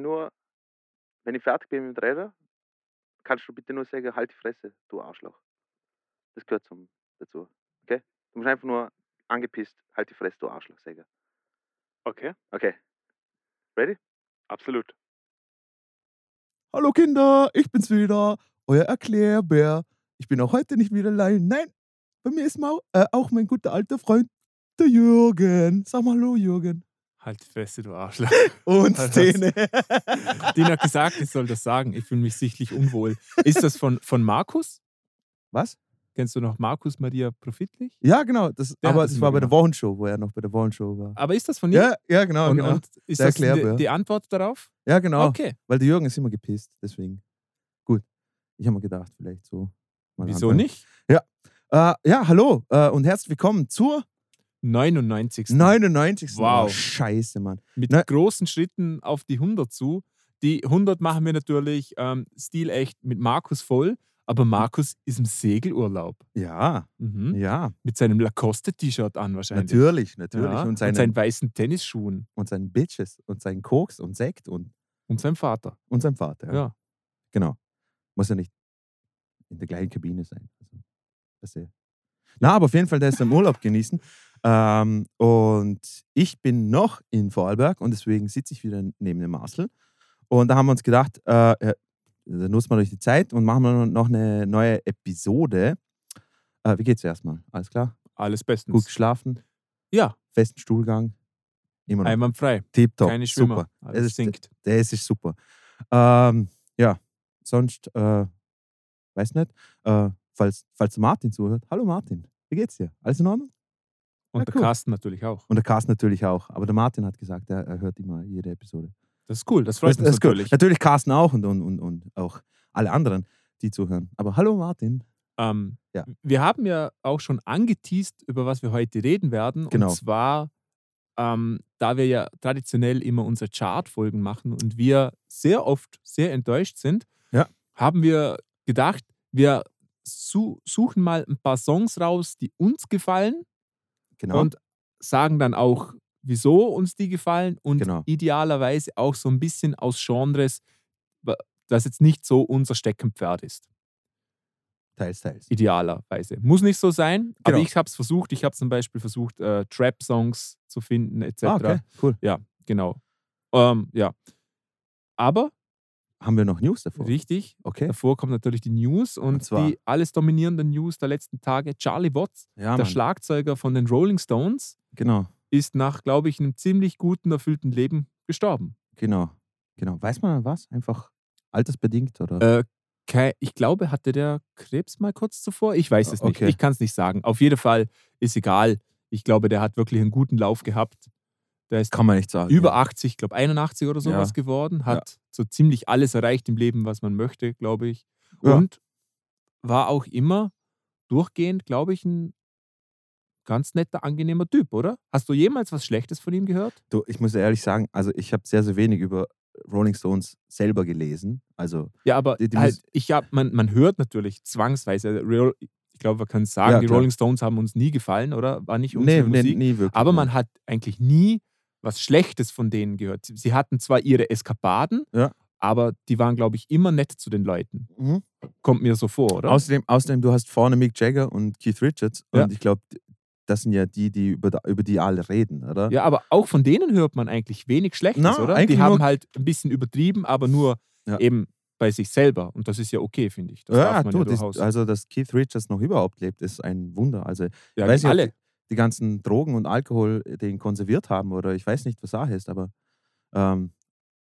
ich nur, wenn ich fertig bin mit dem Räder, kannst du bitte nur sagen, halt die Fresse, du Arschloch. Das gehört zum, dazu. Okay? Du musst einfach nur angepisst, halt die Fresse, du Arschloch sagen. Okay, Okay. Ready? absolut. Hallo Kinder, ich bin's wieder, euer Erklärbär. Ich bin auch heute nicht wieder allein. Nein, bei mir ist mau, äh, auch mein guter alter Freund, der Jürgen. Sag mal Hallo, Jürgen. Halt die Fresse, du Arschloch. Und Was? Szene. Den hat gesagt, ich soll das sagen. Ich fühle mich sichtlich unwohl. Ist das von, von Markus? Was? Kennst du noch Markus Maria Profitlich? Ja, genau. Das, Der aber das das war bei der. Wochenshow, wo er noch bei der Wochenshow war. Aber ist das von ihm? Ja, ja, genau. und, genau. und ist Der das die, Erklärbär. die Antwort darauf? ja, genau. Okay. Weil der Jürgen ist immer gepisst, deswegen. Gut. Ich habe mir gedacht, vielleicht so. Wieso anfangen. nicht? Äh, ja, hallo äh, und herzlich willkommen zur 99. 99. Wow. Oh, scheiße, Mann. Mit Ne- großen Schritten auf die 100 zu. Die 100 machen wir natürlich ähm, stilecht mit Markus voll, aber Markus ist im Segelurlaub. Ja, Mhm. ja. Mit seinem Lacoste-T-Shirt an wahrscheinlich. Natürlich, natürlich. Ja, und, und seinen, seinen weißen Tennisschuhen. und seinen Bitches und seinen Koks und Sekt und, Und seinem Vater. und seinem Vater. Ja. Ja. Genau. Muss ja nicht in der gleichen Kabine sein. Also, das ja. Na, aber auf jeden Fall, der ist im Urlaub genießen. Ähm, und ich bin noch in Vorarlberg und deswegen sitze ich wieder neben dem Marcel. Und da haben wir uns gedacht, äh, ja, da nutzen wir durch die Zeit und machen wir noch eine neue Episode. Äh, wie geht's erstmal? Alles klar? Alles bestens. Gut geschlafen? Ja, Festen Stuhlgang? Immer noch. einwandfrei. Tipptopp. Keine Schwimmer. Super. Alles Das ist- sinkt. Das ist super. Ähm, ja, sonst, äh, weiß nicht, äh, falls, falls Martin zuhört. Hallo Martin, wie geht's dir? Alles in Ordnung? Und Ja, der cool. Carsten natürlich auch. Und der Carsten natürlich auch. Aber der Martin hat gesagt, er, er hört immer jede Episode. Das ist cool, das freut Das, uns das ist gut. natürlich. Natürlich Carsten auch und, und, und, und auch alle anderen, die zuhören. Aber hallo Martin. Ähm, Ja. Wir haben ja auch schon angeteased, über was wir heute reden werden. Genau. Und zwar, ähm, da wir ja traditionell immer unsere Chartfolgen machen und wir sehr oft sehr enttäuscht sind, Ja. haben wir gedacht, wir su suchen mal ein paar Songs raus, die uns gefallen Genau. und sagen dann auch, wieso uns die gefallen und Genau. idealerweise auch so ein bisschen aus Genres, das jetzt nicht so unser Steckenpferd ist. teils, teils. Idealerweise. Muss nicht so sein, aber Genau. ich habe es versucht. Ich habe zum Beispiel versucht, äh, Trap-Songs zu finden, etc. Ah, okay, cool. Ja, genau. Ähm, ja. Aber, Haben wir noch News davor? richtig, Okay. davor kommt natürlich die News und, Und zwar? die alles dominierende News der letzten Tage. Charlie Watts, Ja, der Mann. Schlagzeuger von den Rolling Stones, Genau, ist nach, glaube ich, einem ziemlich guten, erfüllten Leben gestorben. genau, genau. Weiß man was? Einfach altersbedingt oder? Äh, kei- ich glaube, hatte der Krebs mal kurz zuvor? Ich weiß es nicht. Okay. Ich kann es nicht sagen. Auf jeden Fall ist egal. Ich glaube, der hat wirklich einen guten Lauf gehabt. Der ist Kann man nicht sagen. über 80, ich glaube 81 oder sowas Ja. geworden, hat so ziemlich alles erreicht im Leben, was man möchte, glaube ich. Ja. Und war auch immer durchgehend, glaube ich, ein ganz netter, angenehmer Typ, oder? Hast du jemals was Schlechtes von ihm gehört? Du, ich muss ehrlich sagen, also ich habe sehr, sehr wenig über Rolling Stones selber gelesen. Also, Ja, aber Die- die halt, ich hab, man, man hört natürlich zwangsweise, Real- ich glaube, wir können sagen, Ja, die. Rolling Stones haben uns nie gefallen, oder? War nicht nee, unsere nee, Musik. nie wirklich. aber nee. man hat eigentlich nie was Schlechtes von denen gehört. Sie- hatten zwar ihre Eskapaden, Ja. aber die waren, glaube ich, immer nett zu den Leuten. Mhm. Kommt mir so vor, oder? Außerdem, außerdem, du hast vorne Mick Jagger und Keith Richards. Ja. Und ich glaube, das sind ja die, die über, über die alle reden, oder? ja, aber auch von denen hört man eigentlich wenig Schlechtes, Na, oder? Die haben halt ein bisschen übertrieben, aber nur Ja. eben bei sich selber. Und das ist ja okay, finde ich. Das ja, du, ja das, also dass Keith Richards noch überhaupt lebt, ist ein Wunder. Also ja, weiß nicht, alle. Die ganzen Drogen und Alkohol den konserviert haben oder ich weiß nicht, was Sache ist, aber, ähm,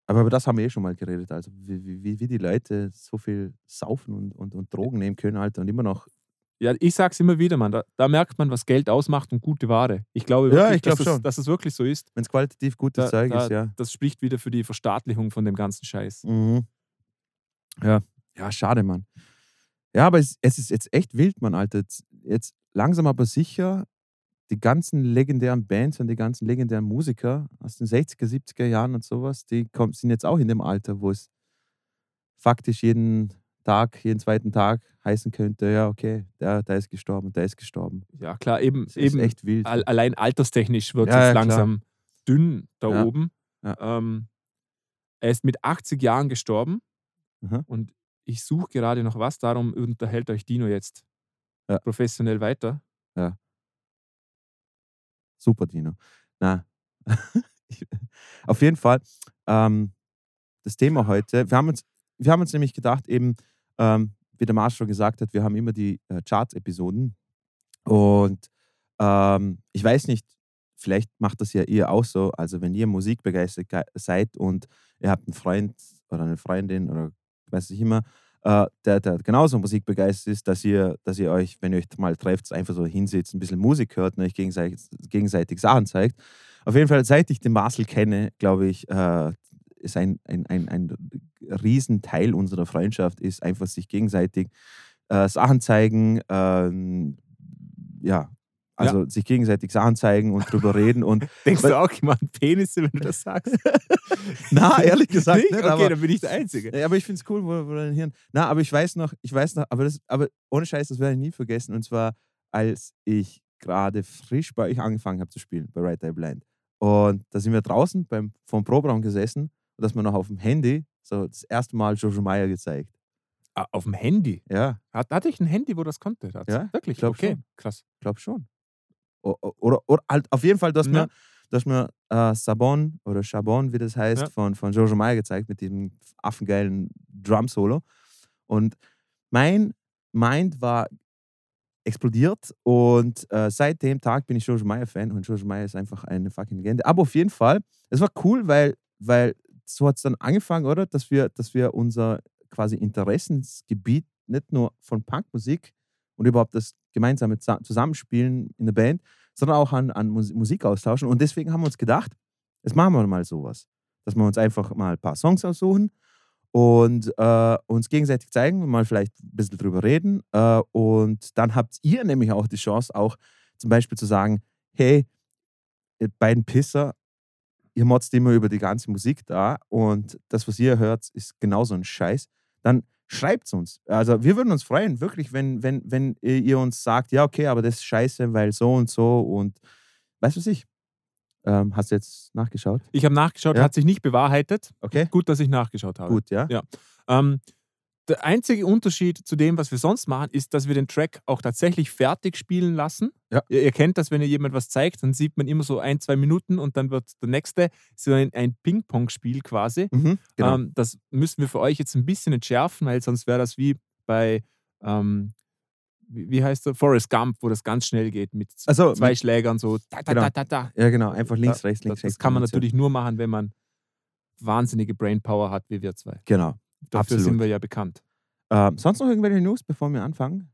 aber über das haben wir eh schon mal geredet. Also wie, wie- wie, die Leute so viel saufen und, und, und Drogen nehmen können halt und immer noch. Ja, ich sag's immer wieder, Mann. Da, da merkt man, was Geld ausmacht und gute Ware. Ich glaube Ja, wirklich, ich glaub dass, es, dass es wirklich so ist. Wenn es qualitativ gutes Da, Zeug da, ist, ja. Das spricht wieder für die Verstaatlichung von dem ganzen Scheiß. Mhm. Ja. Ja, schade, Mann. Ja, aber es, es ist jetzt echt wild, Mann, Alter. Jetzt, jetzt langsam aber sicher, die ganzen legendären Bands und die ganzen legendären Musiker aus den 60er, 70er Jahren und sowas, die kommen, sind jetzt auch in dem Alter, wo es faktisch jeden Tag, jeden zweiten Tag heißen könnte, ja, okay, der, der ist gestorben, der ist gestorben. Ja, klar, eben, Das ist eben echt wild. all, allein alterstechnisch wird es Ja, ja, klar. langsam dünn da Ja. oben. Ja. Ähm, er ist mit 80 Jahren gestorben Aha. und ich suche gerade noch was, darum unterhält euch Dino jetzt Ja. professionell weiter. Super, Dino. Na, auf jeden Fall, ähm, das Thema heute, wir haben uns, wir haben uns nämlich gedacht, eben, ähm, wie der schon gesagt hat, wir haben immer die äh, Charts-Episoden und ähm, ich weiß nicht, vielleicht macht das ja ihr auch so, also wenn ihr musikbegeistert ge- seid und ihr habt einen Freund oder eine Freundin oder weiß ich immer, äh, der, der genauso musikbegeistert ist, dass ihr, dass ihr euch, wenn ihr euch mal trefft, einfach so hinsetzt, ein bisschen Musik hört und euch gegenseitig, gegenseitig Sachen zeigt. Auf jeden Fall, seit ich den Marcel kenne, glaube ich, äh, ist ein, ein, ein, ein Riesenteil unserer Freundschaft, ist einfach sich gegenseitig äh, Sachen zeigen, ähm, ja, also sich gegenseitig Sachen zeigen und drüber reden und Denkst Weil- du auch immer an Penisse, wenn du das sagst? na, ehrlich gesagt, nicht? nicht, okay, aber, dann bin ich der Einzige. Ja, aber ich finde es cool, wo, wo dein Hirn. Na, aber ich weiß noch, ich weiß noch, aber, das, aber ohne Scheiß, das werde ich nie vergessen. Und zwar, als ich gerade frisch bei euch angefangen habe zu spielen, bei Right Eye Blind. Und da sind wir draußen beim, vom Proberaum gesessen und dass man noch auf dem Handy so das erste Mal Jojo Meyer gezeigt. Ah, auf dem Handy. Ja, Hat, hatte ich ein Handy, wo das konnte? Hat's? Ja, Wirklich? ich glaub okay, schon. krass. ich glaube schon. Oder, oder halt auf jeden Fall, dass Ja. mir, dass mir äh, Sabon oder Chabon, wie das heißt, Ja. von, von Jojo Meyer gezeigt mit diesem affengeilen Drum-Solo. Und mein Mind war explodiert und äh, seit dem Tag bin ich Jojo Meyer-Fan und Jojo Meyer ist einfach eine fucking Legende. Aber auf jeden Fall, es war cool, weil, weil so hat es dann angefangen, oder? Dass wir, dass wir unser quasi Interessensgebiet nicht nur von Punkmusik und überhaupt das gemeinsame Zusammenspielen in der Band, sondern auch an, an Mus Musik austauschen. Und deswegen haben wir uns gedacht, jetzt machen wir mal sowas. Dass wir uns einfach mal ein paar Songs aussuchen und äh, uns gegenseitig zeigen mal vielleicht ein bisschen drüber reden. Äh, und dann habt ihr nämlich auch die Chance, auch zum Beispiel zu sagen, hey, ihr beiden Pisser, ihr motzt immer über die ganze Musik da und das, was ihr hört, ist genauso ein Scheiß. Dann schreibt es uns. Also wir würden uns freuen, wirklich, wenn, wenn, wenn ihr uns sagt, ja, okay, aber das ist scheiße, weil so und so und weißt du was ich? Ähm, hast du jetzt nachgeschaut? Ich habe nachgeschaut, Ja. hat sich nicht bewahrheitet. Okay. Gut, dass ich nachgeschaut habe. Gut, ja? Ja. Ähm, der einzige Unterschied zu dem, was wir sonst machen, ist, dass wir den Track auch tatsächlich fertig spielen lassen. Ja. Ihr, ihr kennt das, wenn ihr jemand was zeigt, dann sieht man immer so ein, zwei Minuten und dann wird der nächste so ein, ein Ping-Pong-Spiel quasi. Mhm, genau. Ähm, das müssen wir für euch jetzt ein bisschen entschärfen, weil sonst wäre das wie bei, ähm, wie, heißt der? Forrest Gump, wo das ganz schnell geht mit z- Also, zwei mit- Schlägern so. Ta, ta, Genau. ta. ja, genau. Einfach links, Da- rechts, links, das, rechts. das kann man natürlich nur machen, wenn man wahnsinnige Brainpower hat, wie wir zwei. Genau. Dafür Absolut. sind wir ja bekannt. Ähm, sonst noch irgendwelche News, bevor wir anfangen?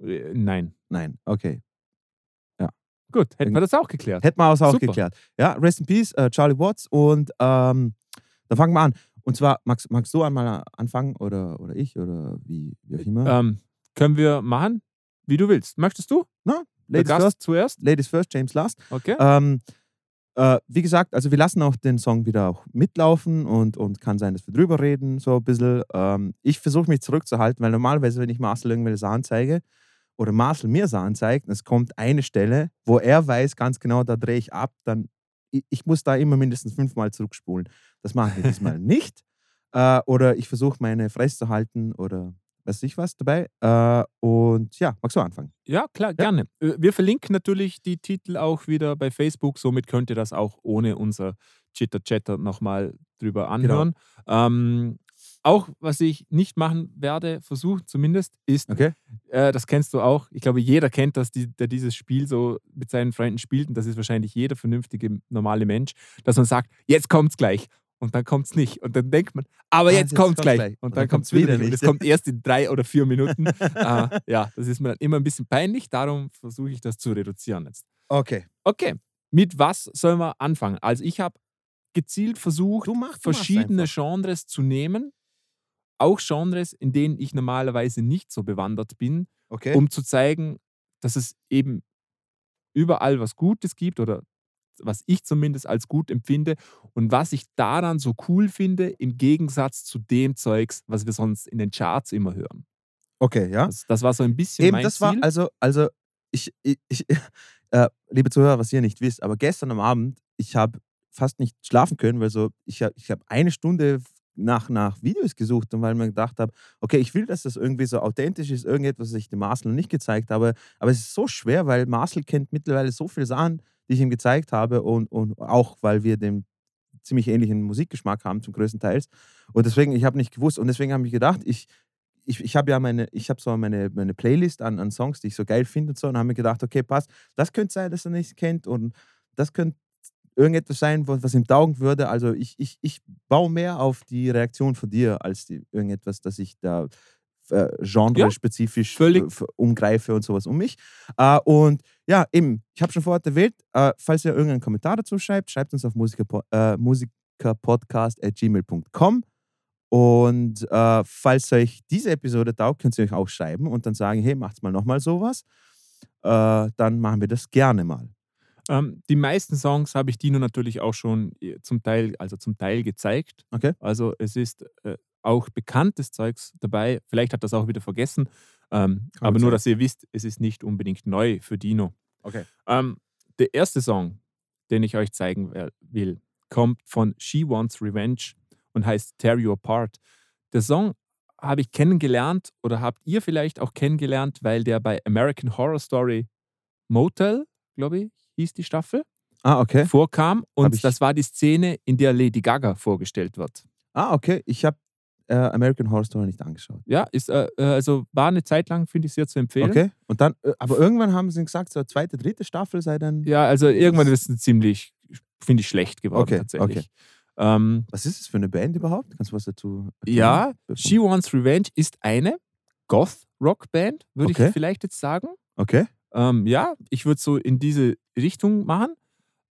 Äh, Nein. Nein. Okay. Gut, hätten wir das auch geklärt. Hätten wir es auch Super. geklärt. Ja, Rest in Peace, äh, Charlie Watts. Und ähm, dann fangen wir an. Und zwar, magst, magst du einmal anfangen oder, oder ich oder wie, wie auch immer? Ähm, können wir machen, wie du willst. Möchtest du? Der Ladies first, zuerst? Ladies first, James last. Okay. Ähm, äh, wie gesagt, also wir lassen auch den Song wieder auch mitlaufen und, und kann sein, dass wir drüber reden, so ein bisschen. Ähm, ich versuche mich zurückzuhalten, weil normalerweise, wenn ich Marcel irgendwelche Sachen zeige oder Marcel mir Sachen zeigt, es kommt eine Stelle, wo er weiß ganz genau, da drehe ich ab, dann ich, ich muss da immer mindestens fünfmal zurückspulen. Das machen wir diesmal nicht. Äh, oder ich versuche meine Fresse zu halten oder weiß ich was dabei. Äh, und ja, magst du anfangen? Ja, klar, gerne. Äh, Wir verlinken natürlich die Titel auch wieder bei Facebook, somit könnt ihr das auch ohne unser Chitter-Chatter nochmal drüber Genau. anhören. Ähm, auch was ich nicht machen werde, versuchen zumindest, ist, Okay. äh, das kennst du auch, ich glaube, jeder kennt das, die, der dieses Spiel so mit seinen Freunden spielt, und das ist wahrscheinlich jeder vernünftige, normale Mensch, dass man sagt, jetzt kommt's gleich. Und dann kommt's nicht. Und dann denkt man, aber Ah, jetzt jetzt kommt's kommt's gleich. gleich. Und dann kommt's wieder nicht. Und es kommt erst in drei oder vier Minuten. äh, ja, das ist mir dann immer ein bisschen peinlich, darum versuche ich das zu reduzieren jetzt. Okay. Okay, mit was sollen wir anfangen? Also ich habe gezielt versucht, Du mach, du machst verschiedene. Genres zu nehmen. Auch Genres, in denen ich normalerweise nicht so bewandert bin, Okay. um zu zeigen, dass es eben überall was Gutes gibt oder was ich zumindest als gut empfinde und was ich daran so cool finde, im Gegensatz zu dem Zeugs, was wir sonst in den Charts immer hören. okay, ja. Das, das war so ein bisschen Eben, mein das Ziel. war, also, also ich, ich, ich äh, liebe Zuhörer, was ihr nicht wisst, aber gestern am Abend, ich habe fast nicht schlafen können, weil so, ich habe ich hab eine Stunde nach, nach Videos gesucht und weil mir gedacht habe, okay, ich will, dass das irgendwie so authentisch ist, irgendetwas, was ich dem Marcel noch nicht gezeigt habe. Aber es ist so schwer, weil Marcel kennt mittlerweile so viele Sachen, die ich ihm gezeigt habe und, und auch, weil wir den ziemlich ähnlichen Musikgeschmack haben zum größten Teil. Und deswegen, ich habe nicht gewusst und deswegen habe ich gedacht, ich, ich, ich habe ja meine, ich habe so meine, meine Playlist an, an Songs, die ich so geil finde und so und habe mir gedacht, okay, passt, das könnte sein, dass er nicht kennt und das könnte irgendetwas sein, was, ihm taugen würde. Also ich, ich, ich baue mehr auf die Reaktion von dir als die, irgendetwas, das ich da äh, genre-spezifisch völlig. f- umgreife und sowas um mich. Äh, und ja, eben, ich habe schon vorher erwähnt, äh, falls ihr irgendeinen Kommentar dazu schreibt, schreibt uns auf musikerpo äh, musikerpodcast.gmail.com. Und äh, falls euch diese Episode taugt, könnt ihr euch auch schreiben und dann sagen, hey, macht's mal nochmal sowas. Äh, dann machen wir das gerne mal. Ähm, die meisten Songs habe ich Dino natürlich auch schon äh, zum Teil, also zum Teil gezeigt. Okay. Also es ist äh, auch bekanntes Zeugs dabei. Vielleicht hat das auch wieder vergessen. Ähm, aber gut nur, sein. dass ihr wisst, es ist nicht unbedingt neu für Dino. Okay. Ähm, der erste Song, den ich euch zeigen will, kommt von She Wants Revenge und heißt Tear You Apart. Der Song habe ich kennengelernt oder habt ihr vielleicht auch kennengelernt, weil der bei American Horror Story Motel, glaube ich, hieß die Staffel, Ah, okay. vorkam. Und das war die Szene, in der Lady Gaga vorgestellt wird. Ah, okay. Ich habe äh, American Horror Story nicht angeschaut. Ja, ist, äh, äh, also war eine Zeit lang, finde ich, sehr zu empfehlen. Okay. Und dann, äh, aber irgendwann haben sie gesagt, so eine zweite, dritte Staffel sei dann. Ja, also irgendwann ist es ziemlich, finde ich, schlecht geworden Okay, tatsächlich. okay. Ähm, Was ist es für eine Band überhaupt? Kannst du was dazu erklären? Ja, She Wants Revenge ist eine Goth-Rock-Band, würde Okay. ich vielleicht jetzt sagen. Okay. Ähm, ja, ich würde so in diese Richtung machen.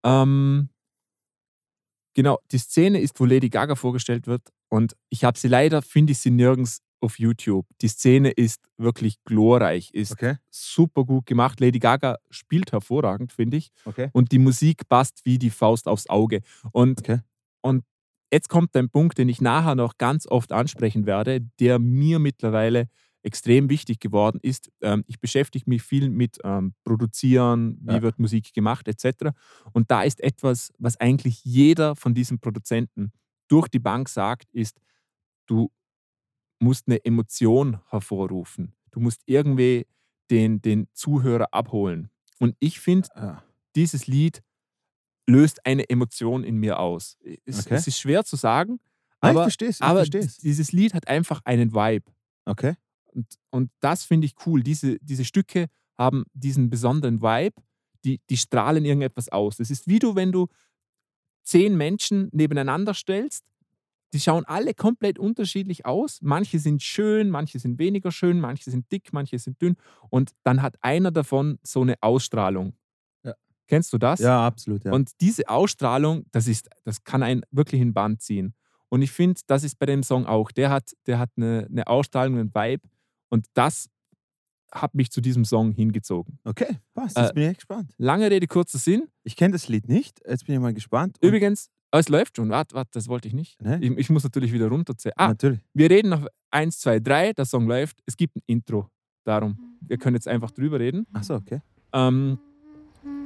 Ähm, genau, die Szene ist, wo Lady Gaga vorgestellt wird und ich habe sie leider, finde ich sie nirgends auf YouTube. Die Szene ist wirklich glorreich, ist Okay. super gut gemacht. Lady Gaga spielt hervorragend, finde ich. Okay. Und die Musik passt wie die Faust aufs Auge. Und, Okay. und jetzt kommt ein Punkt, den ich nachher noch ganz oft ansprechen werde, der mir mittlerweile extrem wichtig geworden ist. Ähm, ich beschäftige mich viel mit ähm, Produzieren, wie Ja. wird Musik gemacht, etc. Und da ist etwas, was eigentlich jeder von diesen Produzenten durch die Bank sagt, ist, du musst eine Emotion hervorrufen. Du musst irgendwie den, den Zuhörer abholen. Und ich finde, Ah, dieses Lied löst eine Emotion in mir aus. Es, Okay. es ist schwer zu sagen, Nein, ich aber, verstehe es. Ich aber verstehe es. dieses Lied hat einfach einen Vibe. Okay. Und, und das finde ich cool. Diese, diese Stücke haben diesen besonderen Vibe, die, die strahlen irgendetwas aus. Es ist wie du, wenn du zehn Menschen nebeneinander stellst, die schauen alle komplett unterschiedlich aus. Manche sind schön, manche sind weniger schön, manche sind dick, manche sind dünn. Und dann hat einer davon so eine Ausstrahlung. Ja. Kennst du das? Ja, absolut. Ja. Und diese Ausstrahlung, das, ist, das kann einen wirklich in Band ziehen. Und ich finde, das ist bei dem Song auch. Der hat, der hat eine, eine Ausstrahlung, einen Vibe. Und das hat mich zu diesem Song hingezogen. okay, passt. Jetzt Äh, bin ich echt gespannt. Lange Rede, kurzer Sinn. Ich kenne das Lied nicht. Jetzt bin ich mal gespannt. Und- Übrigens, oh, es läuft schon. Warte, warte, das wollte ich nicht. Ne? Ich, ich muss natürlich wieder runterzählen. Ah, Natürlich. wir reden noch 1, 2, 3. Der Song läuft. Es gibt ein Intro. Darum. Wir können jetzt einfach drüber reden. Achso, okay. Ähm,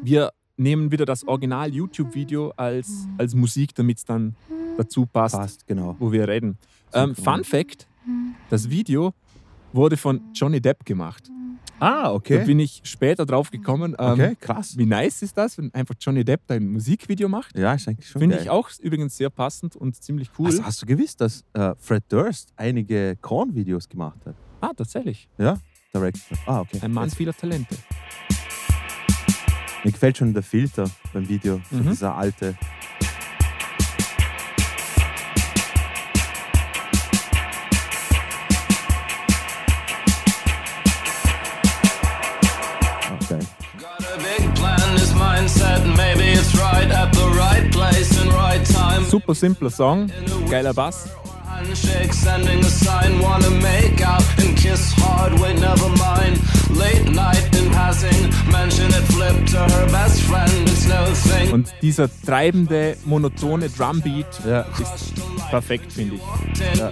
wir nehmen wieder das Original-YouTube-Video als, als Musik, damit es dann dazu passt, Passt, genau. wo wir reden. Ähm. Fun Fact: Das Video wurde von Johnny Depp gemacht. Ah, Da okay. bin ich später drauf gekommen. Ähm, Okay, krass. Wie nice ist das, wenn einfach Johnny Depp ein Musikvideo macht? Ja, ist eigentlich schon Finde ich auch übrigens sehr passend und ziemlich cool. Also, hast du gewusst, dass äh, Fred Durst einige Korn-Videos gemacht hat? ah, tatsächlich. Director. Ah, okay. Ein Mann vieler Talente. Mir gefällt schon der Filter beim Video. So Mhm. dieser alte. Best friend, it's no thing. Und dieser treibende, monotone Drumbeat Ja. ist perfekt, finde ich. Ja.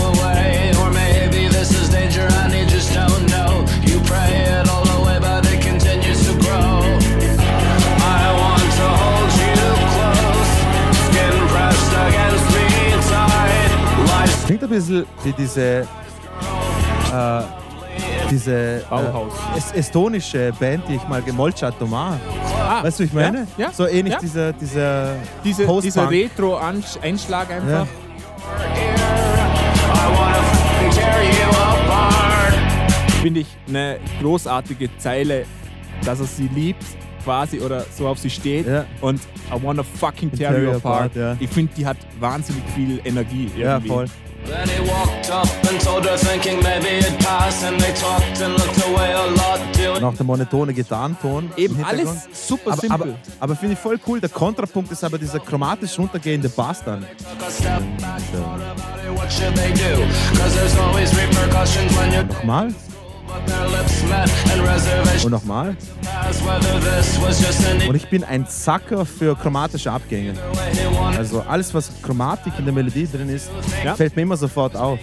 Klingt ein bisschen wie diese, äh, diese äh, Bauhaus. es, estonische Band, die ich mal gemolcht hatte. Ah, Weißt du, ich meine? Ja, ja, so ähnlich ja. dieser, dieser Diese, dieser Retro-Einschlag einfach. Apart. Finde ich eine großartige Zeile, dass er sie liebt quasi oder so auf sie steht. Ja. Und I wanna fucking tear, you apart. ja. Ich finde, die hat wahnsinnig viel Energie. Ja, irgendwie. voll. Then he walked up and told her, thinking maybe it'd pass. And they talked and looked away a lot, Noch der monotone Gitarrenton. Eben alles super aber, simpel. aber, aber finde ich voll cool. Der Kontrapunkt ist aber dieser chromatisch runtergehende Bass dann. a step back. Thought about it, what should they do? Cause there's always repercussions when you're Nochmal und nochmal. Und ich bin ein Zacker für chromatische Abgänge. Also alles, was Chromatik in der Melodie drin ist, Ja. fällt mir immer sofort auf.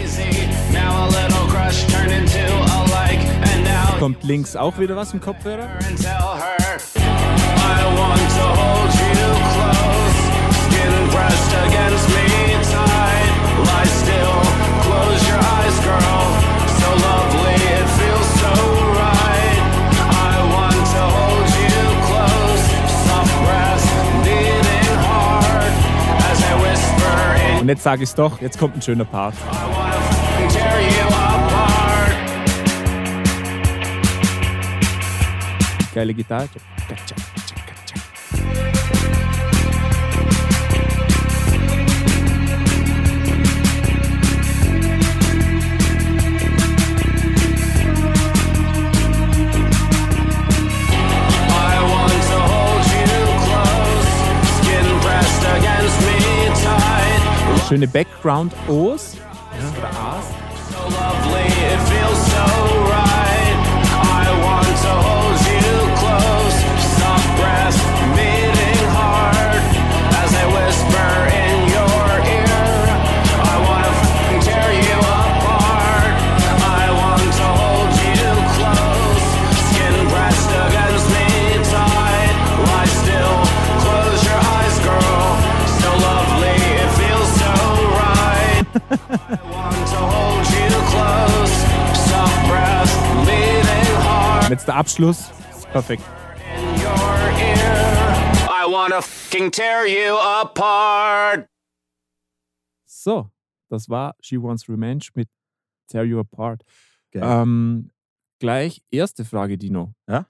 crazy. Now a little crush turned into a like, and now Kommt links auch wieder was im Kopfhörer? pressed against me tight. Lie jetzt sage ich es doch, jetzt kommt ein schöner Part. Geile Gitarre. I Schöne Background-O's. Fucking tear you apart. So, das war She Wants Revenge mit Tear You Apart. Ähm, gleich erste Frage, Dino. Ja?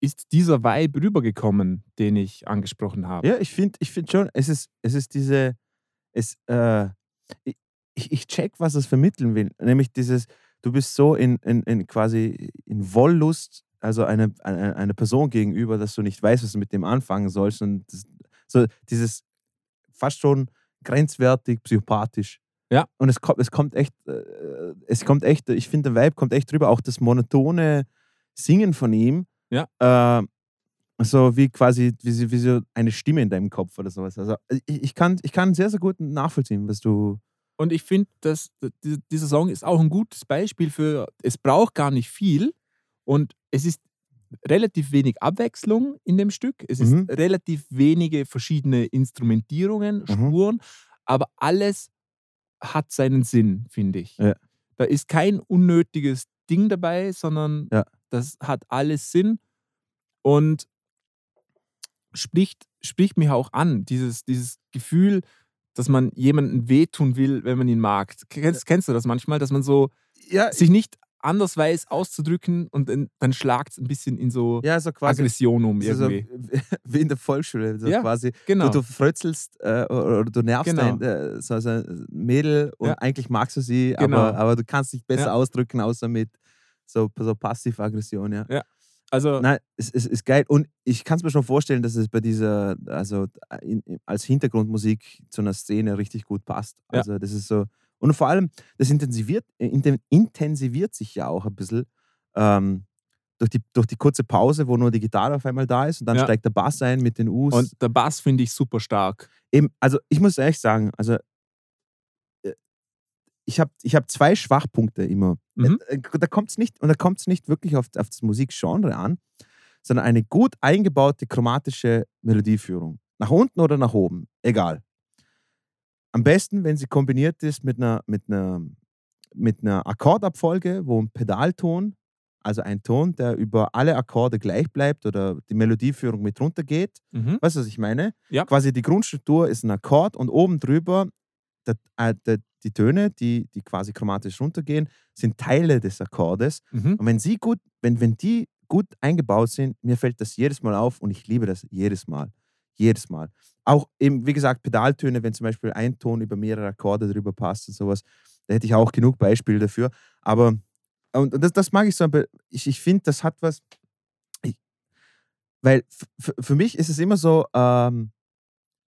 Ist dieser Vibe rübergekommen, den ich angesprochen habe? Ja, ich finde ich find schon, es ist, es ist diese, es, äh, ich, ich check, was es vermitteln will. Nämlich dieses, du bist so in, in, in quasi in Wollust, also eine, eine, eine Person gegenüber, dass du nicht weißt, was du mit dem anfangen sollst. Und das, so dieses fast schon grenzwertig, psychopathisch. Ja. Und es kommt, es kommt echt, äh, es kommt echt, ich finde, der Vibe kommt echt drüber. Auch das monotone Singen von ihm. Ja. Äh, so wie quasi wie, so- wie so eine Stimme in deinem Kopf oder sowas. Also ich, ich, kann, ich kann sehr, sehr gut nachvollziehen, was du. Und ich finde, dass die- dieser Song ist auch ein gutes Beispiel für, es braucht gar nicht viel und es ist relativ wenig Abwechslung in dem Stück. Es ist Mhm. relativ wenige verschiedene Instrumentierungen, Spuren, aber alles hat seinen Sinn, finde ich. Ja. Da ist kein unnötiges Ding dabei, sondern Ja. das hat alles Sinn und spricht, spricht mich auch an, dieses, dieses Gefühl, dass man jemandem wehtun will, wenn man ihn mag. Kennst, kennst du das manchmal, dass man so Ja, sich nicht anders weiß auszudrücken und dann, dann schlagt es ein bisschen in so ja so quasi. Aggression um so, so, irgendwie. wie in der Volksschule. So Ja, quasi. genau. Du, du frötzelst äh, oder, du nervst Genau. ein äh, so, ein Mädel und Ja. eigentlich magst du sie, Genau. aber, aber du kannst dich besser ausdrücken, außer mit so, so Passiv-Aggression. Ja. Ja. Also, Nein, es, es ist geil. Und ich kann es mir schon vorstellen, dass es bei dieser, also in, als Hintergrundmusik zu einer Szene richtig gut passt. Ja. Also das ist so. Und vor allem, das intensiviert, äh, inten- intensiviert sich ja auch ein bisschen ähm, durch, die, durch die kurze Pause, wo nur die Gitarre auf einmal da ist und dann Ja. steigt der Bass ein mit den Us. und der Bass finde ich super stark. Eben, also ich muss ehrlich sagen, also äh, ich habe ich hab zwei Schwachpunkte immer. Mhm. Äh, Da kommt es nicht, und da kommt es nicht wirklich auf, auf das Musikgenre an, sondern eine gut eingebaute chromatische Melodieführung. Nach unten oder nach oben, egal. Am besten, wenn sie kombiniert ist mit einer, mit einer, mit einer Akkordabfolge, wo ein Pedalton, also ein Ton, der über alle Akkorde gleich bleibt oder die Melodieführung mit runtergeht, Mhm. Weißt du, was ich meine? Ja. Quasi die Grundstruktur ist ein Akkord und oben drüber äh, die Töne, die, die quasi chromatisch runtergehen, sind Teile des Akkordes. Mhm. Und wenn sie gut, wenn, wenn die gut eingebaut sind, mir fällt das jedes Mal auf und ich liebe das jedes Mal. Jedes Mal. Auch eben, wie gesagt, Pedaltöne, wenn zum Beispiel ein Ton über mehrere Akkorde drüber passt und sowas, da hätte ich auch genug Beispiele dafür. Aber und und das, das mag ich so, aber ich, ich finde, das hat was. Ich, weil für mich ist es immer so, ähm,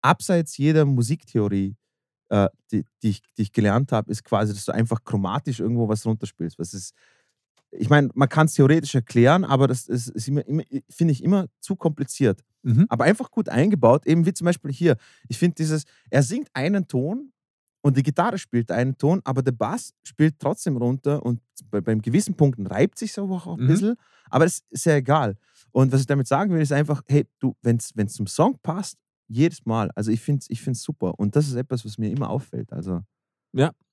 abseits jeder Musiktheorie, äh, die, die, ich, die ich gelernt habe, ist quasi, dass du einfach chromatisch irgendwo was runterspielst. Was ist, ich meine, man kann es theoretisch erklären, aber das ist, ist immer, immer finde ich, immer zu kompliziert. Mhm. Aber einfach gut eingebaut, eben wie zum Beispiel hier. Ich finde dieses, er singt einen Ton und die Gitarre spielt einen Ton, aber der Bass spielt trotzdem runter und bei, beim gewissen Punkten reibt sich so auch ein Mhm. bisschen, aber das ist ja egal. Und was ich damit sagen will, ist einfach, hey, du, wenn es zum Song passt, jedes Mal. Also ich finde es ich find's super. Und das ist etwas, was mir immer auffällt. Also,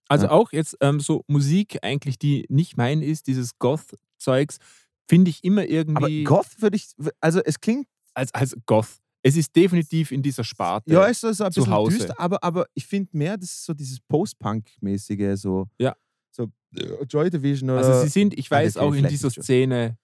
Also Ja. auch jetzt ähm, so Musik eigentlich, die nicht mein ist, dieses Goth-Zeugs, finde ich immer aber irgendwie Goth würde ich, also es klingt, als, als Goth. Es ist definitiv in dieser Sparte. ja, ist so, so ein zu bisschen Hause. düster, aber, aber ich finde mehr, das ist so dieses Post-Punk-mäßige, so, Ja. so äh, Joy Division oder. Also sie sind, ich weiß, auch in dieser. Szene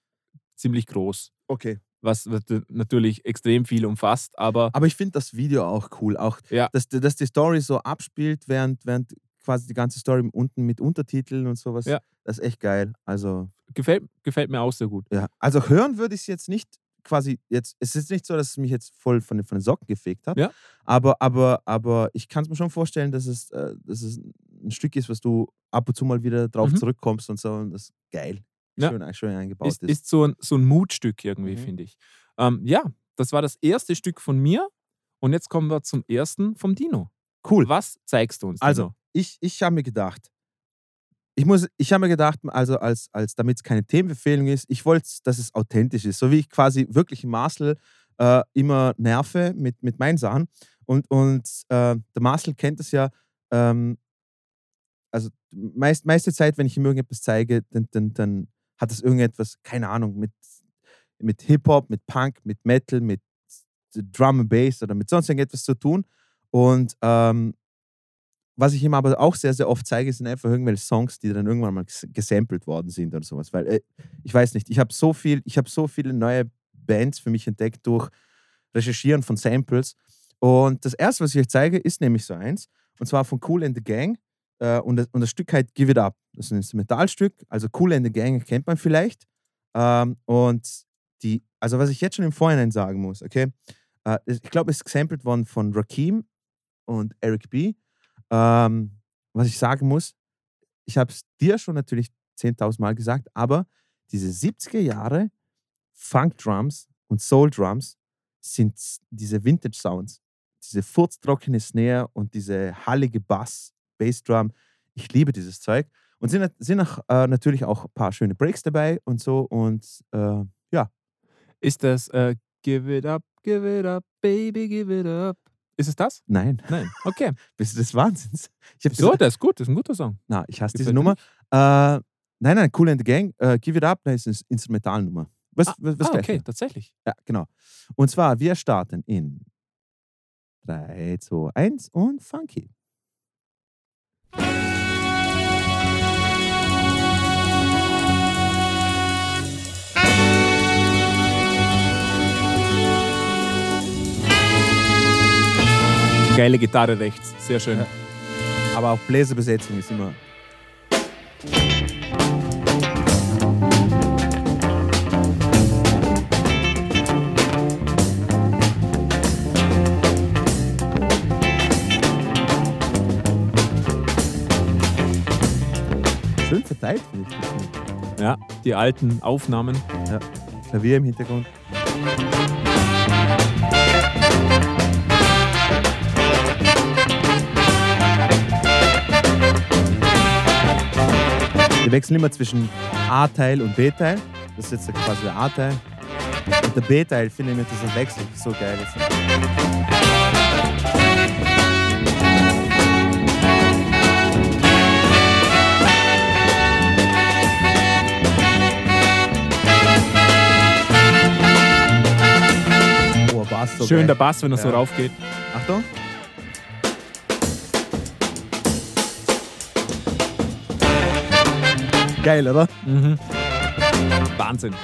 ziemlich groß, okay. Was natürlich extrem viel umfasst, aber Aber ich finde das Video auch cool. Auch, Ja. dass, die- dass die Story so abspielt, während, während quasi die ganze Story unten mit Untertiteln und sowas. Ja. Das ist echt geil. Also, gefällt, gefällt mir auch sehr gut. ja. Also hören würde ich es jetzt nicht quasi jetzt. Es ist nicht so, dass es mich jetzt voll von, den- von den Socken gefegt hat. Ja. Aber, aber, aber ich kann es mir schon vorstellen, dass es, äh, dass es ein Stück ist, was du ab und zu mal wieder drauf Mhm. zurückkommst und so. Und das ist geil. Ja. Schön, schön eingebaut Ist, ist so, ein, so ein Mutstück irgendwie, Mhm. finde ich. Ähm, ja, das war das erste Stück von mir und jetzt kommen wir zum ersten vom Dino. Cool. Was zeigst du uns? Also, Dino? ich, ich habe mir gedacht, ich muss, ich habe mir gedacht, also als, als damit es keine Themenbefehlung ist, ich wollte, dass es authentisch ist, so wie ich quasi wirklich Marcel äh, immer nerve mit, mit meinen Sachen. Und, und äh, der Marcel kennt das ja, ähm, also meist, meiste Zeit, wenn ich ihm irgendetwas zeige, dann, dann, dann hat das irgendetwas, keine Ahnung, mit, mit Hip-Hop, mit Punk, mit Metal, mit Drum and Bass oder mit sonst irgendetwas zu tun. Und ähm, was ich ihm aber auch sehr, sehr oft zeige, sind einfach irgendwelche Songs, die dann irgendwann mal ges- gesampelt worden sind oder sowas. Weil äh, ich weiß nicht, ich habe so viel, ich habe so viele neue Bands für mich entdeckt durch Recherchieren von Samples. Und das erste, was ich euch zeige, ist nämlich so eins. Und zwar von Cool and the Gang. Äh, und, das, und das Stück heißt Give It Up. Das ist ein Instrumentalstück. Also Cool and the Gang kennt man vielleicht. Ähm, und die, also was ich jetzt schon im Vorhinein sagen muss, okay, äh, ich glaube, es ist gesampelt worden von Rakim und Eric B. Ähm, was ich sagen muss, ich habe es dir schon natürlich 10.000 Mal gesagt, aber diese 70er Jahre Funk Drums und Soul Drums sind diese Vintage Sounds, diese furztrockene Snare und diese hallige Bass, Bass Drum. Ich liebe dieses Zeug. Und sind, sind auch, äh, natürlich auch ein paar schöne Breaks dabei und so. Und äh, ja, Ist das äh, Give it up, give it up, baby, give it up? Ist es das? nein, Nein. Okay. bist du des Wahnsinns? Ich So, das ist gut, das ist ein guter Song. Na, ich hasse Gefällt diese Nummer. Äh, nein, nein, Cool and the Gang, äh, Give It Up, das ist eine Instrumentalnummer. Was, Ah, was, was ah, okay, tatsächlich. Ja, genau. Und zwar, wir starten in 3, 2, 1 und Funky. Geile Gitarre rechts, sehr schön. Ja. Aber auch Bläserbesetzung ist immer. Schön verteilt, finde ich. Ja, die alten Aufnahmen. Ja, Klavier im Hintergrund. Wir wechseln immer zwischen A-Teil und B-Teil. Das ist jetzt quasi der A-Teil. Und der B-Teil finde ich mit diesem Wechsel so geil. Oh, Bass, so Schön geil. der Bass, wenn er so Ja. raufgeht. Achtung. Geil, oder? Mhm. Wahnsinn.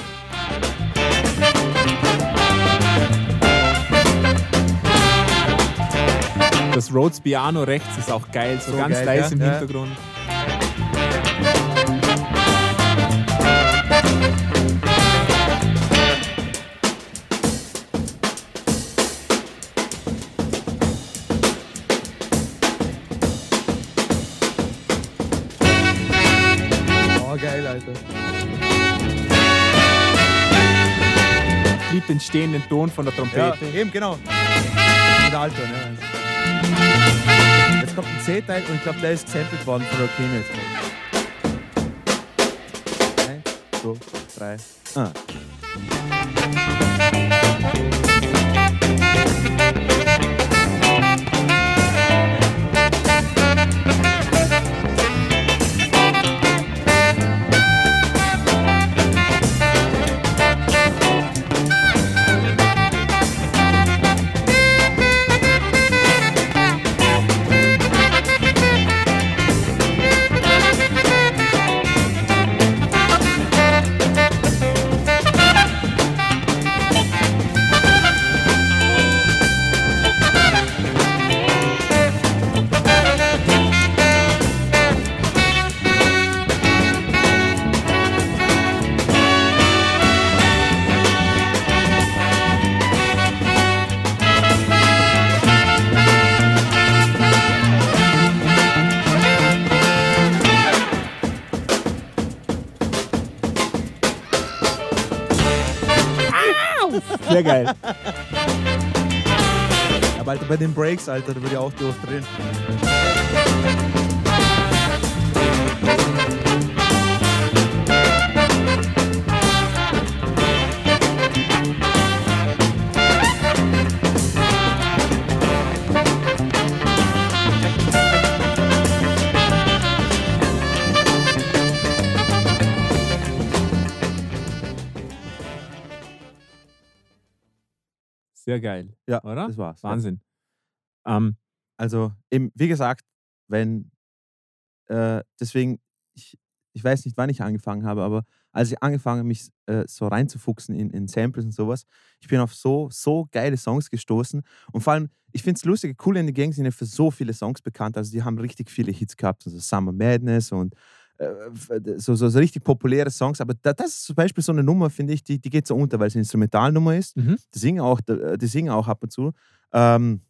Das Rhodes Piano rechts ist auch geil, so, So ganz geil, leise ja, im. Hintergrund. Ich liebe den stehenden Ton von der Ja, Trompete. eben, genau. Der Alton, ja. Jetzt kommt ein C-Teil und ich glaube, der ist gesampelt worden von Rockin jetzt. Eins, zwei, drei. Ah. Bei den Breaks, Alter, da würde ich auch durchdrehen. Sehr geil. Ja, Oder? das war's. Wahnsinn. Ähm, Also, eben, wie gesagt, wenn, äh, deswegen, ich, ich weiß nicht, wann ich angefangen habe, aber als ich angefangen habe, mich äh, so reinzufuchsen in, in Samples und sowas, ich bin auf so, so geile Songs gestoßen. Und vor allem, ich finde es lustig, Cool in the Gang sind ja für so viele Songs bekannt. Also, die haben richtig viele Hits gehabt, also Summer Madness und äh, so, so, so richtig populäre Songs. Aber da, das ist zum Beispiel so eine Nummer, finde ich, die, die geht so unter, weil es eine Instrumentalnummer ist. Mhm. Die singen auch, die singen auch ab und zu. Ähm,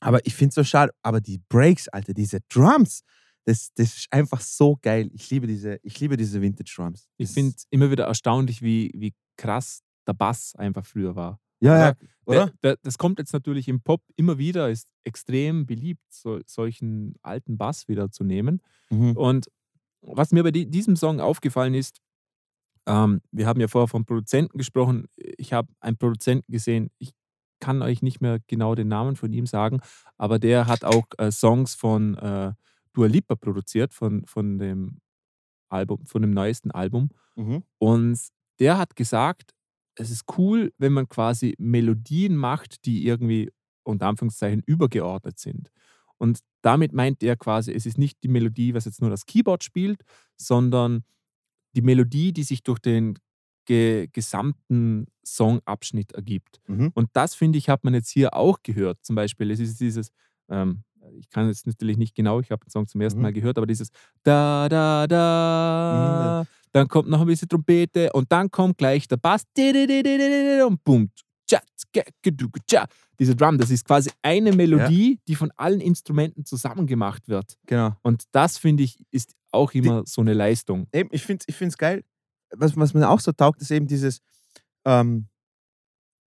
aber ich finde es so schade. Aber die Breaks, Alter, diese Drums, das, das ist einfach so geil. Ich liebe diese, ich liebe diese Vintage Drums. ich Das- finde es immer wieder erstaunlich, wie, wie krass der Bass einfach früher war. Ja, ja, oder? Der, der, das kommt jetzt natürlich im Pop immer wieder, ist extrem beliebt, so, solchen alten Bass wieder zu nehmen. Mhm. Und was mir bei di- diesem Song aufgefallen ist, ähm, wir haben ja vorher vom Produzenten gesprochen. Ich habe einen Produzenten gesehen, ich kann euch nicht mehr genau den Namen von ihm sagen, aber der hat auch äh, Songs von äh, Dua Lipa produziert, von, von dem Album, von dem neuesten Album. Mhm. Und der hat gesagt, es ist cool, wenn man quasi Melodien macht, die irgendwie unter Anführungszeichen übergeordnet sind. Und damit meint er quasi, es ist nicht die Melodie, was jetzt nur das Keyboard spielt, sondern die Melodie, die sich durch den ge gesamten Songabschnitt ergibt. Mhm. Und das, finde ich, hat man jetzt hier auch gehört. Zum Beispiel, es ist dieses, ähm, ich kann jetzt natürlich nicht genau, ich habe den Song zum ersten Mhm. Mal gehört, aber dieses da, da, da, dann kommt noch ein bisschen Trompete und dann kommt gleich der Bass und boom, tschat, Tja, Diese Drum, das ist quasi eine Melodie, die von allen Instrumenten zusammen gemacht wird. Genau. Und das, finde ich, ist auch immer so eine Leistung. Eben, ich finde es geil. Was, was mir auch so taugt, ist eben dieses, ähm,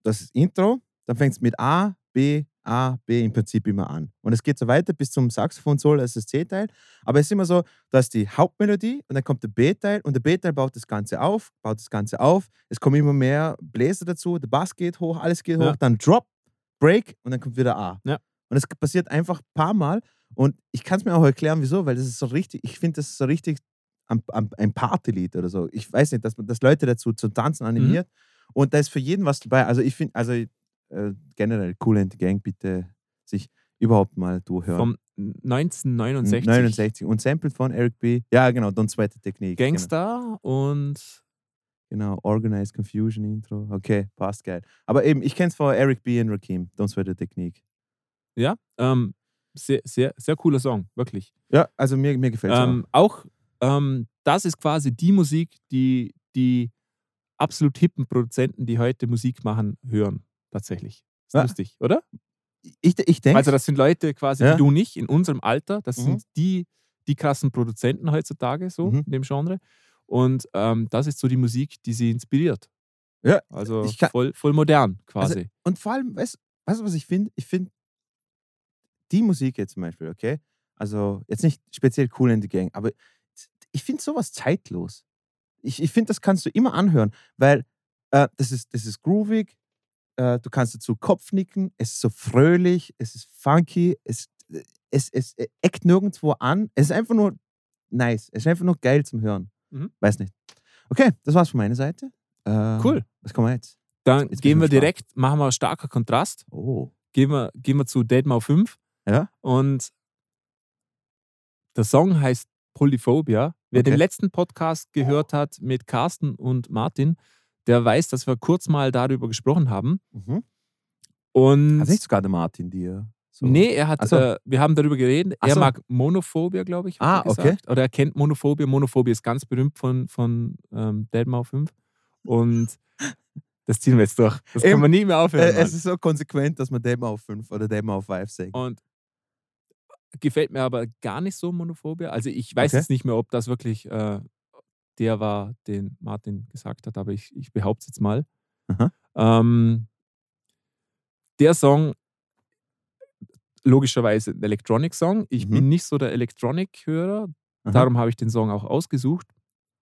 das ist Intro, dann fängt es mit A, B, A, B im Prinzip immer an. Und es geht so weiter bis zum Saxophon-Solo, das ist das C-Teil. Aber es ist immer so, da ist die Hauptmelodie und dann kommt der B-Teil und der B-Teil baut das Ganze auf, baut das Ganze auf. Es kommen immer mehr Bläser dazu, der Bass geht hoch, alles geht Ja. hoch, dann Drop, Break und dann kommt wieder A. Ja. Und es passiert einfach ein paar Mal und ich kann es mir auch erklären, wieso, weil das ist so richtig, ich finde das ist so richtig ein, ein, Partylied oder so. Ich weiß nicht, dass, man- dass Leute dazu zum Tanzen animiert und da ist für jeden was dabei. Also ich finde, also äh, generell Cool and the Gang bitte sich überhaupt mal durchhören. Vom 1969. 69 und sampled von Eric B. Ja, genau, Don't Sweat the Technique. Gangster und Genau, genau Organized Confusion Intro. Okay, passt geil. Aber eben, ich kenne es von Eric B. und Rakim. Don't Sweat the Technique. ja, ähm, sehr, sehr, sehr cooler Song, wirklich. Ja, also mir, mir gefällt es Ähm, auch ähm, das ist quasi die Musik, die die absolut hippen Produzenten, die heute Musik machen, hören. Tatsächlich. Ist Ja. lustig, oder? Ich, ich denke, Also, das sind Leute quasi Ja. wie du nicht in unserem Alter. Das Mhm. sind die, die krassen Produzenten heutzutage, so Mhm. in dem Genre. Und ähm, das ist so die Musik, die sie inspiriert. Ja, Also kann- Also voll, voll modern quasi. Und vor allem, weißt weißt du, was ich finde? Ich finde die Musik jetzt zum Beispiel, okay? Also jetzt nicht speziell cool in the Gang, aber ich finde sowas zeitlos. Ich, ich finde, das kannst du immer anhören, weil äh, das, ist, das ist groovig, äh, du kannst dazu Kopfnicken, es ist so fröhlich, es ist funky, es, es, es eckt nirgendwo an, es ist einfach nur nice, es ist einfach nur geil zum Hören. Mhm. Weiß nicht. Okay, das war's von meiner Seite. Äh, Cool. Was kommen wir jetzt? Dann jetzt bin gehen wir gespannt. direkt, machen wir starker Kontrast. Oh. Gehen wir, gehen wir zu Deadmau 5. Ja. Und der Song heißt Polyphobia. Wer Okay. den letzten Podcast gehört hat mit Carsten und Martin, der weiß, dass wir kurz mal darüber gesprochen haben. Mhm. Und Hat nicht sogar der Martin dir so. nee, er hat, so. äh, wir haben darüber geredet. Ach Er so. mag Monophobia, glaube ich. Ah, er okay. Oder er kennt Monophobia. Monophobia ist ganz berühmt von, von ähm, Deadmau 5. Und das ziehen wir jetzt durch. Das Eben. kann man nie mehr aufhören. Äh, es ist so konsequent, dass man Dem auf 5 oder Dem auf 5 sagt. Und gefällt mir aber gar nicht so Monophobia. Also ich weiß Okay. jetzt nicht mehr, ob das wirklich äh, der war, den Martin gesagt hat, aber ich, ich behaupte es jetzt mal. Ähm, der Song, logischerweise ein Electronic-Song. Ich Mhm. bin nicht so der Electronic-Hörer, darum habe ich den Song auch ausgesucht.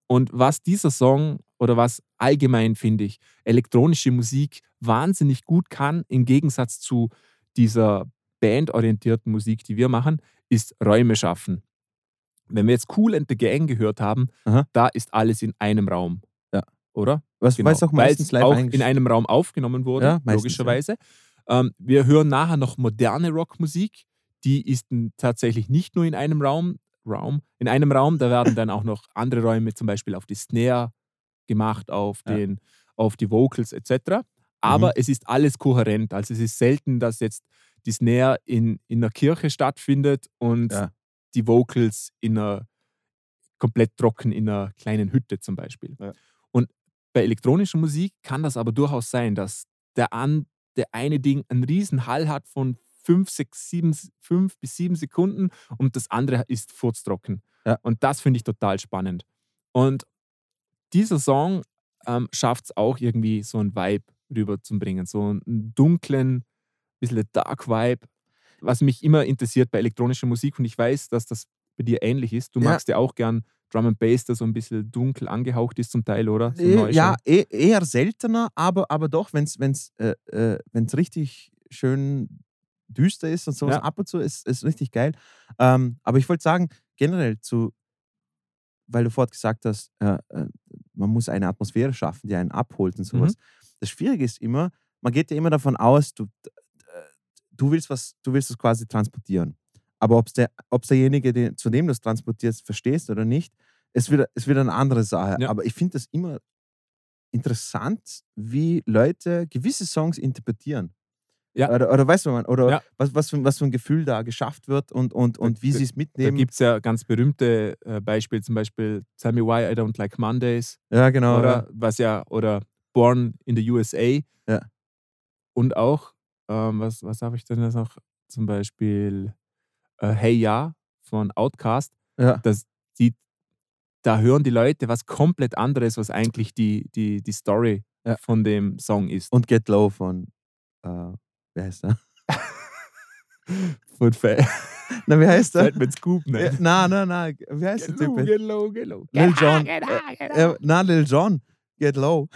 Und was dieser Song oder was allgemein finde ich elektronische Musik wahnsinnig gut kann, im Gegensatz zu dieser bandorientierten Musik, die wir machen, ist Räume schaffen. Wenn wir jetzt Cool and the Gang gehört haben, Aha. da ist alles in einem Raum. Ja. Oder? Was Genau. weiß auch meistens live auch in einem Raum aufgenommen wurde, Ja, meistens, logischerweise. Ähm, wir hören nachher noch moderne Rockmusik. Die ist tatsächlich nicht nur in einem Raum, Raum. In einem Raum, da werden dann auch noch andere Räume, zum Beispiel auf die Snare gemacht, auf, Ja. den, auf die Vocals etc. Aber Mhm. es ist alles kohärent. Also es ist selten, dass jetzt die Snare in, in einer Kirche stattfindet und Ja. die Vocals in einer komplett trocken in einer kleinen Hütte zum Beispiel. Ja. Und bei elektronischer Musik kann das aber durchaus sein, dass der, an, der eine Ding einen riesen Hall hat von 5, 6, 7, 5 bis 7 Sekunden und das andere ist furztrocken. Ja. Und das finde ich total spannend. Und dieser Song ähm, schafft es auch irgendwie so einen Vibe rüberzubringen, so einen dunklen, bisschen Dark Vibe, was mich immer interessiert bei elektronischer Musik und ich weiß, dass das bei dir ähnlich ist. Du Ja. magst ja auch gern Drum and Bass, der so ein bisschen dunkel angehaucht ist zum Teil, oder? So Neuschall. ja, eh, eher seltener, aber, aber doch, wenn es wenn's, äh, äh, wenn's richtig schön düster ist und sowas Ja. ab und zu, ist, ist richtig geil. Ähm, aber ich wollte sagen, generell zu, weil du vorhin gesagt hast, äh, äh, man muss eine Atmosphäre schaffen, die einen abholt und sowas. Das Schwierige ist immer, man geht ja immer davon aus, du, du willst was, du willst es quasi transportieren. Aber ob der, ob's derjenige, den, zu dem du es transportierst, verstehst oder nicht, ist wieder, ist wieder eine andere Sache. Ja. Aber ich finde das immer interessant, wie Leute gewisse Songs interpretieren. Ja. Oder, oder weißt du, man, oder Ja. was, was, für, was für ein Gefühl da geschafft wird und, und, und wie da- sie es Da mitnehmen. gibt es ja ganz berühmte äh, Beispiele, zum Beispiel Tell Me Why I Don't Like Mondays ja, genau. oder was ja, oder Born in the USA. Ja. und auch, ähm, was, was habe ich denn jetzt noch? Zum Beispiel äh, Hey Ja von Outcast. Ja. Das, die, da hören die Leute was komplett anderes, was eigentlich die, die, die Story Ja. von dem Song ist. Und Get Low von, äh, wie heißt der? Und fällt Na, wie heißt der? mit Scoop, Ja, ne? na, na, na, wie heißt der Typ? jetzt? Get low, get low. Lil Jon. Get high, get Äh, na, Lil Jon. Get Low.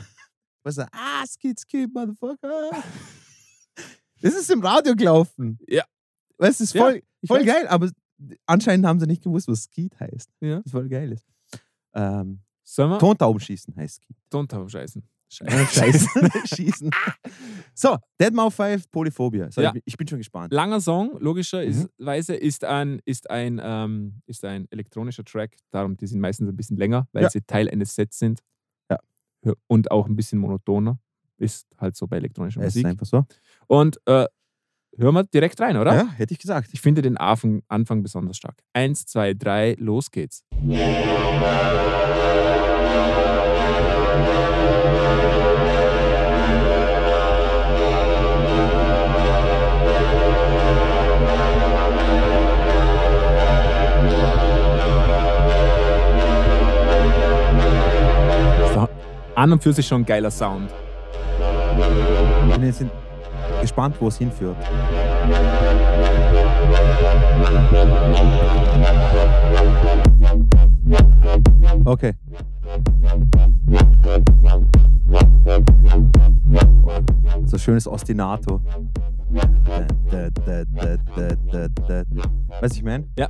Was er? Ah, skid, skid, motherfucker. Das ist im Radio gelaufen. Ja. Weißt du, ist Ja, voll, ich voll weiß. geil, aber anscheinend haben sie nicht gewusst, was Skid heißt. Ja. Das voll geil ist. Ähm, Sollen wir? Tontaubenschießen heißt Skid. Tontauben scheißen. Äh, Scheißen. Schießen. So, Dead Mouth 5, Polyphobia. So, Ja. ich, bin- schon gespannt. Langer Song, Mhm. logischerweise, ist ein, ist, ein, ähm, ist ein elektronischer Track. Darum, die sind meistens ein bisschen länger, weil Ja. sie Teil eines Sets sind. Ja. Ja, Und auch ein bisschen monotoner. Ist halt so bei elektronischer Es ist Musik. einfach so. Und äh, hören wir direkt rein, oder? Ja, hätte ich gesagt. Ich finde den Anfang, Anfang besonders stark. Eins, zwei, drei, los geht's. Ist An und für sich schon ein geiler Sound. Jetzt in- gespannt, wo es hinführt. Okay. So schönes Ostinato. Du, ich meine? Ja.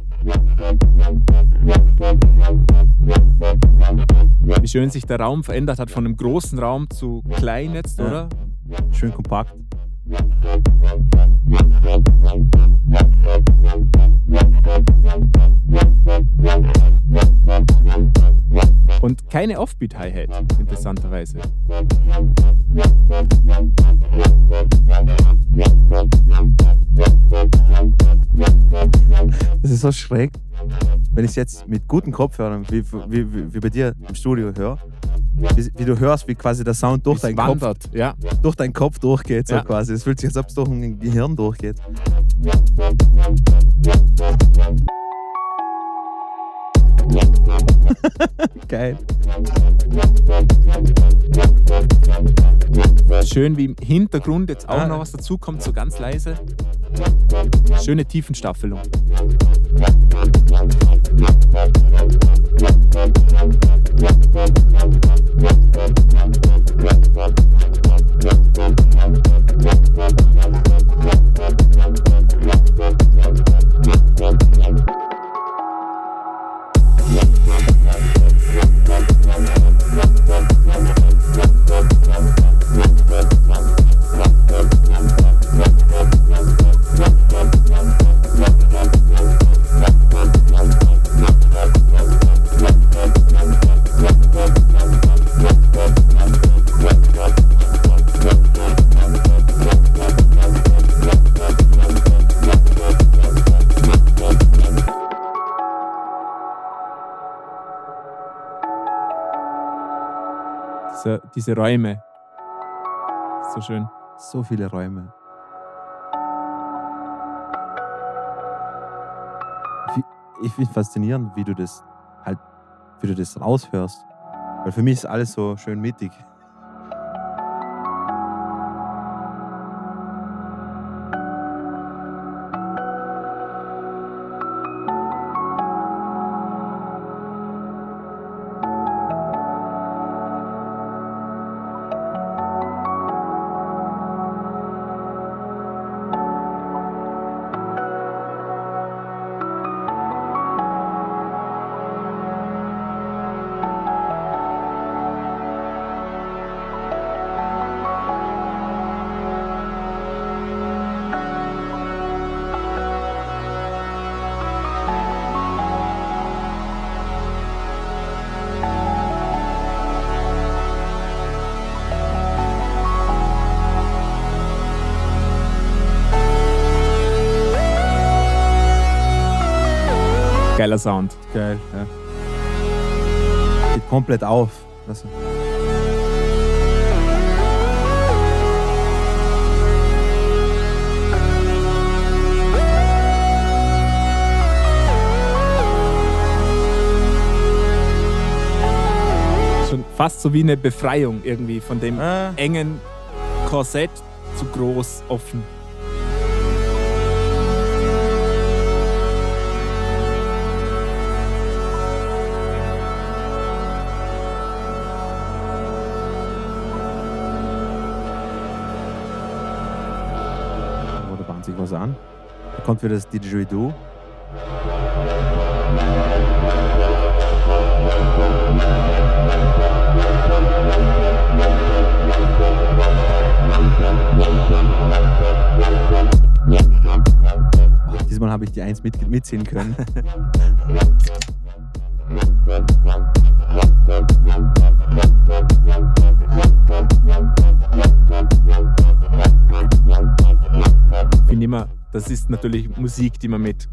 Wie schön sich der Raum verändert hat von einem großen Raum zu klein jetzt, Ja. oder? Schön kompakt. Und keine Offbeat-Hi-Hat, interessanterweise. Das ist so schräg, wenn ich es jetzt mit guten Kopfhörern, wie, wie, wie, wie bei dir im Studio höre, wie, wie du hörst, wie quasi der Sound durch deinen, Kopf, ja. durch deinen Kopf durchgeht, so Ja. quasi. Es fühlt sich, als ob es durch ein Gehirn durchgeht. Geil. Schön, wie im Hintergrund jetzt auch Ah. noch was dazu kommt, so ganz leise. Schöne Tiefenstaffelung. Diese, diese Räume. So schön. So viele Räume. Ich, finde faszinierend, wie du das halt, wie du das raushörst. Weil für mich ist alles so schön mittig. geiler Sound. Geil, ja. Geht komplett auf. Also. Schon fast so wie eine Befreiung irgendwie von dem ah. engen Korsett zu groß offen. Da bahnt sich was an. Da kommt wieder das Didgeridoo. Diesmal habe ich die Eins mit, mitziehen können. ist natürlich Musik, die man mit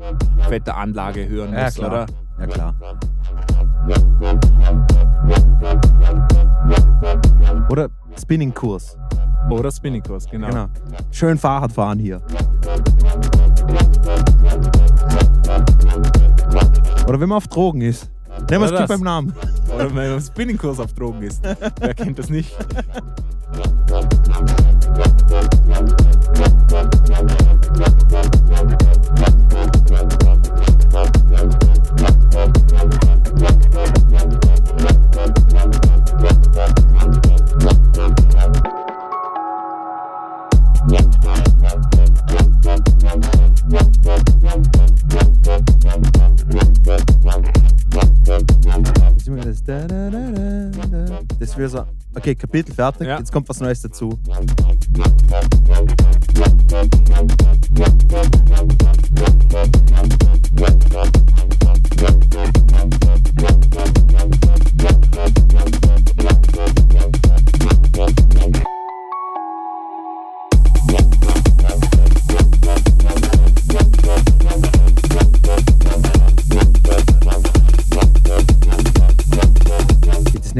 fetter Anlage hören Ja, muss, klar. oder? Ja, klar. Oder Spinningkurs. Oder Spinningkurs, genau. Genau. Schön Fahrrad fahren hier. Oder wenn man auf Drogen ist. Nehmen wir es beim Namen. Oder wenn man im Spinningkurs auf Drogen ist. Wer kennt das nicht? Okay, Kapitel fertig. Ja. Jetzt kommt was Neues dazu.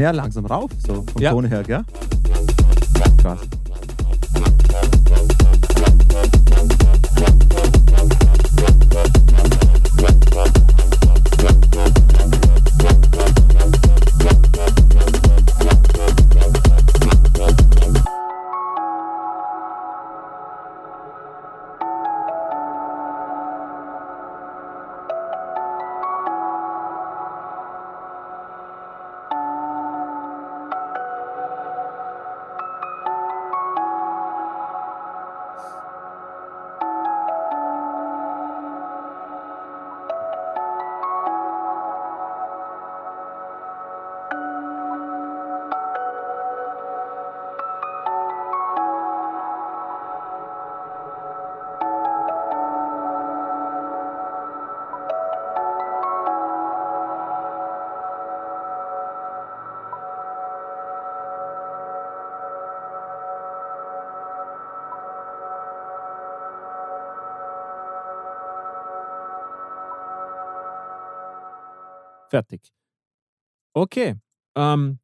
Näher langsam rauf, so vom Ja. Ton her, gell? Krass. Fertig. Okay. Ähm,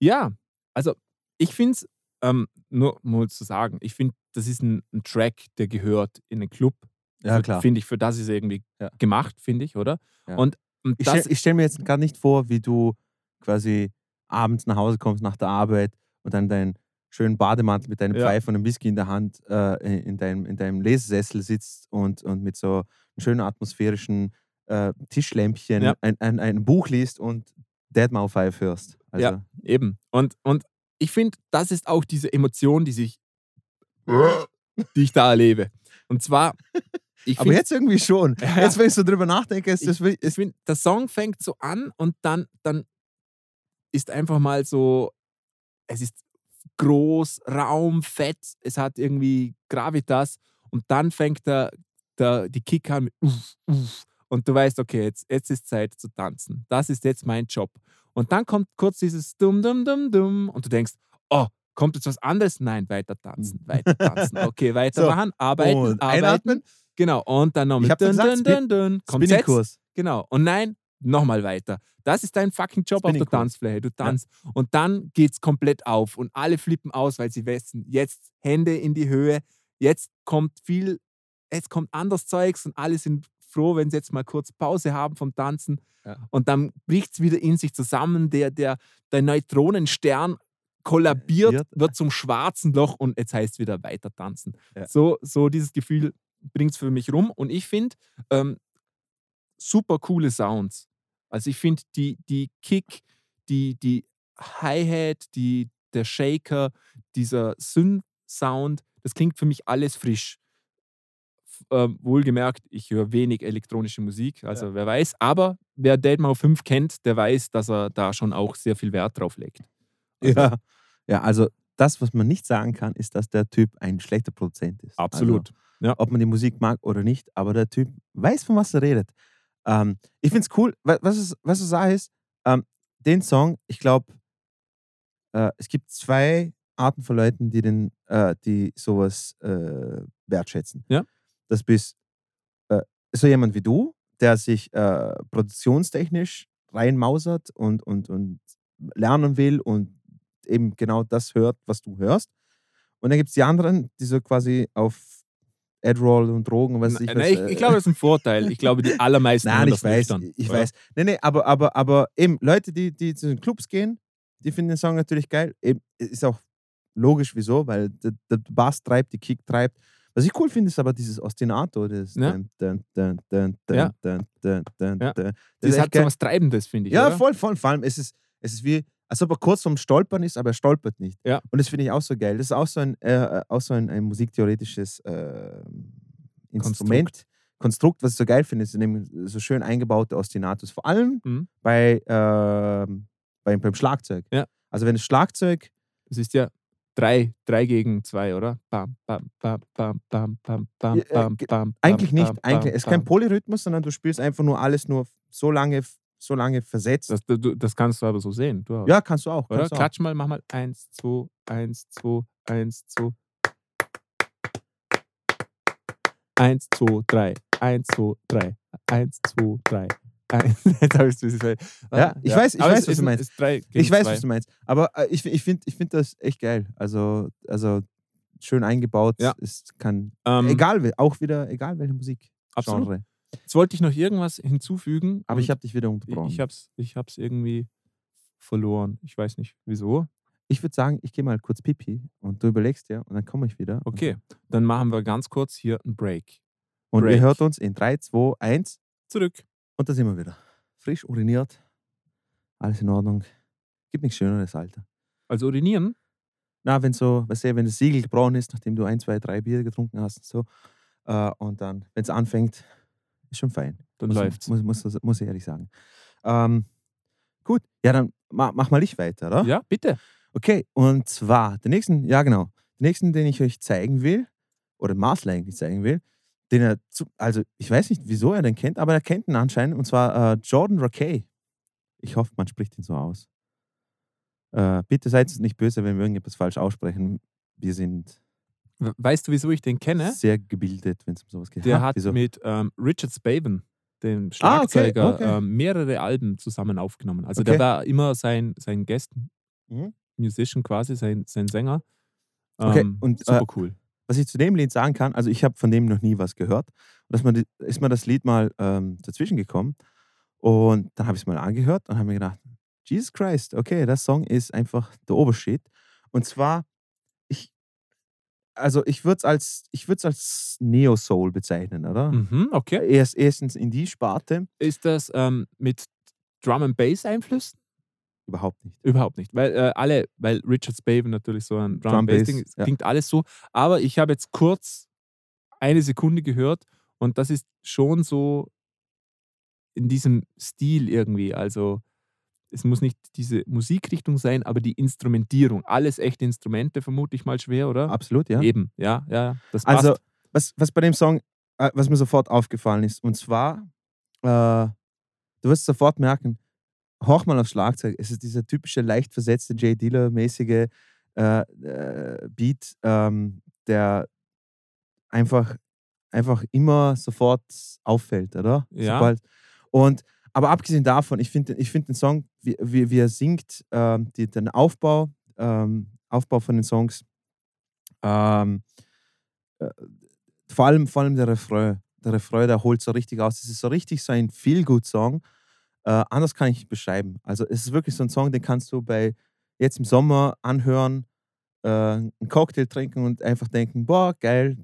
ja, also ich finde es, ähm, nur mal zu sagen, ich finde, das ist ein, ein Track, der gehört in den Club. Ja, Für- klar. Finde ich, für das ist er irgendwie Ja. gemacht, finde ich, oder? Ja. Und, und Ich stelle stell mir jetzt gar nicht vor, wie du quasi abends nach Hause kommst nach der Arbeit und dann deinen schönen Bademantel mit deinem Ja. Pfeife und einem Whisky in der Hand äh, in, deinem, in deinem Lesesessel sitzt und, und mit so einem schönen atmosphärischen äh, Tischlämpchen Ja. ein, ein, ein Buch liest und Deadmau 5 hörst. Also, Ja. eben. Und, und ich finde, das ist auch diese Emotion, die sich, die ich da erlebe. Und zwar, ich Aber find- jetzt irgendwie schon. Ja. Jetzt, wenn ich so drüber nachdenke, ist ich, das wirklich- ich finde, der Song fängt so an und dann, dann ist einfach mal so, es ist groß, Raum, fett, es hat irgendwie Gravitas und dann fängt der, der, die Kick an mit uff, uff, und du weißt, okay, jetzt, jetzt ist Zeit zu tanzen. Das ist jetzt mein Job. Und dann kommt kurz dieses Dum, Dum, Dum, Dum und du denkst, oh, kommt jetzt was anderes? Nein, weiter tanzen, weiter tanzen. Okay, weitermachen, arbeiten, und arbeiten. einatmen. Genau, und dann noch Ich dun, gesagt, dun, dun, dun. Kommt jetzt, Spinningkurs. genau. Und nein, nochmal weiter. Das ist dein fucking Job auf der. Tanzfläche. Du tanzt. Und dann geht's komplett auf und alle flippen aus, weil sie wissen, jetzt Hände in die Höhe, jetzt kommt viel, jetzt kommt anderes Zeugs und alle sind froh, wenn sie jetzt mal kurz Pause haben vom Tanzen. Ja. Und dann bricht es wieder in sich zusammen. Der, der, der Neutronenstern kollabiert, Wird. wird zum schwarzen Loch und jetzt heißt es wieder weiter tanzen. Ja. So, so dieses Gefühl bringt es für mich rum. Und ich finde, ähm, super coole Sounds. Also ich finde die, die Kick, die, die Hi-Hat, die, der Shaker, dieser Synth-Sound, das klingt für mich alles frisch. Ähm, wohlgemerkt, ich höre wenig elektronische Musik, also wer weiß. Aber wer Deadmau 5 kennt, der weiß, dass er da schon auch sehr viel Wert drauf legt. Also, Ja. ja, also das, was man nicht sagen kann, ist, dass der Typ ein schlechter Produzent ist. Absolut. Also, ob man die Musik mag oder nicht, aber der Typ weiß, von was er redet. Ähm, ich finde es cool, wa- was, was du sagst, ähm, den Song, ich glaube, äh, es gibt zwei Arten von Leuten, die, den, äh, die sowas äh, wertschätzen. Ja. Das bist äh, so jemand wie du, der sich äh, produktionstechnisch reinmausert und, und, und lernen will und eben genau das hört, was du hörst. Und dann gibt es die anderen, die so quasi auf Adroll und Drogen, was ich. Was, ich, äh, ich glaube, das ist ein Vorteil. Ich glaube, die allermeisten Nein, ich das weiß, nüchtern, ich oder? weiß. Nee, nee, aber, aber, aber eben Leute, die, die zu den Clubs gehen, die finden den Song natürlich geil. Eben, ist auch logisch, wieso, weil der, der Bass treibt, die Kick treibt. Was ich cool finde, ist aber dieses Ostinato. Das Ja. dun, dun, dun. Das hat so was Treibendes, finde ich. Ja, oder? voll, voll. Vor allem, es ist, es ist wie, als ob er kurz vorm Stolpern ist, aber er stolpert nicht. Ja. Und das finde ich auch so geil. Das ist auch so ein, äh, auch so ein, ein musiktheoretisches äh, Instrument, Konstrukt. was ich so geil finde, ist nämlich so schön eingebaute Ostinatos. Vor allem Mhm. bei, ähm, beim, beim Schlagzeug. Ja. Also wenn das Schlagzeug, Das ist ja drei, drei gegen zwei, oder? Bam, bam, bam, bam, bam, bam, bam, äh, bam, bam, eigentlich nicht, eigentlich, es ist kein. Polyrhythmus, sondern du spielst einfach nur alles nur so lange, so lange versetzt. Das, du, das kannst du aber so sehen. Du, ja, kannst du auch. Kannst du auch. Klatsch mal, mach mal eins, zwei, eins, zwei, eins, zwei. Eins, zwei, drei. Eins, zwei, drei. Eins, zwei, drei. Jetzt habe ich es Ja, ich weiß- ich Aber weiß, was du meinst. Ich weiß, zwei. was du meinst. Aber äh, ich, ich finde ich find das echt geil. Also, also schön eingebaut. Ja. Es kann, Ähm, egal, auch wieder, egal welche Musik. Absolut. Genre. Jetzt wollte ich noch irgendwas hinzufügen. Aber ich habe dich wieder ich, unterbrochen. ich habe es ich hab's irgendwie verloren. Ich weiß nicht wieso. Ich würde sagen, ich gehe mal kurz pipi und du überlegst dir und dann komme ich wieder. Okay, dann machen wir ganz kurz hier einen Break. Und Break. ihr hört uns in 3, 2, 1 Zurück. Und da sind wir wieder. Frisch uriniert. Alles in Ordnung. Gibt nichts Schöneres, Alter. Also urinieren. Na, wenn so, weißt du, wenn das Siegel gebrochen ist, nachdem du ein, zwei, drei Bier getrunken hast, und so, äh, und dann, wenn es anfängt, ist schon fein. Dann muss, läuft's. Muss, muss, muss, muss ich ehrlich sagen. Ähm, gut, ja, dann ma, mach mal ich weiter, oder? Ja, bitte. Okay, und zwar, den nächsten, ja genau, den nächsten, den ich euch zeigen will, oder Marcel eigentlich zeigen will, den er, zu, also ich weiß nicht, wieso er den kennt, aber er kennt ihn anscheinend, und zwar äh, Jordan Rakey. Ich hoffe, man spricht ihn so aus. Äh, bitte seid uns nicht böse, wenn wir irgendetwas falsch aussprechen. Wir sind We- Weißt du, wieso ich den kenne? sehr gebildet, wenn es um sowas geht. Der Ha, hat wieso? mit ähm, Richard Spaven, dem Ah, okay, Schlagzeuger, okay. Ähm, mehrere Alben zusammen aufgenommen. Also Okay. der war immer sein, sein Guest Mhm. Musician quasi, sein, sein Sänger. Okay, Ähm, und, äh, super cool. Was ich zu dem Lied sagen kann, also ich habe von dem noch nie was gehört. Und dass man, ist mir das Lied mal ähm, dazwischen gekommen. Und dann habe ich es mal angehört und habe mir gedacht, Jesus Christ, okay, das Song ist einfach der Obershit. Und zwar, ich, also ich würde es als, ich würd's als Neo-Soul bezeichnen, oder? Mhm, okay. Erst, erstens in die Sparte, Ist das ähm, mit Drum and Bass Einflüssen? Überhaupt nicht. Überhaupt nicht. Weil äh, alle, weil Richard Spaven natürlich so ein Drum, Drum Bass Ding ja. klingt alles so. Aber ich habe jetzt kurz eine Sekunde gehört und das ist schon so in diesem Stil irgendwie. Also es muss nicht diese Musikrichtung sein, aber die Instrumentierung. Alles echte Instrumente, vermute ich mal schwer, oder? Absolut, ja. Eben, ja, ja. ja, Das passt. Also, was, was bei dem Song, äh, was mir sofort aufgefallen ist, und zwar, äh, du wirst sofort merken, horch mal aufs Schlagzeug, es ist dieser typische leicht versetzte Jay Dealer-mäßige äh, äh, Beat, ähm, der einfach, einfach immer sofort auffällt, oder? Ja. Sobald, und, aber abgesehen davon, ich finde ich find den Song, wie, wie, wie er singt, ähm, die, den Aufbau, ähm, Aufbau von den Songs, ähm, äh, vor allem, vor allem der Refrain. der Refrain, der holt so richtig aus. Es ist so richtig so ein Feel-Good-Song. Äh, anders kann ich nicht beschreiben. Also es ist wirklich so ein Song, den kannst du bei jetzt im Sommer anhören, äh, einen Cocktail trinken und einfach denken, boah, geil,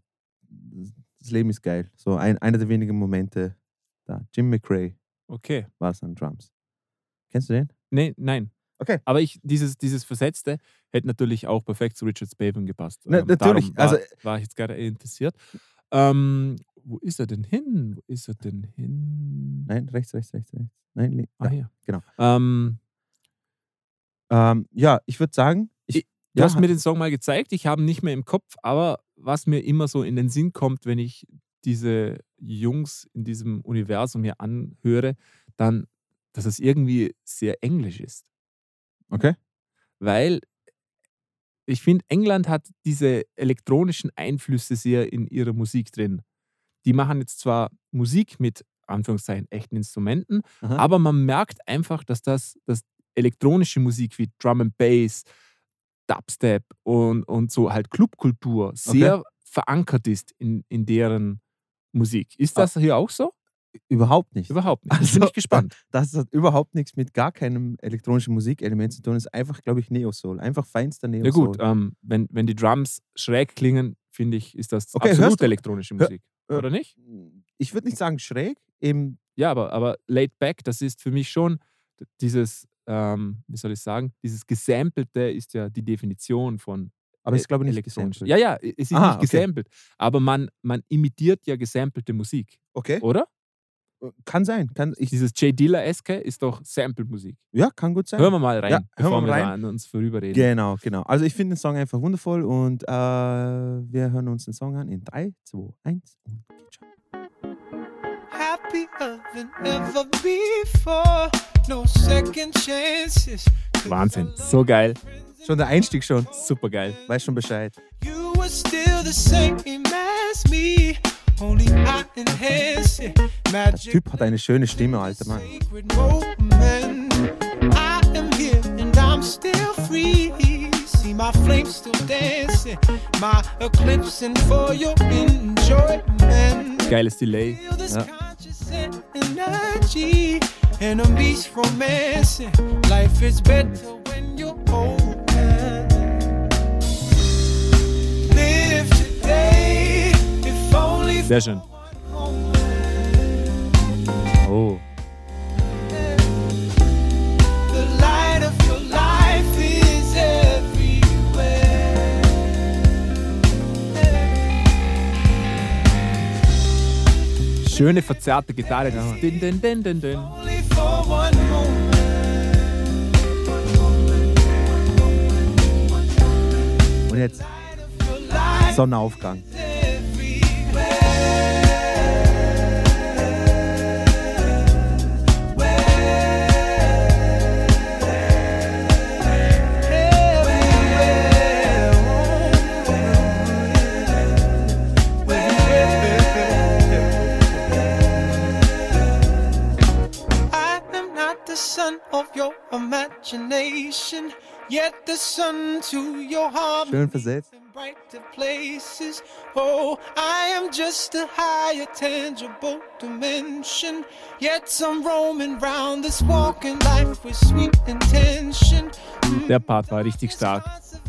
das Leben ist geil. So ein, einer der wenigen Momente da. Jim McRae Okay. war es an Drums. Kennst du den? Nee, nein. Okay. Aber ich, dieses, dieses Versetzte hätte natürlich auch perfekt zu Richard Spavin gepasst. Na- Ähm, natürlich, Darum war, also- war ich jetzt gerade interessiert. Ähm, wo ist er denn hin? Wo ist er denn hin? Nein, rechts, rechts, rechts, rechts. Nein, links. Ah, Ja. hier. genau. Ähm, Ähm, ja, ich würde sagen, ich, Ich- du ja, hast mir den Song mal gezeigt. Ich habe ihn nicht mehr im Kopf, aber was mir immer so in den Sinn kommt, wenn ich diese Jungs in diesem Universum hier anhöre, dann, dass es irgendwie sehr englisch ist. okay. weil ich finde, England hat diese elektronischen Einflüsse sehr in ihrer Musik drin. Die machen jetzt zwar Musik mit Anführungszeichen echten Instrumenten, Aha. aber man merkt einfach, dass das dass elektronische Musik wie Drum and Bass, Dubstep und, und so halt Clubkultur sehr verankert ist in, in deren Musik. Ist Ah. das hier auch so? Überhaupt nicht. Überhaupt nicht. Also, Bin ich gespannt. Das hat überhaupt nichts mit gar keinem elektronischen Musikelement zu tun. Es ist einfach, glaube ich, Neo-Soul. Einfach feinster Neo-Soul. Ja gut, ähm, wenn, wenn die Drums schräg klingen, finde ich, ist das Okay, absolut elektronische Musik. Oder nicht? Ich würde nicht sagen schräg, eben, Ja, aber, aber laid back, das ist für mich schon dieses, ähm, wie soll ich sagen, dieses Gesampelte ist ja die Definition von aber ich glaube nicht elektronisch. Ja, ja, es ist Aha, nicht okay. gesampelt, aber man, man imitiert ja gesampelte Musik, Okay. oder? Kann sein. Kann, ich, Dieses J. Dilla-eske ist doch Sample-Musik. ja, kann gut sein. Hören wir mal rein, Ja, hören bevor wir wir rein. an uns vorüberreden. Genau, genau. Also ich finde den Song einfach wundervoll und äh, wir hören uns den Song an in 3, 2, 1 und schon. happier than ever before. No second chances. Wahnsinn, so geil, Schon der Einstieg schon. super geil. Weiß schon Bescheid. You were still the same as me. Der. Typ hat eine schöne Stimme, alter Mann. My flames still dancing. My eclipsing for your enjoyment. Geiles Delay. Ja. Life is better when you're open. Live today, Sehr schön. Oh, schöne verzerrte Gitarre. dieses Din, din, din, din, din. Und jetzt Sonnenaufgang. Of your imagination, yet the son to your heart. Schön versetzt. brighter places. Oh, I am just a higher tangible dimension. Yet I'm roaming round this walking life with sweet intention. Der Part war richtig stark.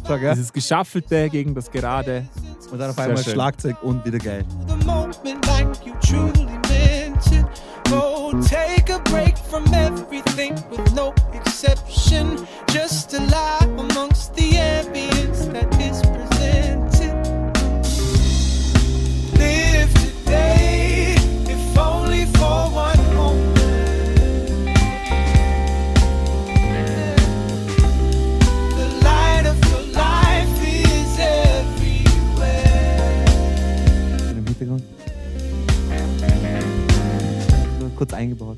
Sag, ja. Dieses Geschaffelte gegen das Gerade. Und dann auf Sehr einmal schön. Schlagzeug und wieder geil. The moment like you truly meant it. Oh, take break from everything with no exception. Just to lie amongst the ambience that is presented. Live today, if only for one moment. The light of your life is everywhere. Im Hintergrund. Nur kurz eingebaut.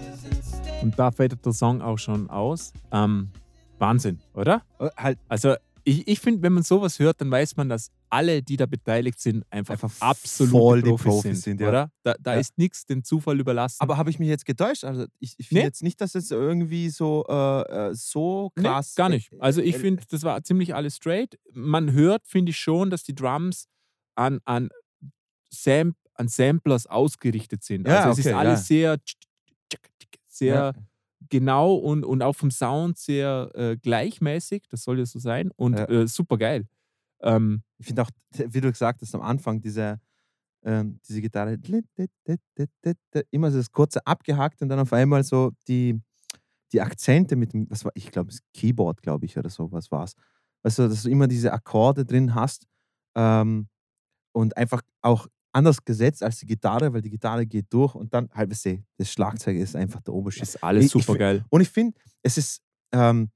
is instead. Und da fällt der Song auch schon aus. Ähm, Wahnsinn, oder? Äh, Halt Also ich, ich finde, wenn man sowas hört, dann weiß man, dass alle, die da beteiligt sind, einfach, Einfach die Profis, Profis sind, ja. oder? Da, da Ja. ist nichts dem Zufall überlassen. Aber habe ich mich jetzt getäuscht? Also ich, ich finde Nee. jetzt nicht, dass es irgendwie so, äh, äh, so Nee, krass. gar nicht. Also ich äh, finde, das war ziemlich alles straight. Man hört, finde ich schon, dass die Drums an, an, Sam, an Samplers ausgerichtet sind. Ja, also es ist alles sehr, sehr. Genau und, und auch vom Sound sehr äh, gleichmäßig. Das soll ja so sein. Und Ja. äh, super geil. Ähm, Ich finde auch, wie du gesagt hast am Anfang, diese, ähm, diese Gitarre, immer so das kurze abgehackt und dann auf einmal so die, die Akzente mit dem, was war, ich glaube, das Keyboard, glaube ich, oder so, was war es. Weißt du, dass du immer diese Akkorde drin hast ähm, und einfach auch anders gesetzt als die Gitarre, weil die Gitarre geht durch und dann, weißt du, das Schlagzeug ist einfach der Oberschiss. ist alles super geil. Und ich finde, es ist, ähm,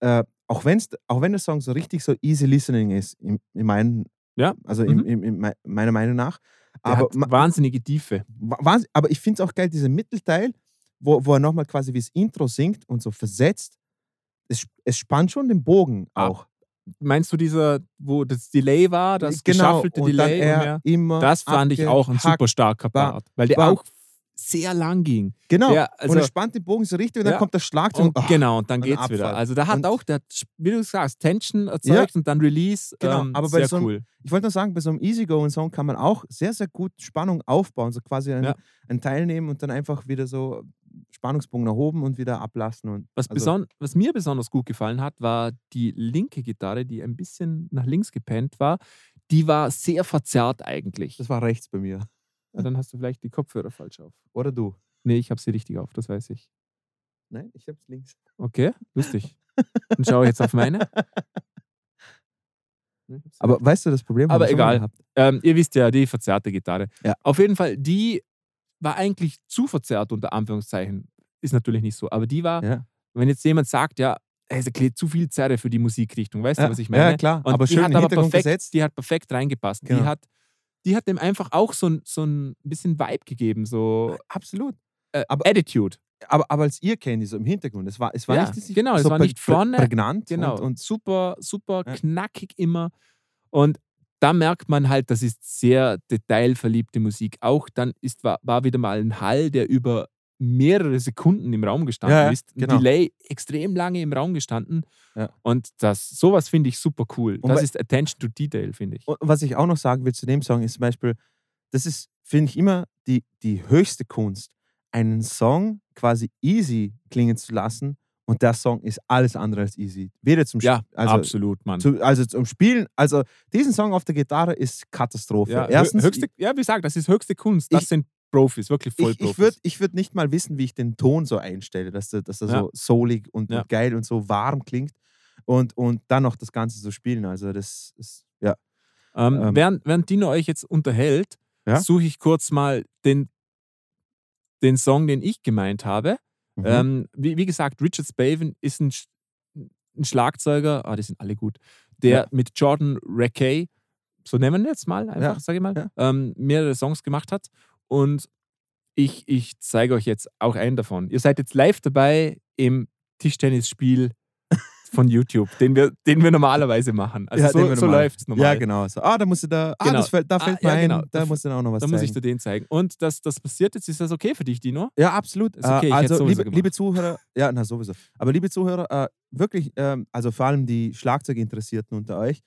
äh, auch, wenn's, auch wenn der Song so richtig so easy listening ist, in, in meinen, Ja. also Mhm. in, in mei- meiner Meinung nach, aber, wahnsinnige Tiefe. wa- wahnsinn- aber ich finde es auch geil, dieser Mittelteil, wo, wo er nochmal quasi wie das Intro singt und so versetzt, es, es spannt schon den Bogen Ah, auch. Meinst du dieser, wo das Delay war, das geschaffelte Genau, und dann Delay? er und mehr? immer Das fand ich auch ein super starker Part, weil der auch sehr lang ging. Genau, der, und also- er spannt den Bogen so richtig und dann Ja, kommt das Schlagzeug Und, ach, genau, und dann geht's wieder. Abfall. Also da hat Und- auch, der, wie du sagst, Tension erzeugt und dann Release. Genau, ähm, aber bei sehr so einem- cool. Ich wollte nur sagen, bei so einem Easygoing-Song kann man auch sehr, sehr gut Spannung aufbauen. So quasi einen, Ja. einen Teil nehmen und dann einfach wieder so Spannungsbogen nach oben und wieder ablassen. Und, Was, also, was mir besonders gut gefallen hat, war die linke Gitarre, die ein bisschen nach links gepennt war. Die war sehr verzerrt eigentlich. das war rechts bei mir. Ja, dann hast du vielleicht die Kopfhörer falsch auf. Oder du? Nee, ich habe sie richtig auf, das weiß ich. Nein, ich hab's links. Okay, lustig. Dann schaue ich jetzt auf meine. Aber weißt du, das Problem Aber egal. Ähm, ihr wisst ja, die verzerrte Gitarre. Ja. Auf jeden Fall, die war eigentlich zu verzerrt, unter Anführungszeichen. Ist natürlich nicht so. Aber die war, Ja. wenn jetzt jemand sagt, ja, es erklärt zu viel Zerre für die Musikrichtung, weißt Ja, du, was ich meine? ja, klar. Und aber schön hat aber perfekt, gesetzt. Die hat perfekt reingepasst. Genau. Die, hat, die hat dem einfach auch so ein, so ein bisschen Vibe gegeben, so Absolut. äh, aber- Attitude. Aber, aber als ihr kennt, so im Hintergrund, es war, es war Ja, nicht, genau, es so war prä- nicht vorne, prä- prägnant Genau. und, und super, super knackig immer. Und da merkt man halt, das ist sehr detailverliebte Musik. Auch dann ist, war, war wieder mal ein Hall, der über mehrere Sekunden im Raum gestanden Ja, ist. Ein genau. Delay extrem lange im Raum gestanden. Ja. Und das, sowas finde ich super cool. Und das ist Attention to Detail, finde ich. Und was ich auch noch sagen will zu dem Song ist zum Beispiel, das ist, finde ich, immer die, die höchste Kunst, einen Song quasi easy klingen zu lassen und der Song ist alles andere als easy. Weder zum Ja, Sp- also, absolut, Mann. zu, also zum Spielen, also diesen Song auf der Gitarre ist Katastrophe. Ja, Erstens, höchste, ja, wie gesagt, das ist höchste Kunst. Das Ich- sind Profis, wirklich ich, Vollprofis. ich würde ich würd nicht mal wissen, wie ich den Ton so einstelle, dass er, dass er Ja. so soulig und, Ja. und geil und so warm klingt und, und dann noch das Ganze so spielen. Also das ist, ja. Ähm, Ähm, während, während Dino euch jetzt unterhält, Ja? suche ich kurz mal den, den Song, den ich gemeint habe. Mhm. Ähm, wie, wie gesagt, Richard Spaven ist ein, ein Schlagzeuger, ah, die sind alle gut, der Ja. mit Jordan Rackey, so nennen wir ihn jetzt mal, einfach, Ja, sage ich mal, ja. ähm, mehrere Songs gemacht hat. Und ich, ich zeige euch jetzt auch einen davon. Ihr seid jetzt live dabei im Tischtennisspiel von YouTube, den wir, den wir normalerweise machen. Also Ja, so, so läuft es normal. Ja, genau. So, ah, da musst du da, ah, Genau. das fällt, da Ah, fällt ja, mir ein, genau. da Da- musst du dann auch noch was Da muss ich zeigen. dir den zeigen. Und dass das passiert ist, ist das okay für dich, Dino? Ja, absolut. Ist okay, Äh, also, liebe, liebe Zuhörer, ja, na sowieso. Aber liebe Zuhörer, äh, wirklich, ähm, also vor allem die Schlagzeuginteressierten unter euch,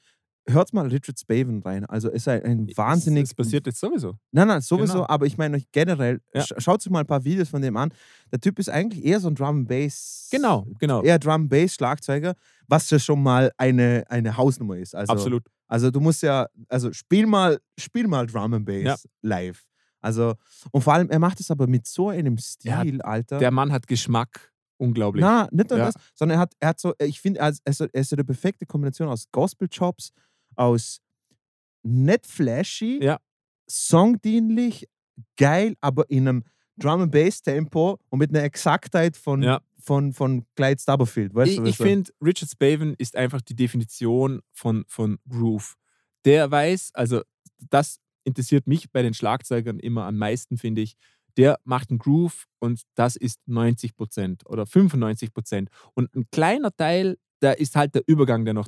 hört mal Richard Spaven rein. Also ist ein, ein wahnsinnig. Das passiert jetzt sowieso. Nein, nein, sowieso, Genau. aber ich meine euch generell, Ja. sch schaut euch mal ein paar Videos von dem an. Der Typ ist eigentlich eher so ein Drum Bass. Genau, genau. Eher Drum Bass Schlagzeuger, was ja schon mal eine, eine Hausnummer ist. Also, Absolut. Also du musst ja, also spiel mal, spiel mal Drum and Bass Ja. live. Also, und vor allem, er macht es aber mit so einem Er Stil, Alter. Der Mann hat Geschmack. Unglaublich. Na, nicht nur Ja. das, sondern er hat, er hat so, ich finde, er ist, er ist so eine perfekte Kombination aus Gospel-Chops, aus nicht flashy, Ja. songdienlich, geil, aber in einem Drum and Bass Tempo und mit einer Exaktheit von, Ja. von, von Clyde Stubblefield. Weißt Ich, du, ich finde, Richard Spaven ist einfach die Definition von, von Groove. Der weiß, also das interessiert mich bei den Schlagzeugern immer am meisten, finde ich. Der macht einen Groove und das ist 90 Prozent oder 95 Prozent. Und ein kleiner Teil, da ist halt der Übergang, der noch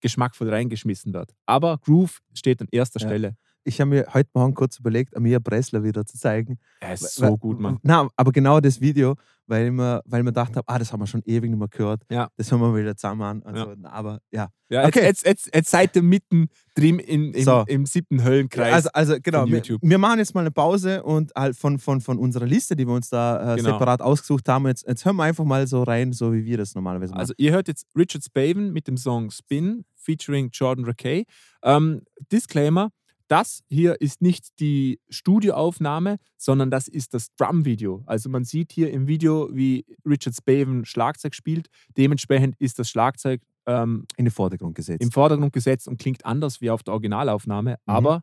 geschmackvoll reingeschmissen wird. Aber Groove steht an erster Ja. Stelle. Ich habe mir heute Morgen kurz überlegt, Amir Bressler wieder zu zeigen. Er ist Weil- so gut, Mann. Na, aber genau das Video, weil wir, weil wir gedacht haben, ah, das haben wir schon ewig nicht mehr gehört. Ja. Das hören wir wieder zusammen an. Also, Ja. Aber ja. Ja, Okay. jetzt, jetzt, jetzt, jetzt seid ihr mitten drin im, im, So. im siebten Höllenkreis. Also, also genau, wir, wir machen jetzt mal eine Pause und halt von, von, von unserer Liste, die wir uns da äh, Genau. separat ausgesucht haben, jetzt, jetzt hören wir einfach mal so rein, so wie wir das normalerweise machen. Also ihr hört jetzt Richard Spaven mit dem Song Spin featuring Jordan Rakey. Ähm, Disclaimer, das hier ist nicht die Studioaufnahme, sondern das ist das Drum-Video. Also man sieht hier im Video, wie Richard Spaven Schlagzeug spielt. Dementsprechend ist das Schlagzeug ähm, in den Vordergrund gesetzt. im Vordergrund gesetzt und klingt anders wie auf der Originalaufnahme. Aber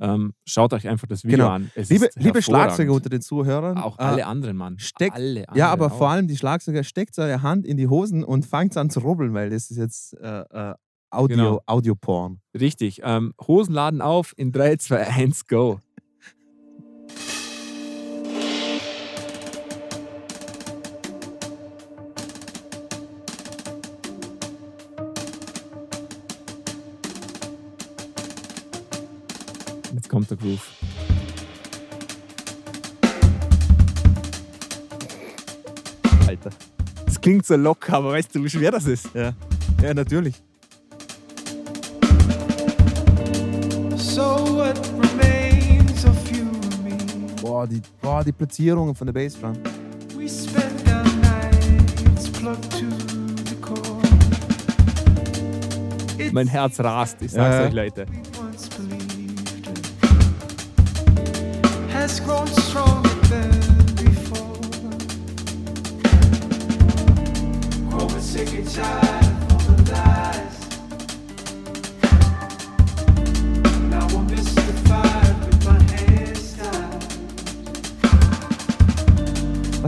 ähm, schaut euch einfach das Video Mhm. Genau. an. Es liebe liebe. Schlagzeuger unter den Zuhörern. Auch äh, alle anderen, Mann. steckt- alle Ja, anderen aber auch. vor allem die Schlagzeuger, steckt eure Hand in die Hosen und fangt an zu rubbeln, weil das ist jetzt äh, äh, Audio, Genau. Audio-Porn. Richtig. Ähm, Hosenladen auf in 3, 2, 1, go. Jetzt kommt der Groove. Alter. Das klingt so locker, aber weißt du, wie schwer das ist? Ja, ja natürlich. Boah, die, boah, die Platzierungen von der Bassdrum. We spend our nights plugged to the core. It's Mein Herz rast, ich sag's Ja, euch, Leute. has grown stronger than before. Growing sick and tired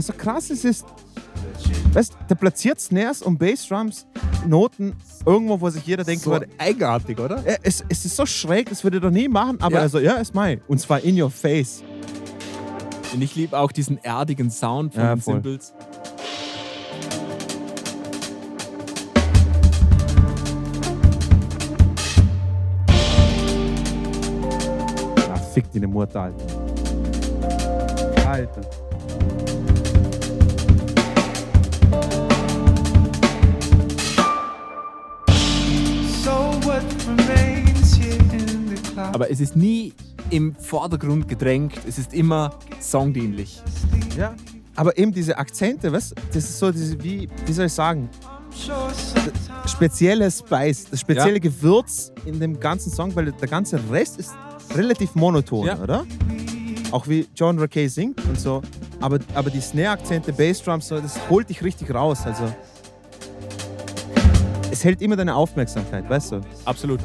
Was so krass ist, ist, weißt, der platziert Snares und Bassdrums, Noten irgendwo, wo sich jeder denkt, So würde, eigenartig, oder? es, es ist so schräg, das würde ich doch nie machen, aber Ja. also, ja, ist mein. Und zwar in your face. Und ich liebe auch diesen erdigen Sound von Ja, den voll. Cymbals. Ah, fick die Mutter, Alter. Alter. Aber es ist nie im Vordergrund gedrängt, es ist immer songdienlich. Ja. Aber eben diese Akzente, weißt das ist so, diese, wie, wie soll ich sagen, spezielle Spice, das spezielle Gewürz in dem ganzen Song, weil der ganze Rest ist relativ monoton, Ja. oder? Auch wie John Rakey singt und so. Aber, aber die Snare-Akzente, Bassdrums, so, das holt dich richtig raus. Also es hält immer deine Aufmerksamkeit, weißt du? Absolut.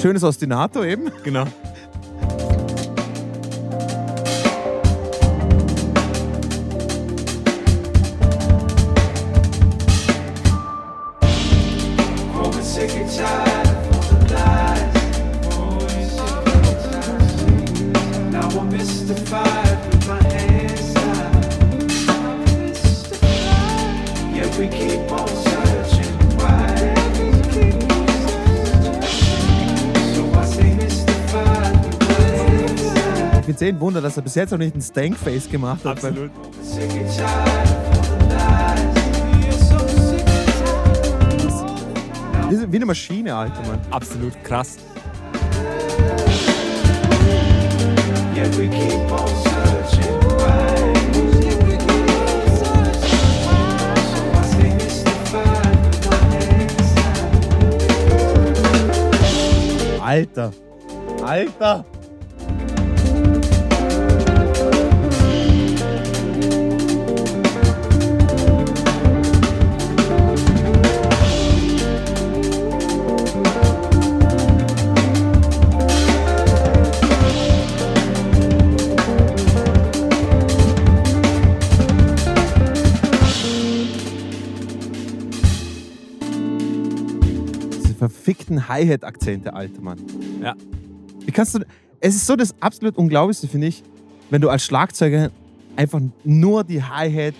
Schönes Ostinato eben. Genau. Wunder, dass er bis jetzt noch nicht ein Stankface gemacht hat. Absolut. Wie eine Maschine, Alter, Mann. Absolut krass. Alter. Alter. Hi-Hat-Akzente, alter Mann. Ja. Wie kannst du. Es ist so das absolut Unglaublichste, finde ich, wenn du als Schlagzeuger einfach nur die Hi-Hat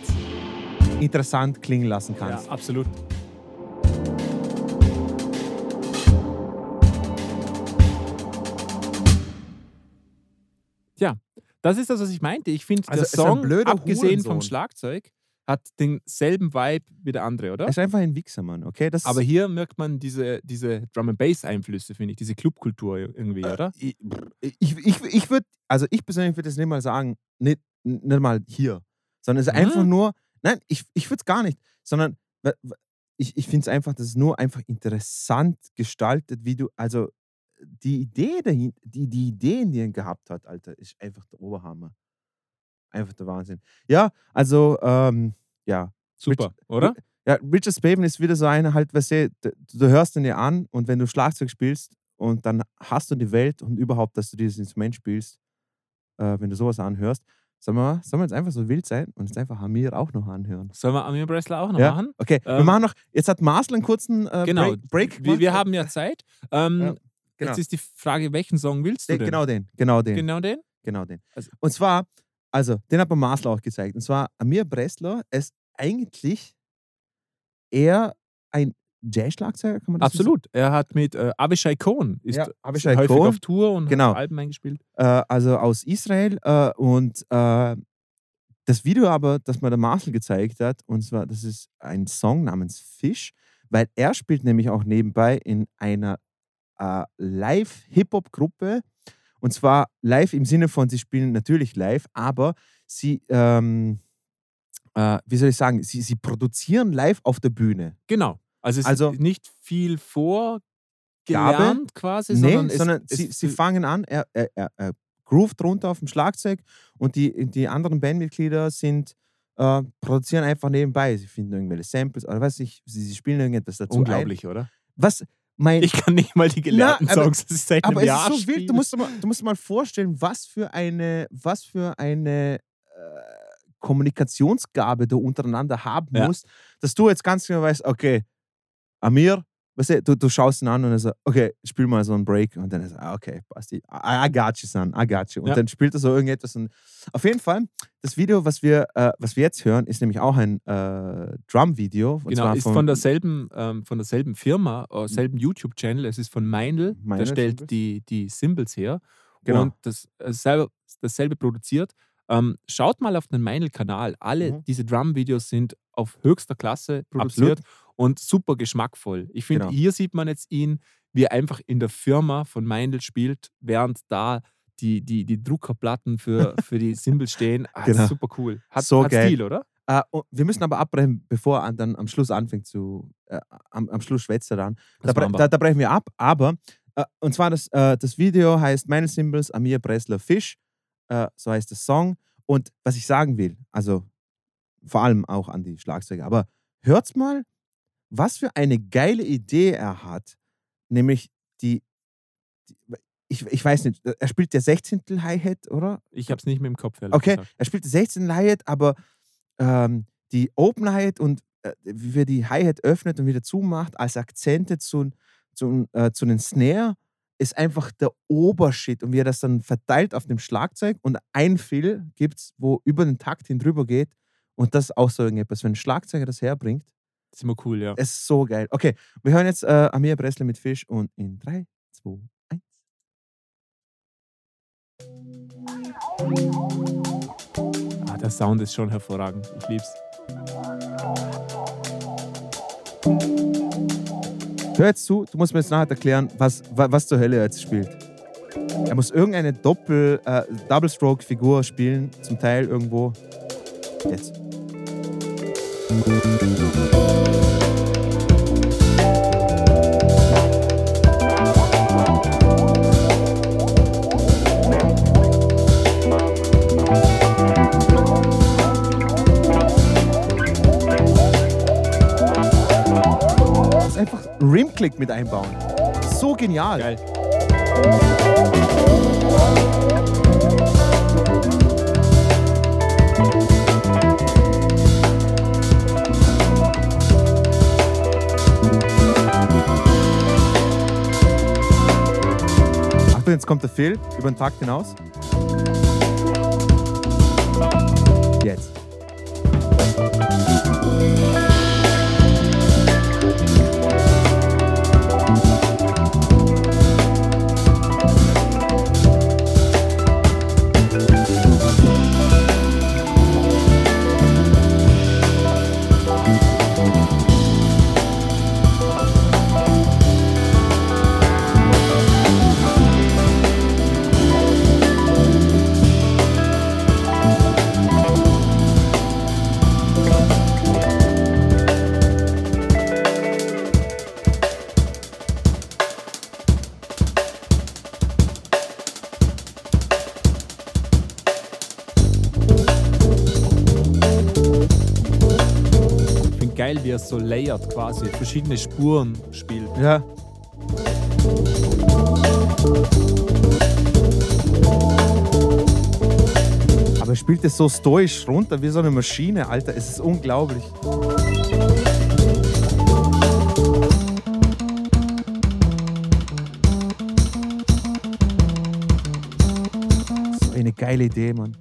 interessant klingen lassen Ja, kannst. absolut. Tja, das ist das, was ich meinte. Ich finde, Also, der Song, abgesehen vom Hurensohn. Schlagzeug, hat denselben Vibe wie der andere, oder? Er ist einfach ein Wichser, Mann, okay? Das Aber hier merkt man diese, diese Drum and Bass Einflüsse, finde ich, diese Clubkultur irgendwie, Äh, oder? Ich, ich, ich, ich würde, also ich persönlich würde es nicht mal sagen, nicht, nicht mal hier, sondern es ist einfach Mhm. nur, nein, ich, ich würde es gar nicht, sondern ich, ich finde es einfach, das ist nur einfach interessant gestaltet, wie du, also die Idee dahin, die, die Ideen, die er gehabt hat, Alter, ist einfach der Oberhammer. Einfach der Wahnsinn. Ja, also, ähm, ja, Super, oder? ja, Richard Spaven ist wieder so einer, halt, weißt du, du, hörst ihn dir an und wenn du Schlagzeug spielst und dann hast du die Welt und überhaupt, dass du dieses Instrument spielst, äh, wenn du sowas anhörst, sollen wir, sollen wir jetzt einfach so wild sein und jetzt einfach Hamir auch noch anhören? Sollen wir Amir Bressler auch noch Ja? machen? Okay, wir Ähm, machen noch, jetzt hat Marcel einen kurzen äh, Genau. Break. Break Wir, wir haben ja Zeit. Ähm, Ja, genau. Jetzt ist die Frage, welchen Song willst du den, denn? genau den, genau den, Genau den? genau den. Also- und zwar, also, den hat mir Marcel auch gezeigt. Und zwar, Amir Bressler ist eigentlich eher ein Jazz-Schlagzeuger, kann man das so Absolut. Er hat mit äh, Avishai Cohn ist Ja, Avishai häufig Cohen. auf Tour und Genau. hat Alben eingespielt. äh, also aus Israel. Äh, und äh, das Video aber, das mir der Marcel gezeigt hat, und zwar, das ist ein Song namens Fish, weil er spielt nämlich auch nebenbei in einer äh, Live-Hip-Hop-Gruppe. Und zwar live im Sinne von, sie spielen natürlich live, aber sie, ähm, äh, wie soll ich sagen, sie, sie produzieren live auf der Bühne. Genau. Also es Also- ist nicht viel vorgelernt quasi, Nee, sondern, sondern, es, sie, es, sie fangen an, er, er, er, er groovt runter auf dem Schlagzeug und die, die anderen Bandmitglieder sind, äh, produzieren einfach nebenbei. Sie finden irgendwelche Samples oder was ich, sie, sie spielen irgendetwas dazu. unglaublich, oder? Ein. Was mein. Ich kann nicht mal die gelernten aber- Songs, das ist seit aber einem es Jahr ist so wild, du musst, dir mal, du musst dir mal vorstellen, was für eine, was für eine äh, Kommunikationsgabe du untereinander haben Ja. musst, dass du jetzt ganz genau weißt, okay, Amir, weißt du, du, du schaust ihn an und er sagt, okay, spiel mal so einen Break und dann ist er, ah, okay, passt. I, I got you, son, I got you. Und Ja. dann spielt er so irgendetwas und auf jeden Fall, das Video, was wir, äh, was wir jetzt hören, ist nämlich auch ein äh, Drum-Video. Genau, ist von derselben, ähm, von derselben Firma, äh, selben YouTube-Channel. Es ist von Meindl, Meindl der stellt Symbols. die, die Symbols her Genau. und das, selber, dasselbe produziert. Ähm, schaut mal auf den Meindl-Kanal. Alle Mhm. diese Drum-Videos sind auf höchster Klasse produziert und super geschmackvoll. Ich finde, Genau. hier sieht man jetzt ihn, wie er einfach in der Firma von Meindl spielt, während da die, die, die Druckerplatten für, für die Symbols stehen. Ah, Genau. ist super cool. Hat, So hat geil. Stil, oder? Und wir müssen aber abbrechen, bevor er dann am Schluss anfängt zu, äh, am, am Schluss schwätzt er dann. Da, bre da, da brechen wir ab, aber, äh, und zwar das, äh, das Video heißt Meine Symbols, Amir Bressler Fisch, äh, so heißt der Song. Und was ich sagen will, also vor allem auch an die Schlagzeuger, aber hört's mal, was für eine geile Idee er hat, nämlich die, die ich, ich weiß nicht, er spielt der 16. Hi-Hat, oder? Ich habe es nicht mehr im Kopf. Okay, gesagt. er spielt 16 Hi-Hat, aber ähm, die Open Hi-Hat und äh, wie er die Hi-Hat öffnet und wieder zumacht, als Akzente zu, zu, äh, zu den Snare, ist einfach der Obershit. Und wie er das dann verteilt auf dem Schlagzeug und ein Fill gibt es, wo über den Takt hin drüber geht. Und das ist auch so irgendetwas. Wenn ein Schlagzeuger das herbringt, ist immer cool, ja. es ist so geil. Okay, wir hören jetzt äh, Amir Bressler mit Fisch und in 3, 2, 1. Ah, der Sound ist schon hervorragend. Ich lieb's. Hör jetzt zu, du musst mir jetzt nachher erklären, was, wa- was zur Hölle er jetzt spielt. Er muss irgendeine Doppel, äh, Double-Stroke-Figur spielen, zum Teil irgendwo. Jetzt einfach Rimclick mit einbauen. So genial. Geil. Jetzt kommt der Phil über den Takt hinaus. Wie er so layert quasi, verschiedene Spuren spielt. Ja. Aber er spielt es so stoisch runter wie so eine Maschine, Alter. Es ist unglaublich. So eine geile Idee, Mann.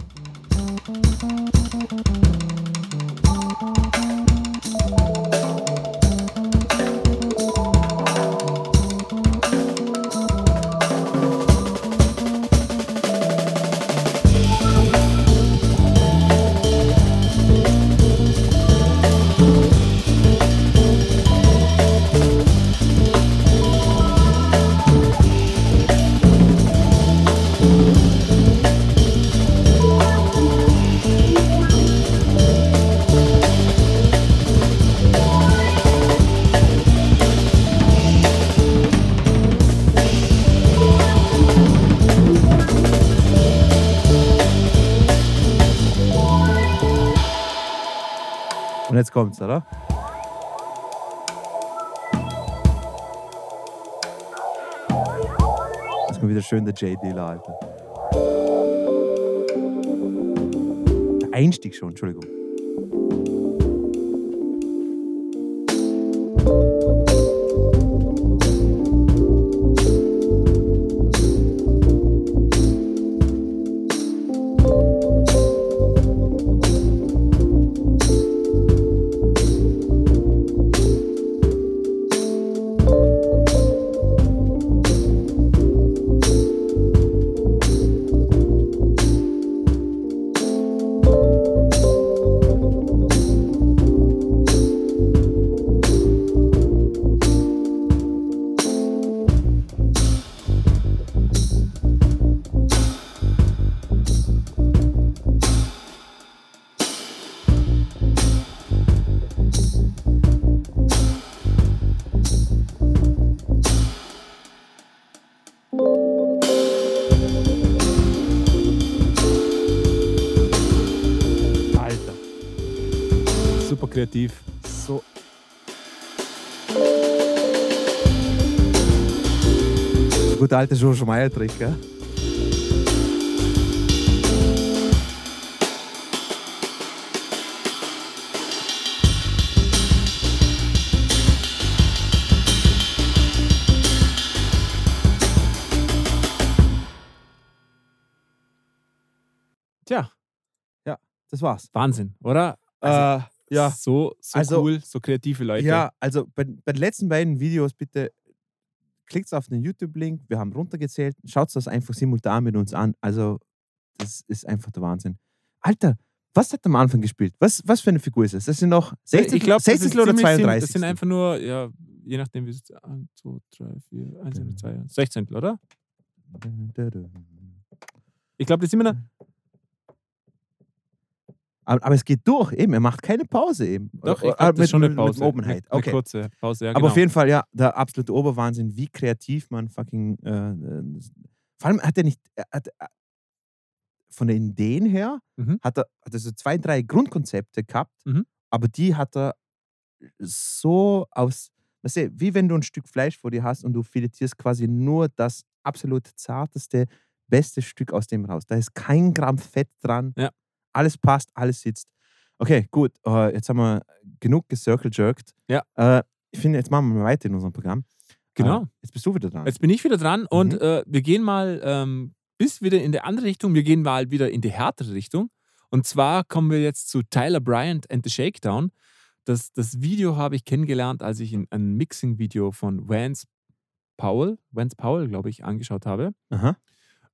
Jetzt kommt's, oder? Ist mal wieder schön der J-Dealer, Alter. Der Einstieg schon, Entschuldigung. Alte George Meyer-Trick, gell? Tja, Das war's. Wahnsinn, oder? äh, ja. So, so Also- cool, so kreative Leute. Ja, also bei, bei den letzten beiden Videos bitte klickt auf den YouTube-Link. Wir haben runtergezählt. Schaut das einfach simultan mit uns an. Also, das ist einfach der Wahnsinn. Alter, was hat er am Anfang gespielt? Was, was für eine Figur ist es? Das sind noch 16, ich glaube, 16 oder 32? Das sind einfach nur, ja, je nachdem, wie es 1, 2, 3, 4, 1, 2, 16, oder? Ich glaube, das sind immer noch. Aber, aber es geht durch, eben. Er macht keine Pause eben. Doch, Oder- ich glaube, das ist schon eine mit, Pause. Mit Openheit. Okay. eine kurze Pause, ja, Aber genau. auf jeden Fall, ja, der absolute Oberwahnsinn, wie kreativ man fucking. Äh, äh, vor allem hat er nicht. Er hat, äh, von den Ideen her Mhm. hat er, hat er so zwei, drei Grundkonzepte gehabt, Mhm. aber die hat er so aus weißt du, wie wenn du ein Stück Fleisch vor dir hast und du filetierst quasi nur das absolut zarteste, beste Stück aus dem raus. Da ist kein Gramm Fett dran. Ja. Alles passt, alles sitzt. Okay, gut. Äh, jetzt haben wir genug gecircle-jerked. Ja. Äh, ich finde, jetzt machen wir weiter in unserem Programm. Genau. Äh, jetzt bist du wieder dran. Jetzt bin ich wieder dran und Mhm. äh, wir gehen mal ähm, bis wieder in die andere Richtung. Wir gehen mal wieder in die härtere Richtung. Und zwar kommen wir jetzt zu Tyler Bryant and the Shakedown. Das, das Video habe ich kennengelernt, als ich in, ein Mixing-Video von Vance Powell, Vance Powell, glaube ich, angeschaut habe. Aha.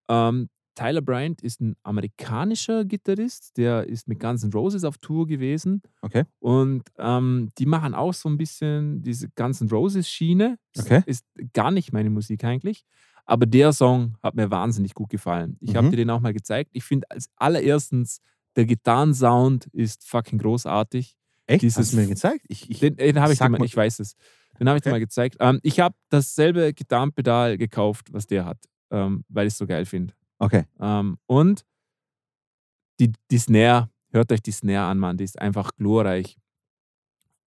Ähm, Tyler Bryant ist ein amerikanischer Gitarrist, der ist mit Guns N' Roses auf Tour gewesen. Okay. Und ähm, die machen auch so ein bisschen diese Guns N' Roses-Schiene. Okay. Ist gar nicht meine Musik eigentlich. Aber der Song hat mir wahnsinnig gut gefallen. Ich habe Mhm. dir den auch mal gezeigt. Ich finde als allererstens, der Gitarrensound ist fucking großartig. Echt? Dieses Hast du mir gezeigt? Ich, ich, Den, den habe ich dir mal, ich weiß es. Den habe ich dir Okay. mal gezeigt. Ähm, ich habe dasselbe Gitarrenpedal gekauft, was der hat, ähm, weil ich es so geil finde. Okay. Ähm, und die, die Snare, hört euch die Snare an, Mann, die ist einfach glorreich.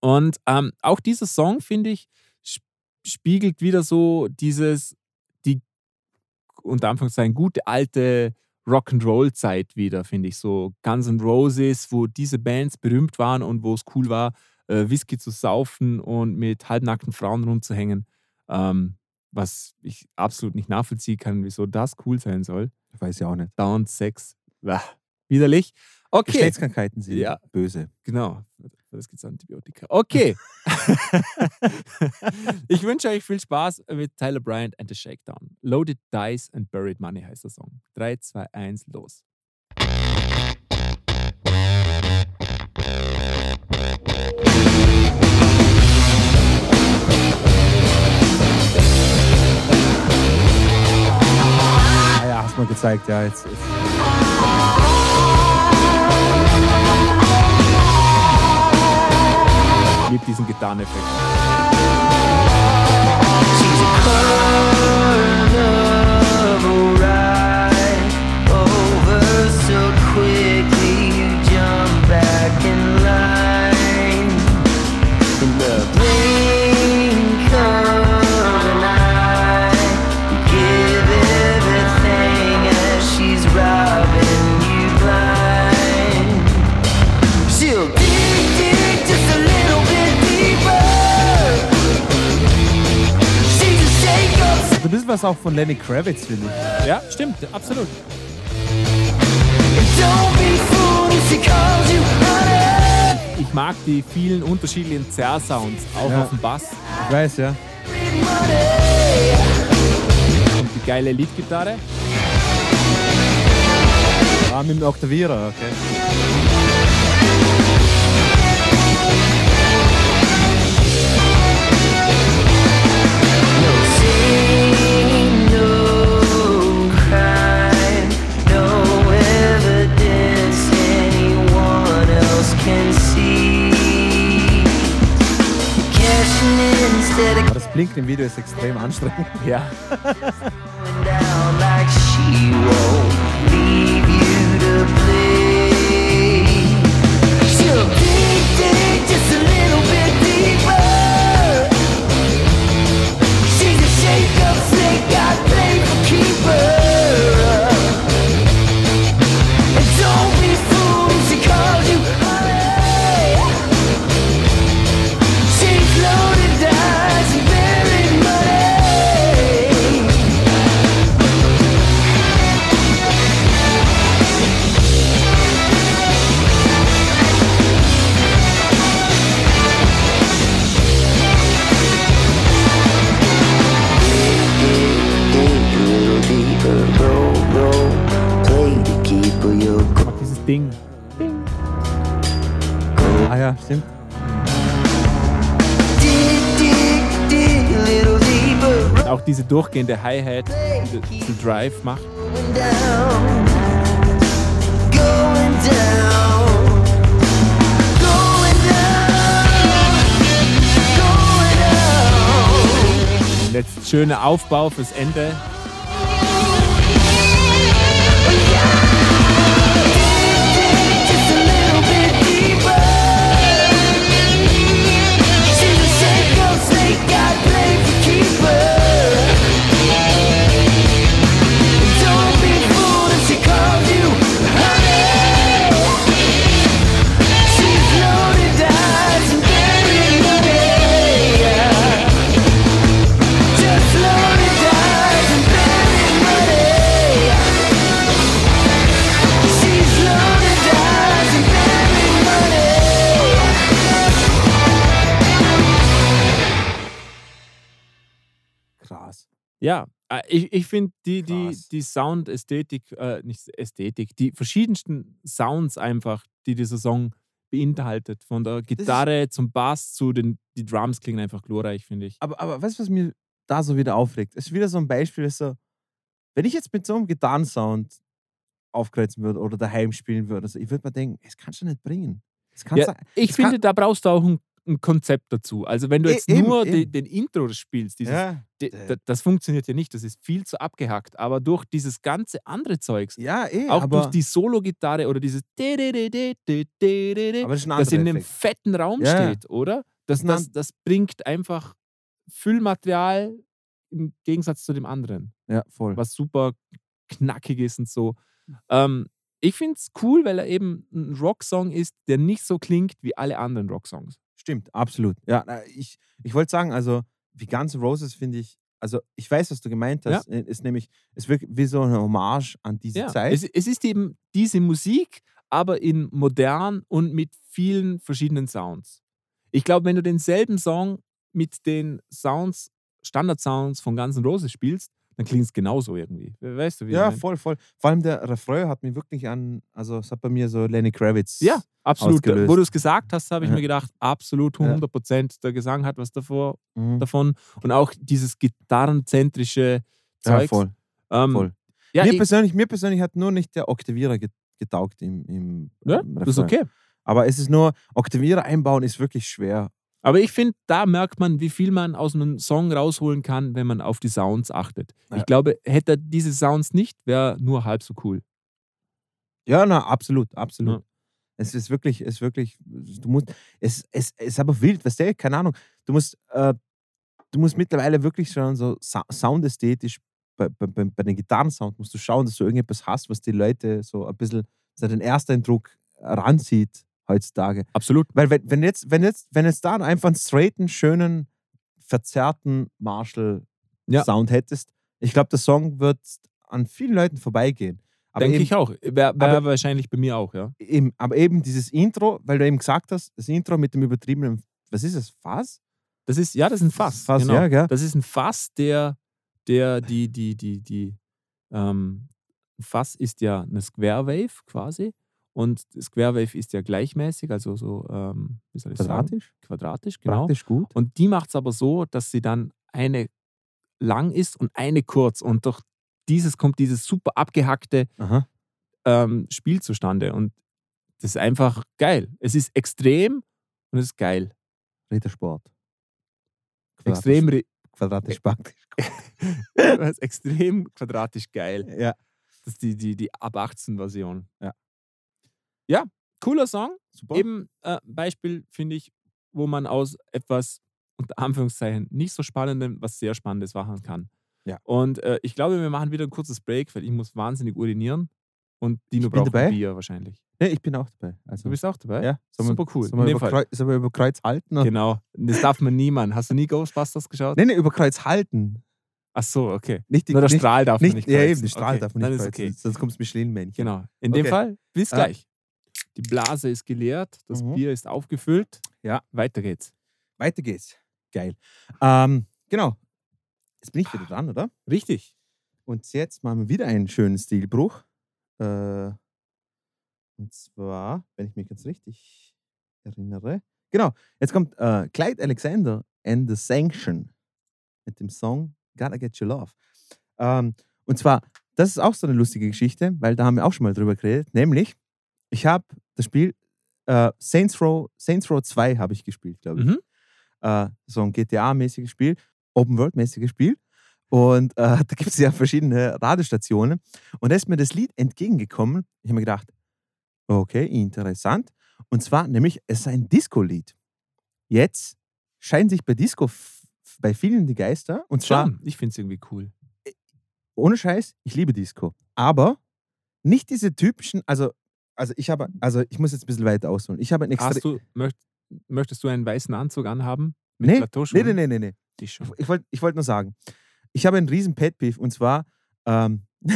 Und ähm, auch dieser Song, finde ich, sp- spiegelt wieder so dieses, die, unter Anführungszeichen, gute alte Rock'n'Roll-Zeit wieder, finde ich. So Guns N' Roses, wo diese Bands berühmt waren und wo es cool war, äh, Whisky zu saufen und mit halbnackten Frauen rumzuhängen. Ähm, was ich absolut nicht nachvollziehen kann, wieso das cool sein soll. Ich weiß ja auch nicht. Dauernd Sex. Bah, widerlich. Okay, Geschlechtskrankheiten sind Ja. böse. genau. Das gibt es Antibiotika. Okay. ich wünsche euch viel Spaß mit Tyler Bryant and the Shakedown. Loaded Dice and Buried Money heißt der Song. 3, 2, 1, los. Ah ja, hast du mal gezeigt. Ja, jetzt. jetzt. Ich liebe diesen Gitarreneffekt. Bisschen was auch von Lenny Kravitz, finde ich. Ja, stimmt, absolut. Ich mag die vielen unterschiedlichen Zerr-Sounds, auch Ja. auf dem Bass. Ich weiß, ja. Und die geile Leadgitarre. Ah, mit dem Oktavierer, okay. Aber das Blinken im Video ist extrem anstrengend. Ja. Durchgehende Hi-Hat, diesen Drive macht. Jetzt schöner Aufbau fürs Ende. She's ich, ich finde die, die, die Soundästhetik, äh, nicht Ästhetik, die verschiedensten Sounds einfach, die dieser Song beinhaltet. Von der Gitarre zum Bass zu den die Drums klingen einfach glorreich, finde ich. Aber, aber weißt du, was mir da so wieder aufregt? Es ist wieder so ein Beispiel, so, wenn ich jetzt mit so einem Gitarrensound aufkreuzen würde oder daheim spielen würde, also ich würde mir denken, das kannst du nicht bringen. Ja, ich finde, da brauchst du auch ein, ein Konzept dazu. Also wenn du E- jetzt eben, nur eben. den Intro spielst, dieses, ja, äh. da- das funktioniert ja nicht, das ist viel zu abgehackt. Aber durch dieses ganze andere Zeugs, ja, eh, auch durch die Solo-Gitarre oder dieses das das in einem fetten Raum Ja, steht, oder? Das, das, das bringt einfach Füllmaterial im Gegensatz zu dem anderen, Ja, voll. was super knackig ist und so. Ähm, ich finde es cool, weil er eben ein Rocksong ist, der nicht so klingt wie alle anderen Rocksongs. Stimmt, absolut. Ja, ich, ich wollte sagen, also wie Guns N' Roses finde ich, also ich weiß, was du gemeint Ja. hast, äh, ist nämlich, es wirkt wie so eine Hommage an diese Ja, Zeit. es, es ist eben diese Musik, aber in modern und mit vielen verschiedenen Sounds. Ich glaube, wenn du denselben Song mit den Sounds, Standard-Sounds von Guns N' Roses spielst, dann klingt es genauso irgendwie. Weißt du, wie ich ja, mein? voll, voll. Vor allem der Refrain hat mich wirklich an, also es hat bei mir so Lenny Kravitz. Ja, absolut. ausgelöst. Wo du es gesagt hast, habe ich Ja. mir gedacht, absolut Ja. 100 Prozent. Der Gesang hat was davor, Mhm. davon. Und auch dieses gitarrenzentrische Ja, Zeug. voll. Ähm, voll. Ja, mir, ich, persönlich, mir persönlich hat nur nicht der Oktavierer get- getaugt im, im, ja, im das ist Refrain. okay. Aber es ist nur, Oktavierer einbauen ist wirklich schwer. Aber ich finde, da merkt man, wie viel man aus einem Song rausholen kann, wenn man auf die Sounds achtet. Ja. Ich glaube, hätte er diese Sounds nicht, wäre nur halb so cool. Ja, na, absolut, absolut. Ja. Es ist wirklich, es ist wirklich, du musst, es, es, es ist aber wild, weißt du, keine Ahnung. Du musst, äh, du musst mittlerweile wirklich schon so soundästhetisch bei, bei, bei, den Gitarrensound musst du schauen, dass du irgendetwas hast, was die Leute so ein bisschen, so den Ersteindruck ranzieht heutzutage. Absolut. Weil wenn, wenn jetzt, wenn jetzt, wenn jetzt da einfach einen straighten, schönen, verzerrten Marshall-Sound Ja. hättest, ich glaube, der Song wird an vielen Leuten vorbeigehen. Aber Denke eben, ich auch. Wäre wär wahrscheinlich bei mir auch, ja. Eben, aber eben dieses Intro, weil du eben gesagt hast, das Intro mit dem übertriebenen, was ist es, Fass? Das ist, ja, das ist ein Fass. Fass, genau. ja, gell? Das ist ein Fass, der, der, die, die, die, die, ähm, Fass ist ja eine Square Wave quasi. Und Square Wave ist ja gleichmäßig, also so, ähm, wie soll ich sagen? Quadratisch? Quadratisch, genau. Praktisch gut. Und die macht es aber so, dass sie dann eine lang ist und eine kurz. Und durch dieses kommt dieses super abgehackte ähm, Spiel zustande. Und das ist einfach geil. Es ist extrem und es ist geil. Rittersport. Extrem, ri- Quadratisch praktisch. extrem quadratisch geil. Ja, Das ist die, die, die ab 18 Version. Ja. Ja, cooler Song. super. Eben äh, Beispiel, finde ich, wo man aus etwas, unter Anführungszeichen, nicht so Spannendem was sehr Spannendes machen kann. Ja. Und äh, ich glaube, wir machen wieder ein kurzes Break, weil ich muss wahnsinnig urinieren. Und Dino braucht dabei. Bier wahrscheinlich. Nee, ich bin auch dabei. Also, Du bist auch dabei? ja, sollen Super cool. Sollen wir, über. Kreuz, sollen wir über Kreuz halten? oder? Genau. Das darf man niemand. Hast du nie Ghostbusters geschaut? Nee, nee, über Kreuz halten. Ach so, okay. Nicht die, Nur der nicht, Strahl darf man nicht, nicht Ja, kreuzen. eben, der Strahl okay. darf man nicht ist kreuzen, okay. Sonst kommt es Michelin-Männchen. Genau. In Okay. dem Fall, bis Ja. gleich. Die Blase ist geleert, das Mhm. Bier ist aufgefüllt. Ja. Weiter geht's. Weiter geht's. Geil. Ähm, genau. Jetzt bin ich wieder dran, oder? Richtig. Und jetzt machen wir wieder einen schönen Stilbruch. Äh, und zwar, wenn ich mich ganz richtig erinnere. Genau, jetzt kommt äh, Clyde Alexander and the Sanction mit dem Song Gotta Get Your Love. Ähm, und zwar, das ist auch so eine lustige Geschichte, weil da haben wir auch schon mal drüber geredet. Nämlich, ich habe das Spiel äh, Saints, Row, Saints Row 2 habe ich gespielt, glaube ich Mhm. äh, so ein GTA-mäßiges Spiel, Open-World-mäßiges Spiel. Und äh, da gibt es ja verschiedene Radiostationen. Und da ist mir das Lied entgegengekommen. Ich habe mir gedacht, okay, interessant. Und zwar nämlich, es ist ein Disco-Lied. Jetzt scheinen sich bei Disco bei vielen die Geister. Und zwar, Schon. Ich finde es irgendwie cool. ohne Scheiß, ich liebe Disco. Aber nicht diese typischen, also, also ich habe, also ich muss jetzt ein bisschen weiter ausholen. Ich habe ein extra. Hast du, möcht, möchtest du einen weißen Anzug anhaben? Mit Nee, nee, Plateauschuhen? nee, nee, nee, nee. Ich schon. Ich wollte ich wollt nur sagen, ich habe einen riesen Pet Peeve und zwar, ähm,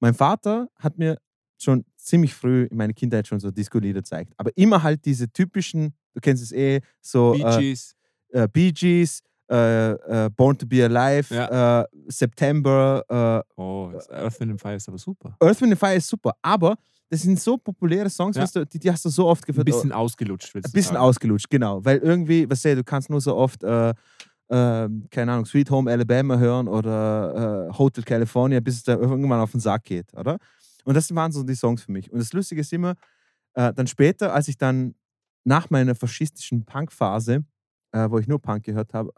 mein Vater hat mir schon ziemlich früh in meiner Kindheit schon so Disco-Lieder gezeigt. Aber immer halt diese typischen, du kennst es eh, so Bee äh, Gees. äh, Bee Gees, äh, äh, Born to Be Alive, äh, September, äh, Oh, Earth, Wind and Fire ist aber super. Earth, Wind and Fire ist super, aber das sind so populäre Songs, Ja. weißt du, die, die hast du so oft Ein gehört. bisschen ausgelutscht, willst Ein du bisschen sagen. ausgelutscht, genau. Weil irgendwie, was du, du kannst nur so oft, äh, äh, keine Ahnung, Sweet Home Alabama hören oder äh, Hotel California, bis es da irgendwann auf den Sack geht, oder? Und das waren so die Songs für mich. Und das Lustige ist immer, äh, dann später, als ich dann nach meiner faschistischen Punk-Phase, äh, wo ich nur Punk gehört habe,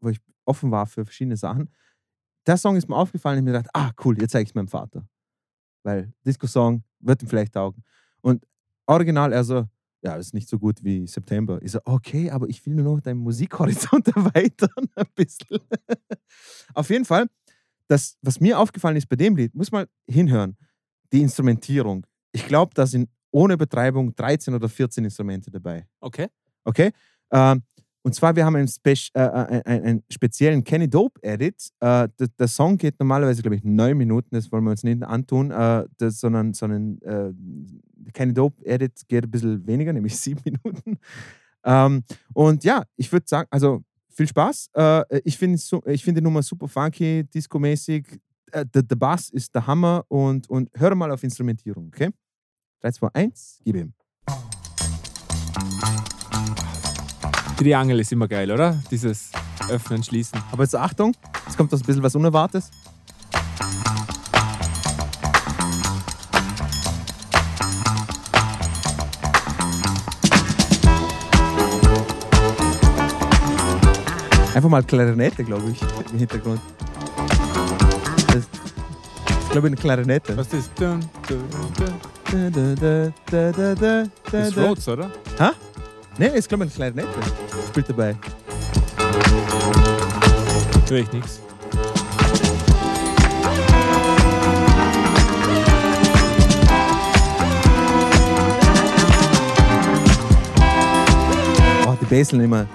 wo ich offen war für verschiedene Sachen, der Song ist mir aufgefallen und ich mir gedacht, ah, cool, jetzt zeige ich es meinem Vater. Weil Disco-Song wird ihm vielleicht taugen. Und original, er so, ja, das ist nicht so gut wie September. Ich so, okay, aber ich will nur noch deinen Musikhorizont erweitern ein bisschen. Auf jeden Fall, das, was mir aufgefallen ist bei dem Lied, muss mal hinhören, die Instrumentierung. Ich glaube, da sind ohne Betreibung 13 oder 14 Instrumente dabei. Okay. Okay? Ähm, und zwar, wir haben einen, Spec äh, äh, einen, einen speziellen Kenny Dope Edit. Äh, der, der Song geht normalerweise, glaube ich, neun Minuten. Das wollen wir uns nicht antun, äh, das, sondern, sondern äh, Kenny Dope Edit geht ein bisschen weniger, nämlich sieben Minuten. Ähm, und ja, ich würde sagen, also viel Spaß. Äh, ich finde ich find die Nummer super funky, disco-mäßig. Der, der Bass ist der Hammer und, und hör mal auf Instrumentierung, okay? 3, 2, 1, gib ihm. Triangel ist immer geil, oder? Dieses Öffnen, Schließen. Aber jetzt Achtung, jetzt kommt das ein bisschen was Unerwartetes. Einfach mal Klarinette, glaube ich, im Hintergrund. Das ist, glaube ich, eine Klarinette. Was ist das? Das ist. Rhodes, oder? Nee, ist, glaube ich, eine Klarinette. Spielt dabei. Höre ich nichts. Oh, die Bassline immer.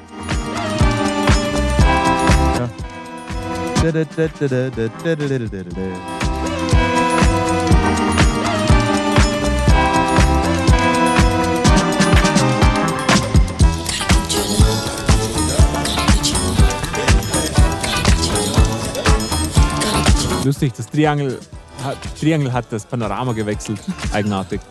Ja. Lustig, das Triangel hat, Triangel hat das Panorama gewechselt. Eigenartig.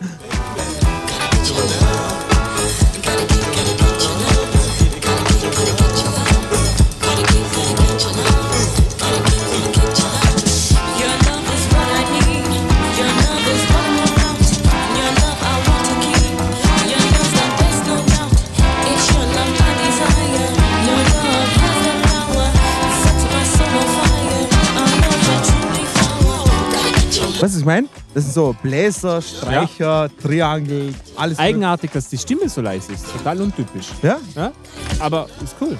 Weißt du, was ich meine? Das sind so Bläser, Streicher, Triangel, alles. Eigenartig, dass die Stimme so leise ist. Total untypisch. Ja? Ja? Aber ist cool.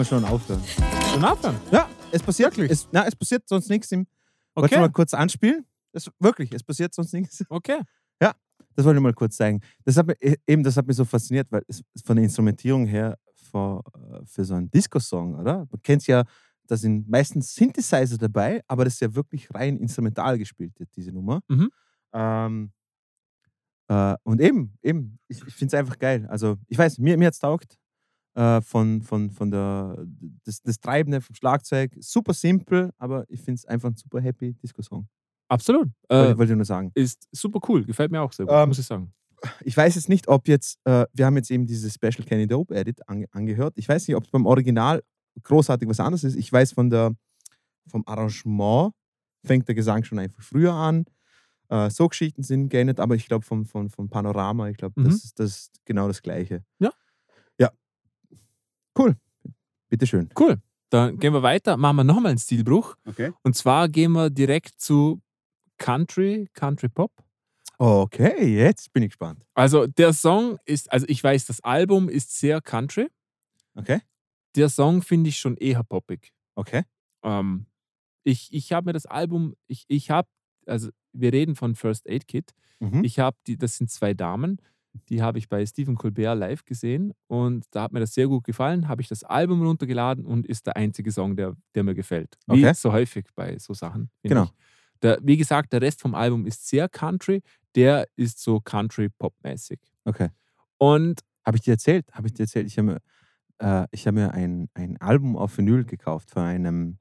Wir schon aufhören. Schon aufhören. Ja, es passiert. Es, na, es passiert sonst nichts. Im, Wollte Okay. mal kurz anspielen? Das, wirklich, es passiert sonst nichts. Okay. Das wollte ich mal kurz zeigen. Das hat mich, eben, das hat mich so fasziniert, weil es von der Instrumentierung her für, äh, für so einen Disco-Song, oder? Man kennt ja, da sind meistens Synthesizer dabei, aber das ist ja wirklich rein instrumental gespielt, diese Nummer. Mhm. Ähm, äh, und eben, eben, ich, ich finde es einfach geil. Also, ich weiß, mir, mir hat es taugt. Äh, von, von, von der, das, das Treibende vom Schlagzeug. Super simpel, aber ich finde es einfach ein super happy Disco-Song. Absolut. Wollte Äh, wollte ich nur sagen. ist super cool. Gefällt mir auch sehr gut, Ähm, muss ich sagen. ich weiß jetzt nicht, ob jetzt, äh, wir haben jetzt eben diese Special Kenny Dope Edit ange angehört. Ich weiß nicht, ob es beim Original großartig was anderes ist. Ich weiß von der, vom Arrangement fängt der Gesang schon einfach früher an. Äh, so Geschichten sind geändert, aber ich glaube vom, vom, vom Panorama, ich glaube, Mhm. das, ist, das genau das Gleiche. Ja. Cool. Bitteschön. Cool. Dann gehen wir weiter. Machen wir nochmal einen Stilbruch. Okay. Und zwar gehen wir direkt zu Country, Country Pop. Okay, jetzt bin ich gespannt. Also der Song ist, also ich weiß, das Album ist sehr Country. Okay, Der Song finde ich schon eher poppig. okay. Ähm, ich ich habe mir das Album, ich, ich habe, also wir reden von First Aid Kit. Mhm. Ich habe die, das sind zwei Damen, die habe ich bei Stephen Colbert live gesehen und da hat mir das sehr gut gefallen. Habe ich das Album runtergeladen und ist der einzige Song, der, der mir gefällt. Wie Okay. so häufig bei so Sachen. Genau. Der, wie gesagt, der Rest vom Album ist sehr Country, der ist so Country-Pop-mäßig. okay. Und Habe ich dir erzählt? Habe ich dir erzählt? Ich habe mir, äh, ich habe mir ein, ein Album auf Vinyl gekauft von einem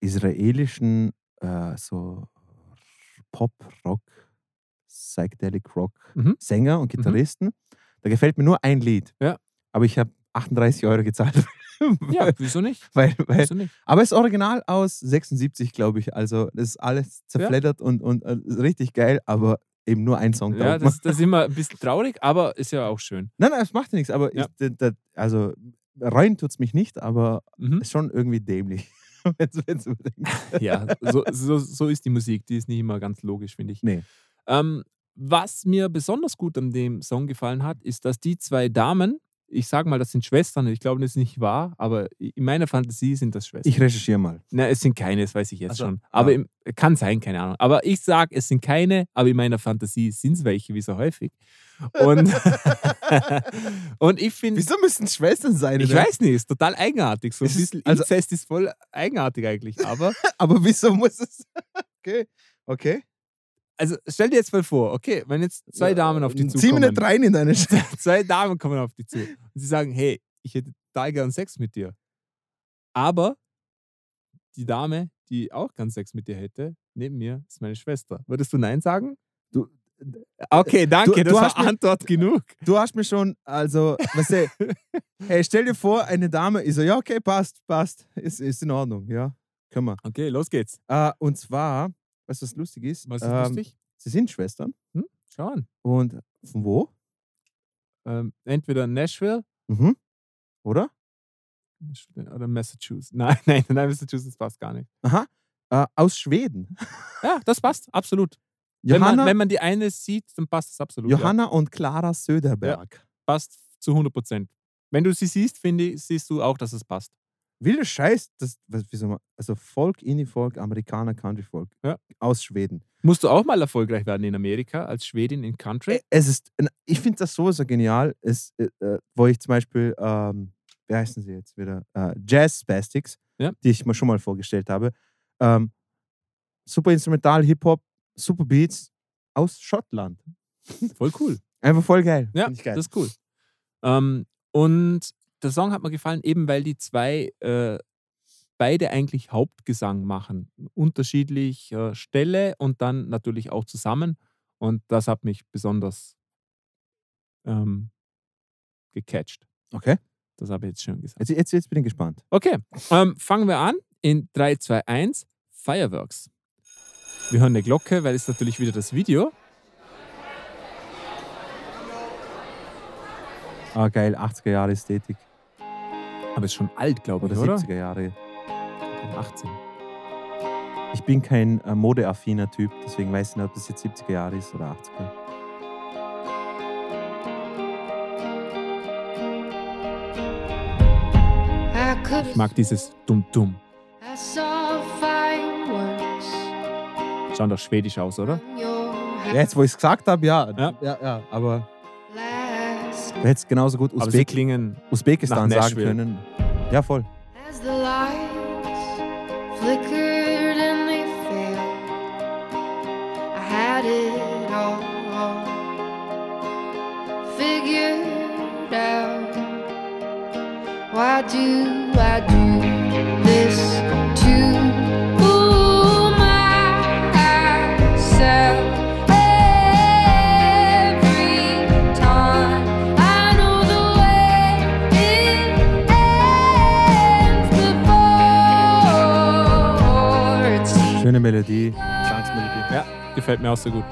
israelischen äh, so Pop-Rock, Psychedelic Rock Mhm. Sänger und Gitarristen. Da gefällt mir nur ein Lied. Ja. Aber ich habe 38 Euro gezahlt. ja, wieso nicht? weil, weil, Wieso nicht? aber es ist original aus 76, glaube ich. Also das ist alles zerfleddert und, und äh, richtig geil, aber eben nur ein Song. Ja, das, das ist immer ein bisschen traurig, aber ist ja auch schön. Nein, nein, es macht ja nichts. Aber Ja. ich, da, da, also rein tut es mich nicht, aber Mhm. ist schon irgendwie dämlich. wenn es überdenkt. Ja, so, so, so ist die Musik. Die ist nicht immer ganz logisch, finde ich. Nee. Ähm, was mir besonders gut an dem Song gefallen hat, ist, dass die zwei Damen, ich sage mal, das sind Schwestern, ich glaube, das ist nicht wahr, aber in meiner Fantasie sind das Schwestern. Ich recherchiere mal. Na, es sind keine, das weiß ich jetzt Ach so, schon. Aber ja. im, kann sein, keine Ahnung. Aber ich sage, es sind keine, aber in meiner Fantasie sind es welche, wie so häufig. Und, und ich finde, Wieso müssen es Schwestern sein? ich oder? weiß nicht, ist total eigenartig. So ein bisschen also- Inzest ist voll eigenartig eigentlich. Aber, Aber wieso muss es. okay. Okay. Also stell dir jetzt mal vor, okay, wenn jetzt zwei Damen auf die Zieh zukommen. mir nicht rein in deine Stadt. zwei Damen kommen auf dich zu und sie sagen, hey, ich hätte total gern Sex mit dir. Aber die Dame, die auch gern Sex mit dir hätte, neben mir, ist meine Schwester. Würdest du Nein sagen? Du- Okay, danke, du das hast war mir- Antwort genug. Du hast mir schon, also, weißt du, hey, stell dir vor, eine Dame, ich so, ja, okay, passt, passt, ist, ist in Ordnung, ja, können wir. Okay, los geht's. Äh, und zwar, weißt du, was lustig ist? Was ist Ähm, lustig? Sie sind Schwestern. Schau an. Und von wo? Ähm, entweder Nashville Mhm. Oder? oder Massachusetts. Nein, nein, nein, Massachusetts passt gar nicht. Aha. Äh, aus Schweden. Ja, das passt, absolut. Wenn man, Johanna, wenn man die eine sieht, dann passt das absolut. ja. Johanna und Clara Söderberg. Passt zu 100 Prozent. Wenn du sie siehst, finde ich, siehst du auch, dass es passt. Wilder Scheiß, das, was, wie soll man, also Folk, Indie-Folk, Amerikaner, Country-Folk. Ja. Aus Schweden. Musst du auch mal erfolgreich werden in Amerika als Schwedin in Country? Es ist, ich finde das so, so genial, ist, äh, äh, wo ich zum Beispiel, ähm, wie heißen sie jetzt wieder? Äh, Jazz Spastics, Ja. die ich mir schon mal vorgestellt habe. Ähm, super Instrumental, Hip-Hop, super Beats aus Schottland. Voll cool. Einfach voll geil. Ja, geil. das ist cool. Ähm, und der Song hat mir gefallen, eben weil die zwei äh, beide eigentlich Hauptgesang machen. Unterschiedlich äh, Stelle und dann natürlich auch zusammen. Und das hat mich besonders ähm, gecatcht. Okay, Das habe ich jetzt schon gesagt. jetzt, jetzt, jetzt bin ich gespannt. Okay, ähm, fangen wir an in 3, 2, 1, Fireworks. Wir hören eine Glocke, weil es natürlich wieder das Video. Ah, geil, 80er Jahre Ästhetik. Aber ist schon alt, glaube ich, Oder oder? 70er Jahre. 18. Ich bin kein äh, modeaffiner Typ, deswegen weiß ich nicht, ob das jetzt 70er Jahre ist oder 80er. I could Ich mag dieses fireworks Schaut doch schwedisch aus, oder? Ja, jetzt, wo ich es gesagt habe, ja. Ja. ja, ja. Aber du hättest genauso gut Aber sie Usbek klingen. Usbekistan nach sagen können. Ja, voll. as the lights flickered and they failed. I had it all figured out. Why do I do this Schöne Melodie. Klangsmelodie. Ja, gefällt mir auch so gut.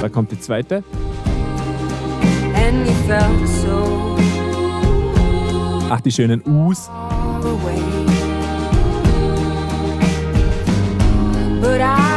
Da kommt die zweite. Ach, die schönen U's. But I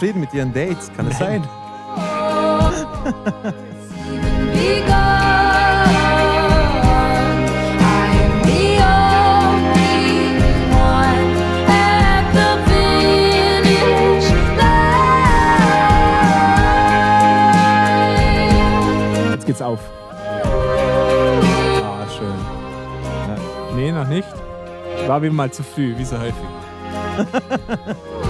zufrieden mit ihren Dates, kann es sein? Jetzt geht's auf. Ah, schön. Nee, noch nicht. War wieder mal zu früh, wie so häufig.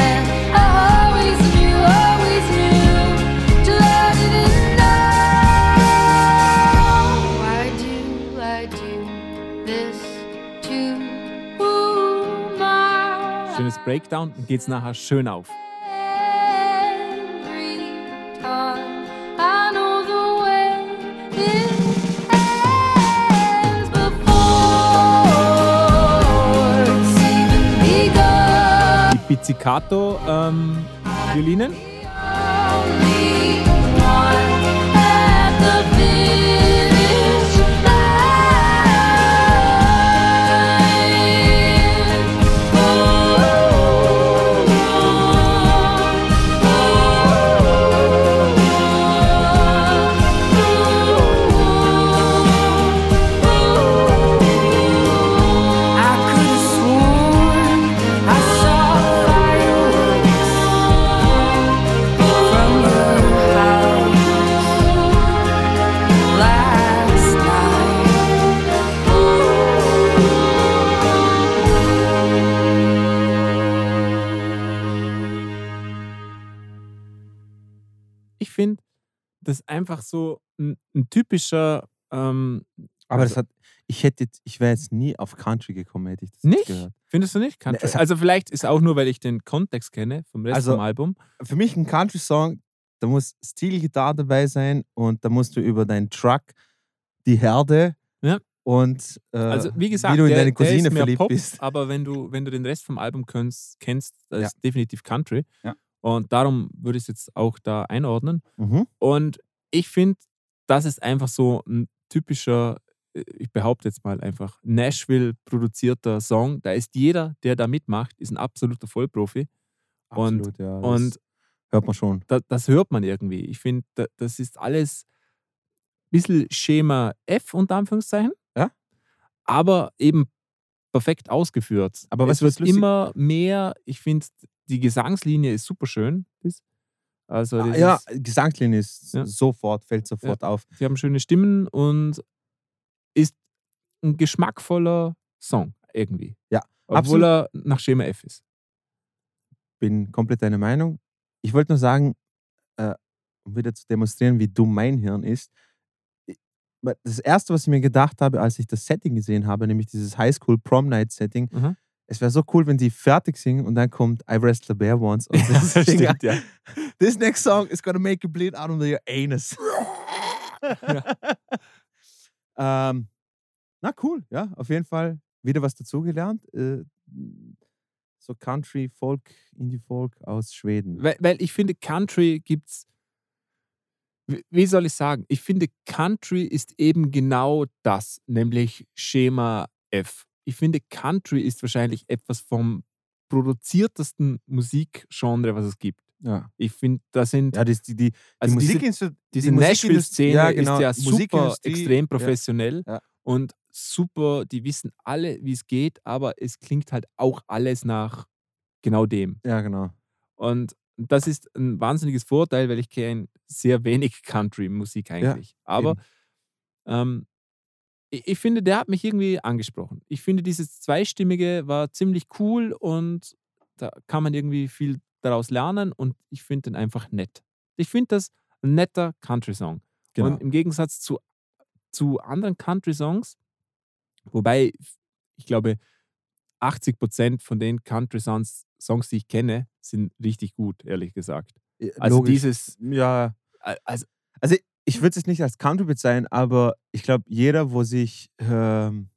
Breakdown und geht's nachher schön auf. Every time I einfach so ein, ein typischer. Ähm, Aber das Also- hat, ich hätte jetzt, ich wäre jetzt nie auf Country gekommen, hätte ich das nicht? gehört. Findest du nicht? Country? es hat- also, vielleicht ist auch nur, weil ich den Kontext kenne vom Rest Also- vom Album. Für mich ein Country-Song, da muss Stilgitarre dabei sein und da musst du über deinen Truck die Herde Ja. und äh, Also, wie gesagt, wie du in der, deine Cousine verliebt Pop, bist. aber wenn du, wenn du den Rest vom Album kennst, kennst das Ja. ist definitiv Country. Ja. Und darum würde ich es jetzt auch da einordnen. Mhm. Und ich finde, das ist einfach so ein typischer, äh, ich behaupte jetzt mal einfach, Nashville-produzierter Song. Da ist jeder, der da mitmacht, ist ein absoluter Vollprofi. Und- Absolut, ja. das Und hört man schon. da, das hört man irgendwie. Ich finde, da, das ist alles ein bisschen Schema F unter Anführungszeichen. Ja. Aber eben perfekt ausgeführt. Aber was- es wird was lustig- immer mehr, ich finde, die Gesangslinie ist super schön. Also Ah, ja, ist, Gesangslinie ist Ja. sofort, fällt sofort auf. sie haben schöne Stimmen und ist ein geschmackvoller Song irgendwie. Ja, Obwohl er nach Schema F ist. Bin komplett deiner Meinung. Ich wollte nur sagen, äh, um wieder zu demonstrieren, wie dumm mein Hirn ist. Das erste, was ich mir gedacht habe, als ich das Setting gesehen habe, nämlich dieses Highschool Prom Night Setting, Mhm. Es wäre so cool, wenn die fertig singen und dann kommt I Wrestled a Bear Once und sie singen, Stimmt, ja. This next song is gonna make you bleed out of your anus. ähm, na cool, ja, auf jeden Fall wieder was dazugelernt. Äh, so Country, Folk, Indie Folk aus Schweden. Weil, weil ich finde, Country gibt's. Wie soll ich sagen? Ich finde, Country ist eben genau das, nämlich Schema F. Ich finde, Country ist wahrscheinlich etwas vom produziertesten Musikgenre, was es gibt. Ja, Ich finde, da sind, ja die, die, die, also die diese, Musikindustrie, diese die Musikindust- Nashville-Szene ja, genau, ist ja super extrem professionell Ja. und super, die wissen alle, wie es geht, aber es klingt halt auch alles nach genau dem. Ja, genau. Und das ist ein wahnsinniges Vorteil, weil ich kenne sehr wenig Country-Musik eigentlich. Aber ähm, ich, ich finde, der hat mich irgendwie angesprochen. Ich finde, dieses Zweistimmige war ziemlich cool und da kann man irgendwie viel daraus lernen und ich finde den einfach nett. Ich finde das ein netter Country-Song. Genau. Und im Gegensatz zu, zu anderen Country-Songs, wobei ich glaube, 80% von den Country-Songs, Songs, die ich kenne, sind richtig gut, ehrlich gesagt. Also logisch. dieses, Ja, also also ich würde es jetzt nicht als Country bezeichnen, aber ich glaube, jeder, wo sich ähm,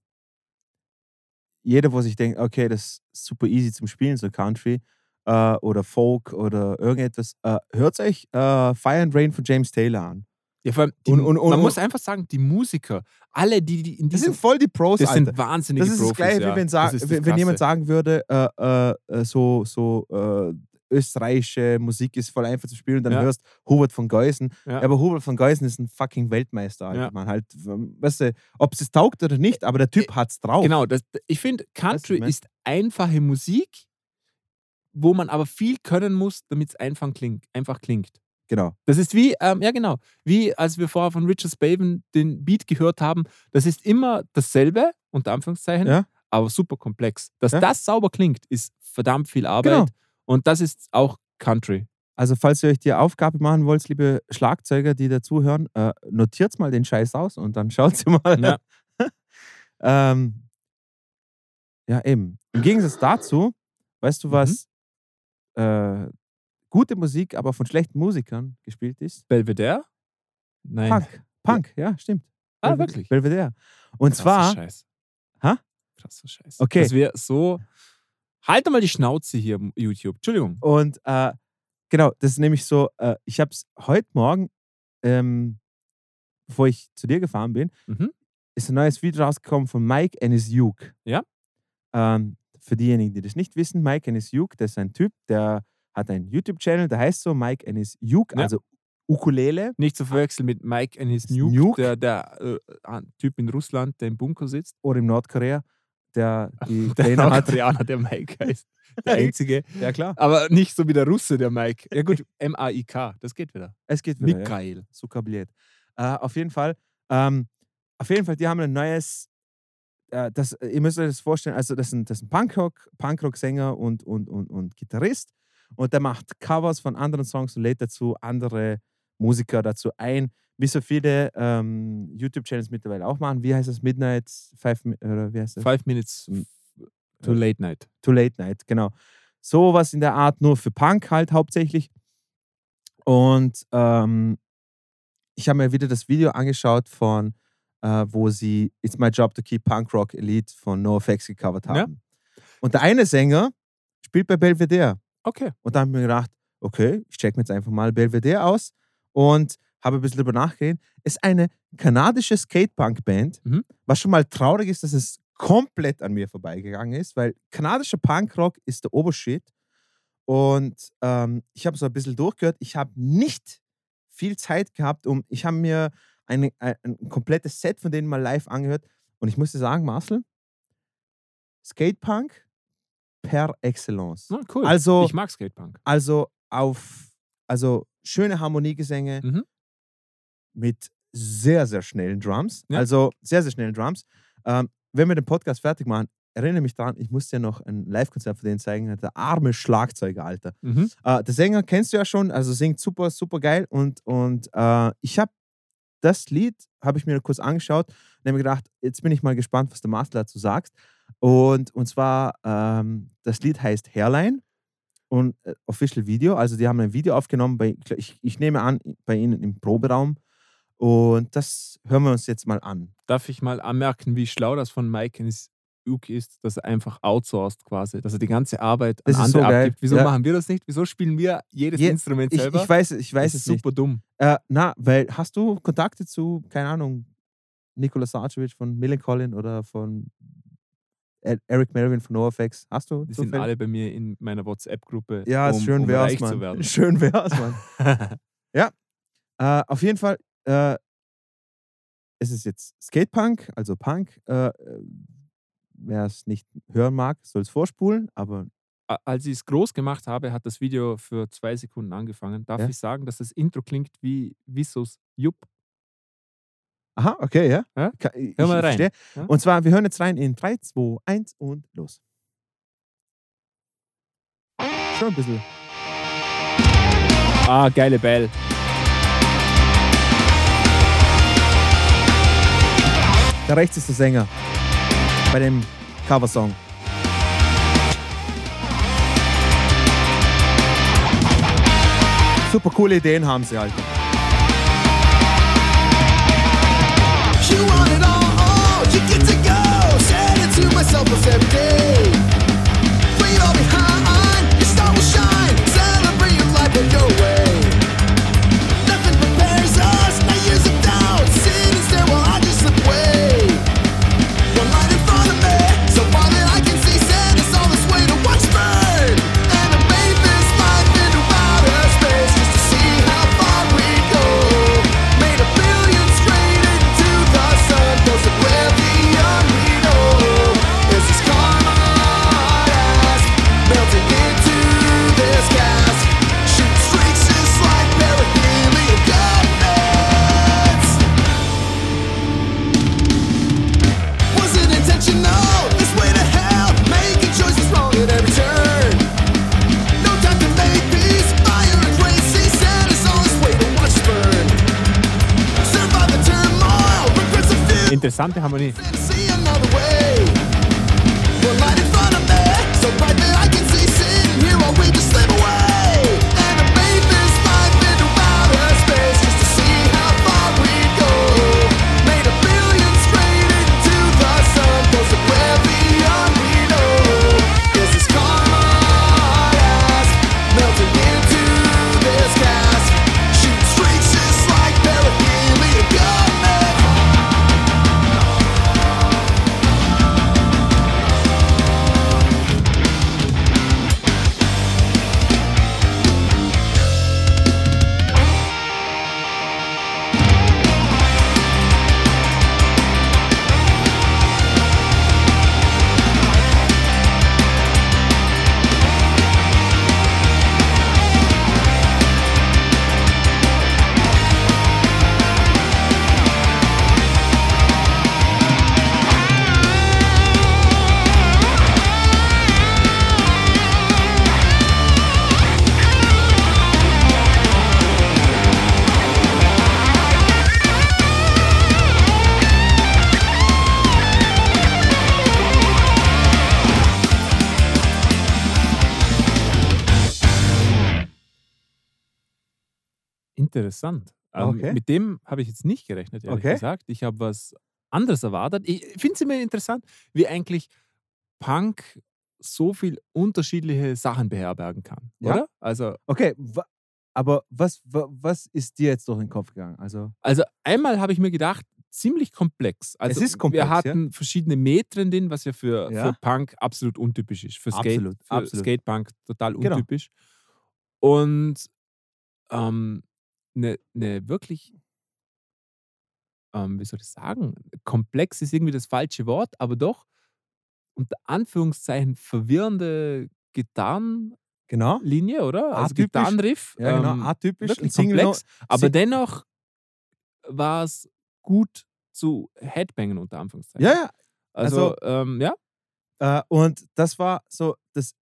jeder, wo sich denkt, okay, das ist super easy zum Spielen, so Country äh, oder Folk oder irgendetwas, äh, hört euch äh, Fire and Rain von James Taylor an. ja, vor allem die, Und- und- und- man muss einfach sagen, die Musiker, alle, die, die in Das diesem, sind voll die Pros, das Alter. sind wahnsinnige Das ist das Profis. Gleiche, ja. wie wenn, Das sag, ist das wenn, jemand sagen würde, äh, äh, so, so äh, österreichische Musik ist voll einfach zu spielen und dann Ja. hörst Hubert von Geusen. Ja. Aber Hubert von Geusen ist ein fucking Weltmeister, Alter. Ja. Man halt, ähm, weißt du, ob es taugt oder nicht, aber der Typ hat's drauf. Genau, das, ich finde, Country mein? ist einfache Musik, wo man aber viel können muss, damit es einfach klingt. Einfach klingt. Genau. Das ist wie, ähm, ja genau, wie als wir vorher von Richard Spaven den Beat gehört haben, das ist immer dasselbe, unter Anführungszeichen, Ja. aber super komplex. Dass Ja. das sauber klingt, ist verdammt viel Arbeit Genau. Und das ist auch Country. Also, falls ihr euch die Aufgabe machen wollt, liebe Schlagzeuger, die dazuhören, äh, notiert mal den Scheiß aus und dann schaut sie mal. Ja. ähm, ja, eben. Im Gegensatz dazu, weißt du, Mhm. was äh, gute Musik, aber von schlechten Musikern gespielt ist? Belvedere? Nein. Punk. Punk, ja, stimmt. Ah, Belve- wirklich? Belvedere. Und Krasser zwar, Scheiß. Hä? Krasser Scheiß. Okay. Dass wir so. Halt mal die Schnauze hier, YouTube. Entschuldigung. Und äh, genau, das ist nämlich so, äh, ich habe es heute Morgen, ähm, bevor ich zu dir gefahren bin, Mhm. ist ein neues Video rausgekommen von Mike and his Uke. Ja. Ähm, für diejenigen, die das nicht wissen, Mike and his Uke, das ist ein Typ, der hat einen YouTube-Channel, der heißt so Mike and his Uke, Ja. also Ukulele. Nicht zu verwechseln mit Mike and his Nuke, Nuke. der, der äh, Typ in Russland, der im Bunker sitzt. Oder in Nordkorea, der die Der Pläne hat. Nordkoreaner, der Mike heißt. Der einzige. Ja, klar. Aber nicht so wie der Russe, der Mike. Ja gut, M-A-I-K, das geht wieder. Es geht wieder. Ja. Mikhail. so kabliert. Äh, auf jeden Fall, ähm, auf jeden Fall, die haben ein neues, äh, das, ihr müsst euch das vorstellen, also das ist ein, das ist ein Punkrock, Punkrock-Sänger und, und, und, und Gitarrist und der macht Covers von anderen Songs und lädt dazu andere Musiker dazu ein, wie so viele ähm, YouTube-Channels mittlerweile auch machen. Wie heißt das? Midnight Five, oder wie heißt das? Five Minutes to Late Night. To Late Night, genau. Sowas in der Art, nur für Punk halt hauptsächlich. Und ähm, ich habe mir wieder das Video angeschaut von, äh, wo sie It's My Job to Keep Punk Rock Elite von NoFX gecovert Ja. haben. Und der eine Sänger spielt bei Belvedere. Okay. Und dann habe ich mir gedacht, okay, ich check mir jetzt einfach mal Belvedere aus und habe ein bisschen drüber nachgedacht. Es ist eine kanadische Skatepunk-Band, Mhm. was schon mal traurig ist, dass es komplett an mir vorbeigegangen ist, weil kanadischer Punkrock ist der Obershit. Und ähm, ich habe so ein bisschen durchgehört. Ich habe nicht viel Zeit gehabt, um. Ich habe mir eine, ein, ein komplettes Set von denen mal live angehört. Und ich muss dir sagen, Marcel, Skatepunk per Excellence. Ah, cool. Also- ich mag Skatepunk. Also auf, also schöne Harmoniegesänge Mhm. Mit sehr, sehr schnellen Drums. Ja. Also sehr, sehr schnellen Drums. Ähm, wenn wir den Podcast fertig machen, erinnere mich daran, ich muss dir noch ein Live-Konzert von denen zeigen. Der arme Schlagzeuger, Alter. Mhm. Äh, der Sänger kennst du ja schon, also singt super, super geil. Und, und äh, ich habe das Lied, habe ich mir kurz angeschaut und habe mir gedacht, jetzt bin ich mal gespannt, was der Marcel dazu sagst. Und, und zwar, ähm, das Lied heißt Hairline und äh, Official Video. Also die haben ein Video aufgenommen, bei, ich, ich nehme an, bei ihnen im Proberaum. Und das hören wir uns jetzt mal an. Darf ich mal anmerken, wie schlau das von Mike Uke ist, dass er einfach outsourced quasi, dass er die ganze Arbeit an Das ist andere so abgibt. Wieso Ja. machen wir das nicht? Wieso spielen wir jedes Je- Instrument Ich, selber? ich weiß, es- ich weiß das es ist nicht. super dumm. Äh, na, weil hast du Kontakte zu, keine Ahnung, Nikola Sarcevic von Millencolin oder von E- Eric Melvin von NoFX? Hast du? Die sind zufällig? alle bei mir in meiner WhatsApp-Gruppe, Ja, um, schön um wär's, reich zu Mann. werden. Schön wär's, Mann. Äh, auf jeden Fall, äh, es ist jetzt Skatepunk, also Punk. Äh, Wer es nicht hören mag, soll es vorspulen, aber als ich es groß gemacht habe, hat das Video für zwei Sekunden angefangen. Darf Ja. ich sagen, dass das Intro klingt wie Wissos Jupp? Aha, okay, ja. Ja? Ich, Hör mal rein. Ja? Und zwar, wir hören jetzt rein in 3, 2, 1 und los. Schon ein bisschen. Ah, geile Bell. Da rechts ist der Sänger bei dem Coversong. Super coole Ideen haben sie, every day. Interessante Harmonie. Interessant. Ähm, Okay. Mit dem habe ich jetzt nicht gerechnet, ehrlich Okay. gesagt. Ich habe was anderes erwartet. Ich finde es immer interessant, wie eigentlich Punk so viel unterschiedliche Sachen beherbergen kann. Ja. Oder? Also, Okay, aber was, wa was ist dir jetzt durch den Kopf gegangen? Also, also einmal habe ich mir gedacht, ziemlich komplex. Also ist komplex, Wir ja. hatten verschiedene Metren drin, was ja für, Ja. für Punk absolut untypisch ist. Für, Skate, Absolut, für absolut. Skatepunk total Genau. untypisch. Und ähm, eine ne wirklich, ähm, wie soll ich sagen, komplex ist irgendwie das falsche Wort, aber doch unter Anführungszeichen verwirrende Gitarrenlinie, genau. oder? Also Atypisch. Gitarrenriff. Ja, genau. ähm, Atypisch. wirklich komplex, aber dennoch war es gut zu Headbangen unter Anführungszeichen. Ja, ja. Also, ähm, ja, Äh, und das war so, das,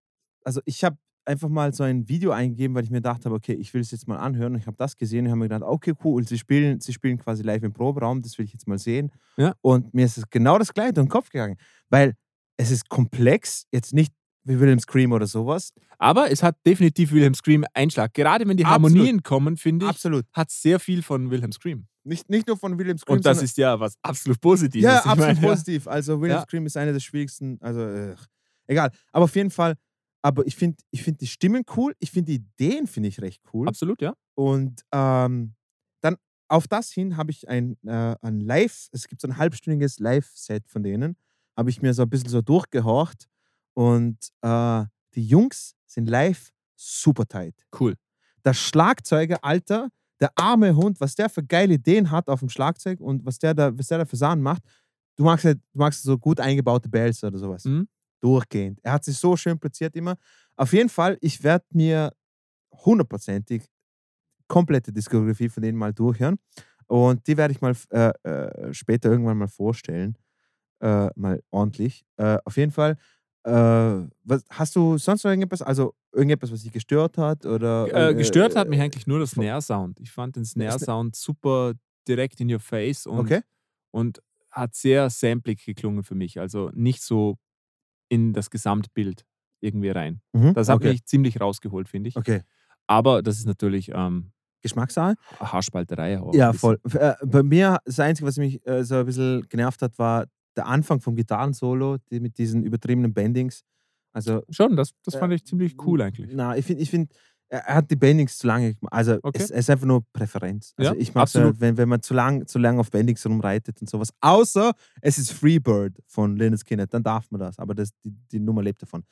also ich habe einfach mal so ein Video eingegeben, weil ich mir gedacht habe, okay, ich will es jetzt mal anhören. Und ich habe das gesehen und habe mir gedacht, okay, cool, sie spielen, sie spielen quasi live im Proberaum, das will ich jetzt mal sehen. Ja. Und mir ist es genau das gleiche durch den Kopf gegangen, weil es ist komplex, jetzt nicht wie William Scream oder sowas. aber es hat definitiv Wilhelm Scream Einschlag. Gerade wenn die Absolut. Harmonien kommen, finde ich, Absolut. hat sehr viel von Wilhelm Scream. Nicht, nicht nur von William Scream, Und das ist ja was absolut Positives. Ja, absolut meine, positiv. Also William Ja. Scream ist einer der schwierigsten, also äh, egal. Aber auf jeden Fall, aber ich finde ich find die Stimmen cool, ich finde die Ideen finde ich recht cool. Absolut, ja. Und ähm, dann auf das hin habe ich ein, äh, ein Live, es gibt so ein halbstündiges Live-Set von denen, habe ich mir so ein bisschen so durchgehorcht und äh, die Jungs sind live super tight. Cool. Der Schlagzeuger, Alter, der arme Hund, was der für geile Ideen hat auf dem Schlagzeug und was der da, was der da für Sachen macht. Du magst, ja, du magst so gut eingebaute Bells oder sowas. Mhm. Durchgehend. Er hat sich so schön platziert immer. Auf jeden Fall, ich werde mir hundertprozentig komplette Diskografie von denen mal durchhören. Und die werde ich mal äh, äh, später irgendwann mal vorstellen. Äh, mal ordentlich. Äh, auf jeden Fall. Äh, was, hast du sonst noch irgendetwas, also irgendetwas, was dich gestört hat? Oder, Äh, gestört hat mich eigentlich nur der von- Snare-Sound. Ich fand den Snare- Snare-Sound super direkt in your face und, Okay. und hat sehr samplig geklungen für mich. Also nicht so in das Gesamtbild irgendwie rein. Mhm. Das hat okay. mich ziemlich rausgeholt, finde ich. Okay. Aber das ist natürlich ähm, Geschmackssache? Haarspalterei auch. Ja, voll. Äh, bei mir, das Einzige, was mich äh, so ein bisschen genervt hat, war der Anfang vom Gitarrensolo, die mit diesen übertriebenen Bendings. Also, Schon, das, das Äh, fand ich ziemlich cool eigentlich. na, ich finde, ich find, er hat die Bendings zu lange gemacht. Also, Okay. es, es ist einfach nur Präferenz. Also, Ja, ich mag es absolut. wenn, wenn man zu lang, zu lang auf Bendings rumreitet und sowas. Außer es ist Freebird von Leonard Skinner, dann darf man das. Aber das, die, die Nummer lebt davon.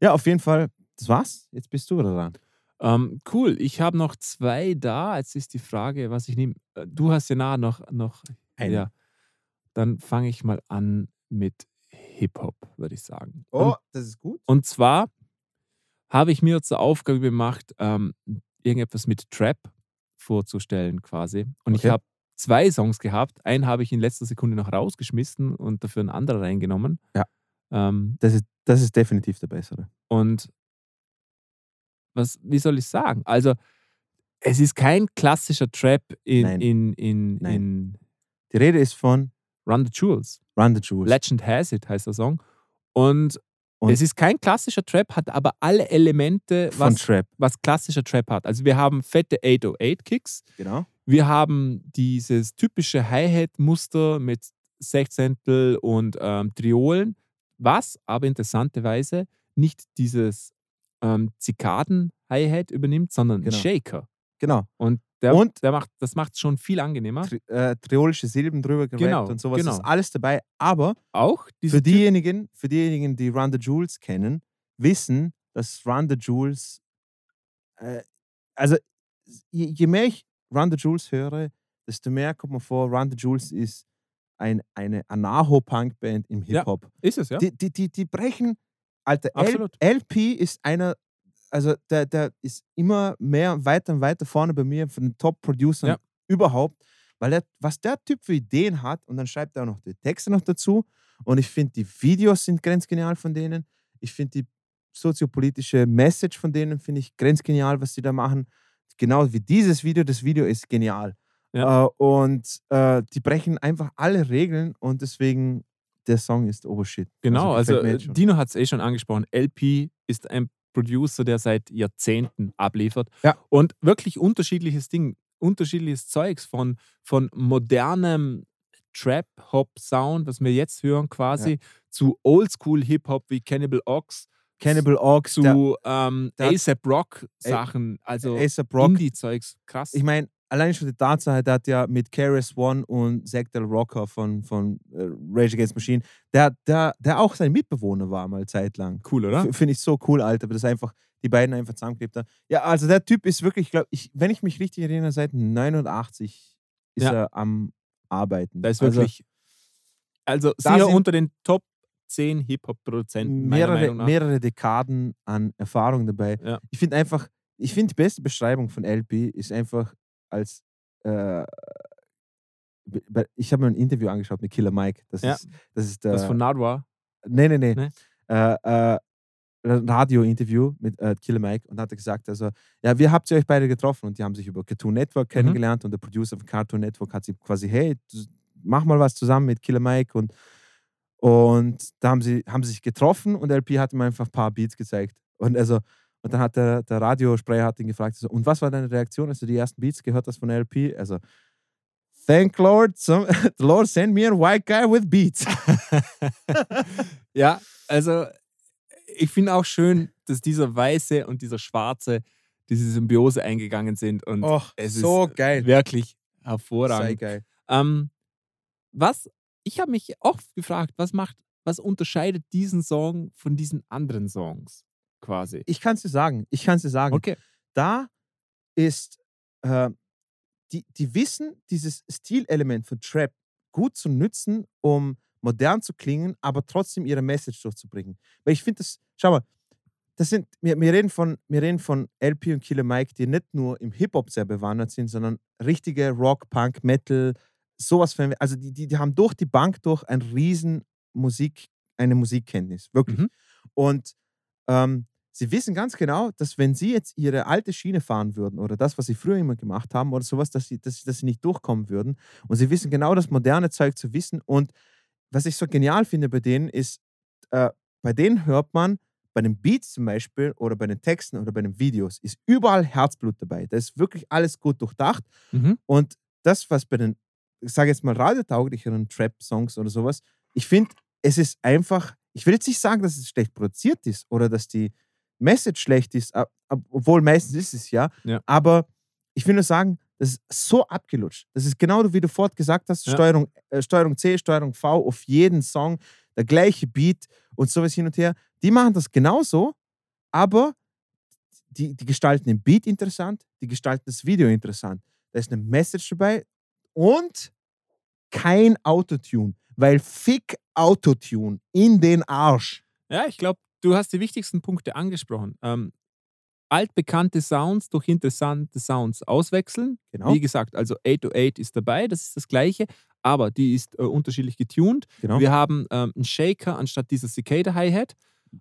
Ja, auf jeden Fall, das war's. Jetzt bist du wieder dran. Ähm, cool, ich habe noch zwei da. Jetzt ist die Frage, was ich nehme. Äh, Du hast ja nachher noch, noch Einen. ja. Dann fange ich mal an mit Hip-Hop, würde ich sagen. Oh, Und, das ist gut. und zwar habe ich mir zur Aufgabe gemacht, ähm, irgendetwas mit Trap vorzustellen quasi. Und ich Okay. habe zwei Songs gehabt. Einen habe ich in letzter Sekunde noch rausgeschmissen und dafür einen anderen reingenommen. Ja. Ähm, Das ist, das ist definitiv der bessere. und was, wie soll ich sagen? Also, es ist kein klassischer Trap in, Nein. in, in, Nein. in Die Rede ist von Run the Jewels. Run the Jewels. Legend Has It heißt der Song. Und, Und- es ist kein klassischer Trap, hat aber alle Elemente, was, Trap. was klassischer Trap hat. Also, wir haben fette 808-Kicks. Genau. Wir haben dieses typische Hi-Hat-Muster mit Sechzehntel und ähm, Triolen, was aber interessanterweise nicht dieses ähm, Zikaden-Hi-Hat übernimmt, sondern Genau. Shaker. Genau. Und, der, Und- der macht, das macht es schon viel angenehmer. Tri äh, triolische Silben drüber gerappt Genau, und sowas genau. ist alles dabei. Aber Auch für diejenigen, für diejenigen, die Run the Jewels kennen, wissen, dass Run the Jewels, äh, also je, je mehr ich Run the Jewels höre, desto mehr kommt mir vor, Run the Jewels ist ein, eine Anarcho-Punk-Band im Ja, Hip-Hop. ist es, ja? Die, die, die, die brechen, Alter, L, Absolut. LP ist einer, also der, der ist immer mehr weiter und weiter vorne bei mir von den Top-Producern Ja. überhaupt, weil der, was der Typ für Ideen hat und dann schreibt er auch noch die Texte noch dazu und ich finde, die Videos sind grenzgenial von denen. Ich finde die soziopolitische Message von denen, finde ich grenzgenial, was sie da machen. Genau wie dieses Video, das Video ist genial. Ja. Äh, und äh, die brechen einfach alle Regeln und deswegen der Song ist Obershit. Genau, also, äh, jetzt schon. Dino hat es eh schon angesprochen. LP ist ein Producer, der seit Jahrzehnten abliefert. Ja. Und wirklich unterschiedliches Ding, unterschiedliches Zeugs von, von modernem Trap-Hop-Sound, was wir jetzt hören quasi, zu Oldschool-Hip-Hop wie Cannibal Ox, Cannibal Ox, zu ähm, der hat- ASAP Rock-Sachen, also A$AP Rock. Indie-Zeugs. Krass. Ich meine, allein schon die Tatsache, der hat ja mit Keras One und Zack Del Rocker von, von äh, Rage Against Machine, der, der, der auch sein Mitbewohner war mal zeitlang. cool, oder? Finde ich so cool, Alter, dass einfach die beiden einfach zusammengeklebt haben. Ja, also der Typ ist wirklich, glaube ich, wenn ich mich richtig erinnere, seit 89 ist Ja. er am Arbeiten. Da ist Also wirklich, also da sicher unter den Top 10 Hip-Hop-Produzenten. mehrere, mehrere Dekaden an Erfahrung dabei. Ja. Ich finde einfach, ich finde die beste Beschreibung von LP ist einfach als äh, ich habe mir ein Interview angeschaut mit Killer Mike. Das Ja. ist das ist der Das von Nadwa. nee, nee, nee. Nee? Äh, äh, Radio-Interview mit äh, Killer Mike und hat gesagt, also, ja, wie habt ihr euch beide getroffen? Und die haben sich über Cartoon Mhm. Network kennengelernt und der Producer von Cartoon Network hat sie quasi, hey, mach mal was zusammen mit Killer Mike und, und da haben sie, haben sie sich getroffen und LP hat ihm einfach ein paar Beats gezeigt. Und also, und dann hat der, der Radiosprecher hat ihn gefragt, so, und was war deine Reaktion, als du die ersten Beats gehört hast von LP? Also, thank Lord, some, the Lord send me a white guy with beats. Ja, also ich finde auch schön, dass dieser Weiße und dieser Schwarze diese Symbiose eingegangen sind und Och, es so ist geil. wirklich Sei hervorragend. geil. Ähm, was, ich habe mich oft gefragt, was macht, was unterscheidet diesen Song von diesen anderen Songs quasi? Ich kann es dir sagen. Ich kann es dir sagen. Okay. Da ist, äh, die, die wissen, dieses Stilelement von Trap gut zu nützen, um modern zu klingen, aber trotzdem ihre Message durchzubringen. Weil ich finde das, schau mal, das sind, wir, wir, reden von, wir reden von LP und Killer Mike, die nicht nur im Hip-Hop sehr bewandert sind, sondern richtige Rock, Punk, Metal, sowas. Für, also die, die, die haben durch die Bank durch ein riesen Musik, eine Musikkenntnis, wirklich. Mhm. Und ähm, sie wissen ganz genau, dass wenn sie jetzt ihre alte Schiene fahren würden oder das, was sie früher immer gemacht haben oder sowas, dass sie, dass, dass sie nicht durchkommen würden. Und sie wissen genau das moderne Zeug zu wissen. Und was ich so genial finde bei denen ist, äh, bei denen hört man, bei den Beats zum Beispiel oder bei den Texten oder bei den Videos, ist überall Herzblut dabei. Da ist wirklich alles gut durchdacht. Mhm. Und das, was bei den, ich sage jetzt mal, radiotauglicheren Trap-Songs oder sowas, ich finde, es ist einfach, ich will jetzt nicht sagen, dass es schlecht produziert ist oder dass die Message schlecht ist, obwohl meistens ist es ja, Ja. aber ich will nur sagen, das ist so abgelutscht. Das ist genau wie du vorhin gesagt hast, Ja. Steuerung, äh, Steuerung C, Steuerung V auf jeden Song, der gleiche Beat und sowas hin und her. Die machen das genauso, aber die, die gestalten den Beat interessant, die gestalten das Video interessant. Da ist eine Message dabei und kein Autotune, weil fick Autotune in den Arsch. Ja, ich glaube, du hast die wichtigsten Punkte angesprochen. Ähm, altbekannte Sounds durch interessante Sounds auswechseln. Genau. Wie gesagt, also 808 ist dabei, das ist das gleiche, aber die ist äh, unterschiedlich getuned. Genau. Wir haben ähm, einen Shaker anstatt dieser Cicada Hi-Hat.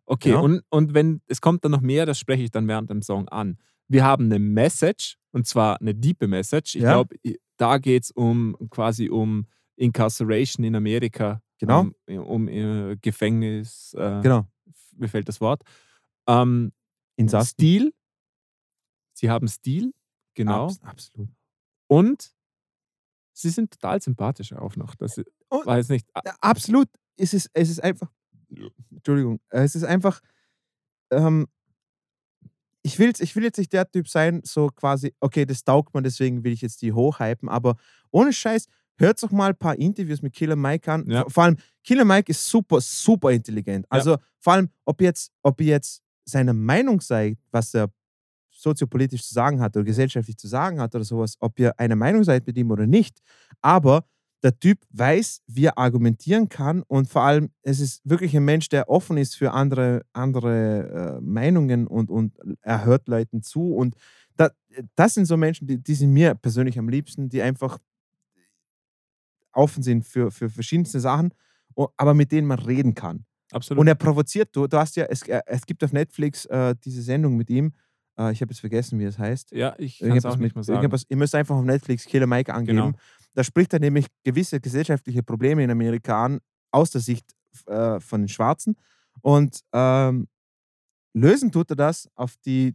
Okay, Genau. und, und wenn es kommt dann noch mehr, das spreche ich dann während dem Song an. Wir haben eine Message, und zwar eine diepe Message. Ich Ja. glaube, da geht es um quasi um Incarceration in Amerika. Genau. Um, um äh, Gefängnis. Äh, Genau. Mir fällt das Wort. Ähm, Insassen. Stil. Sie haben Stil, genau. Abs absolut. Und sie sind total sympathisch auch noch. Das Und- weiß nicht. absolut. Es ist, es ist einfach. Entschuldigung. Es ist einfach. Ähm, ich, will's, ich will jetzt nicht der Typ sein, so quasi, okay, das taugt man, deswegen will ich jetzt die hochhypen, aber ohne Scheiß, hört doch mal ein paar Interviews mit Killer Mike an. Ja. Vor, allem, Killer Mike ist super, super intelligent. Also vor allem, ob jetzt, ob ihr jetzt seine Meinung seid, was er soziopolitisch zu sagen hat oder gesellschaftlich zu sagen hat oder sowas, ob ihr eine Meinung seid mit ihm oder nicht. Aber der Typ weiß, wie er argumentieren kann und vor allem, es ist wirklich ein Mensch, der offen ist für andere, andere äh, Meinungen und, und er hört Leuten zu. Und da, das sind so Menschen, die, die sind mir persönlich am liebsten, die einfach offen sind für, für verschiedenste Sachen, aber mit denen man reden kann. absolut. Und er provoziert, du, du hast ja, es, er- es gibt auf Netflix äh, diese Sendung mit ihm, äh, ich habe jetzt vergessen, wie es heißt. ja, ich kann es auch nicht mehr sagen. ihr müsst einfach auf Netflix Killer Mike angeben. Genau. Da spricht er nämlich gewisse gesellschaftliche Probleme in Amerika an, aus der Sicht äh, von den Schwarzen. Und ähm, lösen tut er das auf die,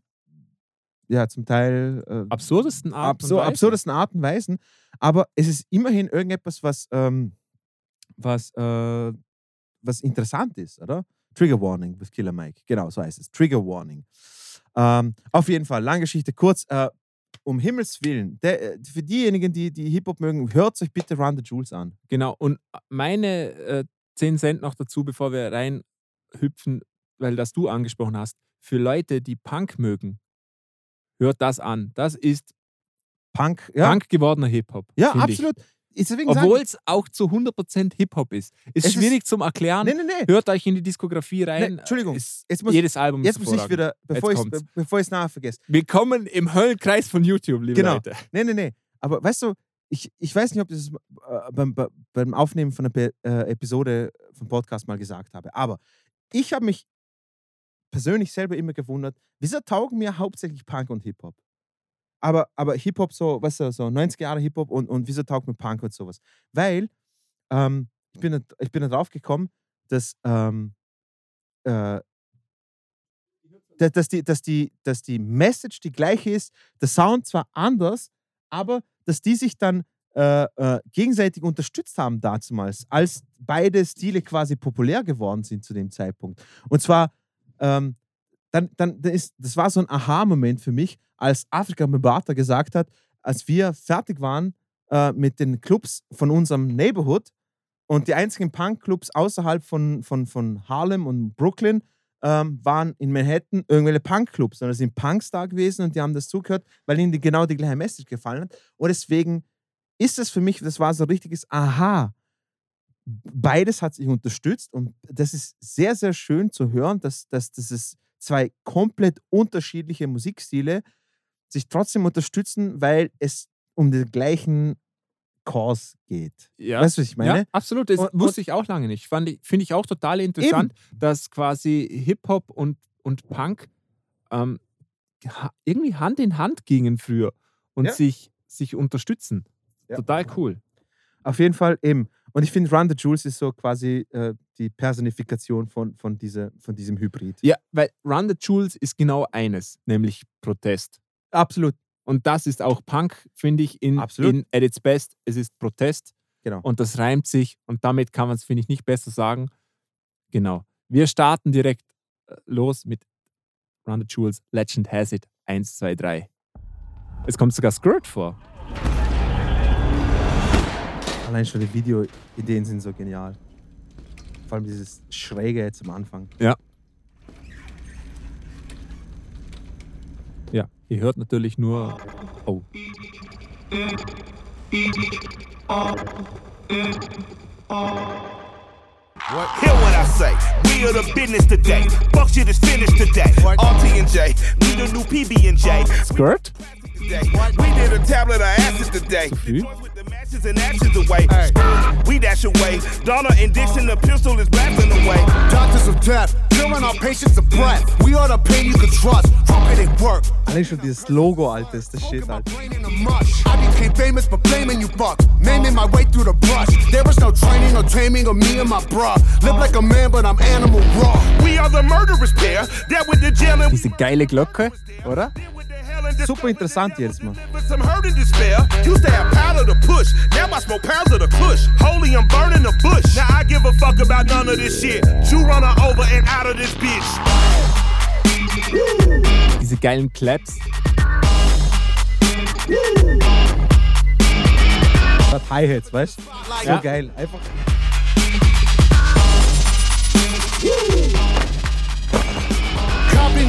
ja, zum Teil äh, Absurdesten Art absur absurdesten Arten und Weisen. Aber es ist immerhin irgendetwas, was, ähm, was, äh, was interessant ist, oder? Trigger Warning with Killer Mike. Genau, so heißt es. Trigger Warning. Ähm, auf jeden Fall, lange Geschichte kurz. Äh, um Himmels Willen, der, äh, für diejenigen, die, die Hip-Hop mögen, hört euch bitte Run the Jules an. Genau. Und meine äh, 10 Cent noch dazu, bevor wir reinhüpfen, weil das du angesprochen hast. Für Leute, die Punk mögen, hört das an. Das ist Punk, ja, Punk gewordener Hip-Hop. ja absolut. Ist Obwohl es auch zu 100% Hip-Hop ist. Ist Es ist- schwierig zum Erklären. Nee, nee, nee. Hört euch in die Diskografie rein. Nee, Entschuldigung. Ist muss, jedes Album jetzt ist muss ich wieder, bevor ich es nachher vergesse. Willkommen im Höllenkreis von YouTube, liebe Genau. Leute. Nee, nee, nee. Aber weißt du, ich, ich weiß nicht, ob ich das äh, beim, bei- beim Aufnehmen von einer Pe- äh, Episode vom Podcast mal gesagt habe. Aber ich habe mich persönlich selber immer gewundert, wieso taugen mir hauptsächlich Punk und Hip-Hop? Aber, aber Hip-Hop so, weißt du, so 90er Jahre Hip-Hop und, und wieso taugt mir Punk und sowas? Weil ähm, ich, bin, ich bin da drauf gekommen, dass, ähm, äh, da- dass, die, dass, die, dass die Message die gleiche ist, der Sound zwar anders, aber dass die sich dann äh, äh, gegenseitig unterstützt haben damals, als beide Stile quasi populär geworden sind zu dem Zeitpunkt. Und zwar, ähm, dann, dann ist, das war so ein Aha-Moment für mich, als Afrika Mbata gesagt hat, als wir fertig waren äh, mit den Clubs von unserem Neighborhood und die einzigen Punk-Clubs außerhalb von, von, von Harlem und Brooklyn ähm, waren in Manhattan irgendwelche Punk-Clubs, sondern es sind Punks da gewesen und die haben das zugehört, weil ihnen die, genau die gleiche Message gefallen hat. Und deswegen ist das für mich, das war so ein richtiges Aha. Beides hat sich unterstützt und das ist sehr, sehr schön zu hören, dass, dass, dass, es, zwei komplett unterschiedliche Musikstile sich trotzdem unterstützen, weil es um den gleichen Cause geht. Ja. Weißt du, was ich meine? Ja, absolut. Das Und- wusste ich auch lange nicht. Finde ich auch total interessant, dass quasi Hip-Hop und, und Punk ähm, irgendwie Hand in Hand gingen früher und Ja. sich, sich unterstützen. Ja. Total cool. Auf jeden Fall eben. Und ich finde, Run the Jules ist so quasi äh, die Personifikation von, von, dieser, von diesem Hybrid. Ja, weil Run the Jewels ist genau eines, nämlich Protest. Absolut. Und das ist auch Punk, finde ich, in, Absolut. in at its best. Es ist Protest Genau. und das reimt sich und damit kann man es, finde ich, nicht besser sagen. Genau. Wir starten direkt äh, los mit Run the Jewels, Legend Has It, 1, 2, 3. Es kommt sogar Skirt vor. Allein schon die Videoideen sind so genial. Vor allem dieses Schräge jetzt am Anfang. Ja. Ja, ihr hört natürlich nur. Oh. Hear what I say. We are the business today. Fuck shit is finished today. RT and J. We the new PB and J. Skirt? We did a tablet of acid today. Zu früh? With the matches and ashes away. We dash away. Donna and Dixon, the pistol is blasting away. Doctors of death, killing our patients of breath. We are the pain you can trust. How can it work? Allein schon dieses Logo, Alter, ist das Shit, My Alter. brain in mush. I became famous for blaming you fucks. Naming my way through the brush. There was no training or taming of me and my bruh. Live like a man, but I'm animal raw. We are the murderous pair. That with the jail and Diese geile Glocke, oder? Super interessant jetzt mal. With some hurt and despair. Used to have powder to push. Now I smoke pounds of the kush. Holy, I'm burning the bush. Now I give a fuck about none of this shit. You run her over and out of this bitch. Diese geilen Claps. Statt Hi-Hats, weißt du? So Ja. geil. Einfach.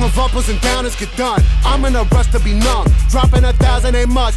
Of uppers and downers get done. I'm in a rush to be numb. Dropping a thousand ain't much.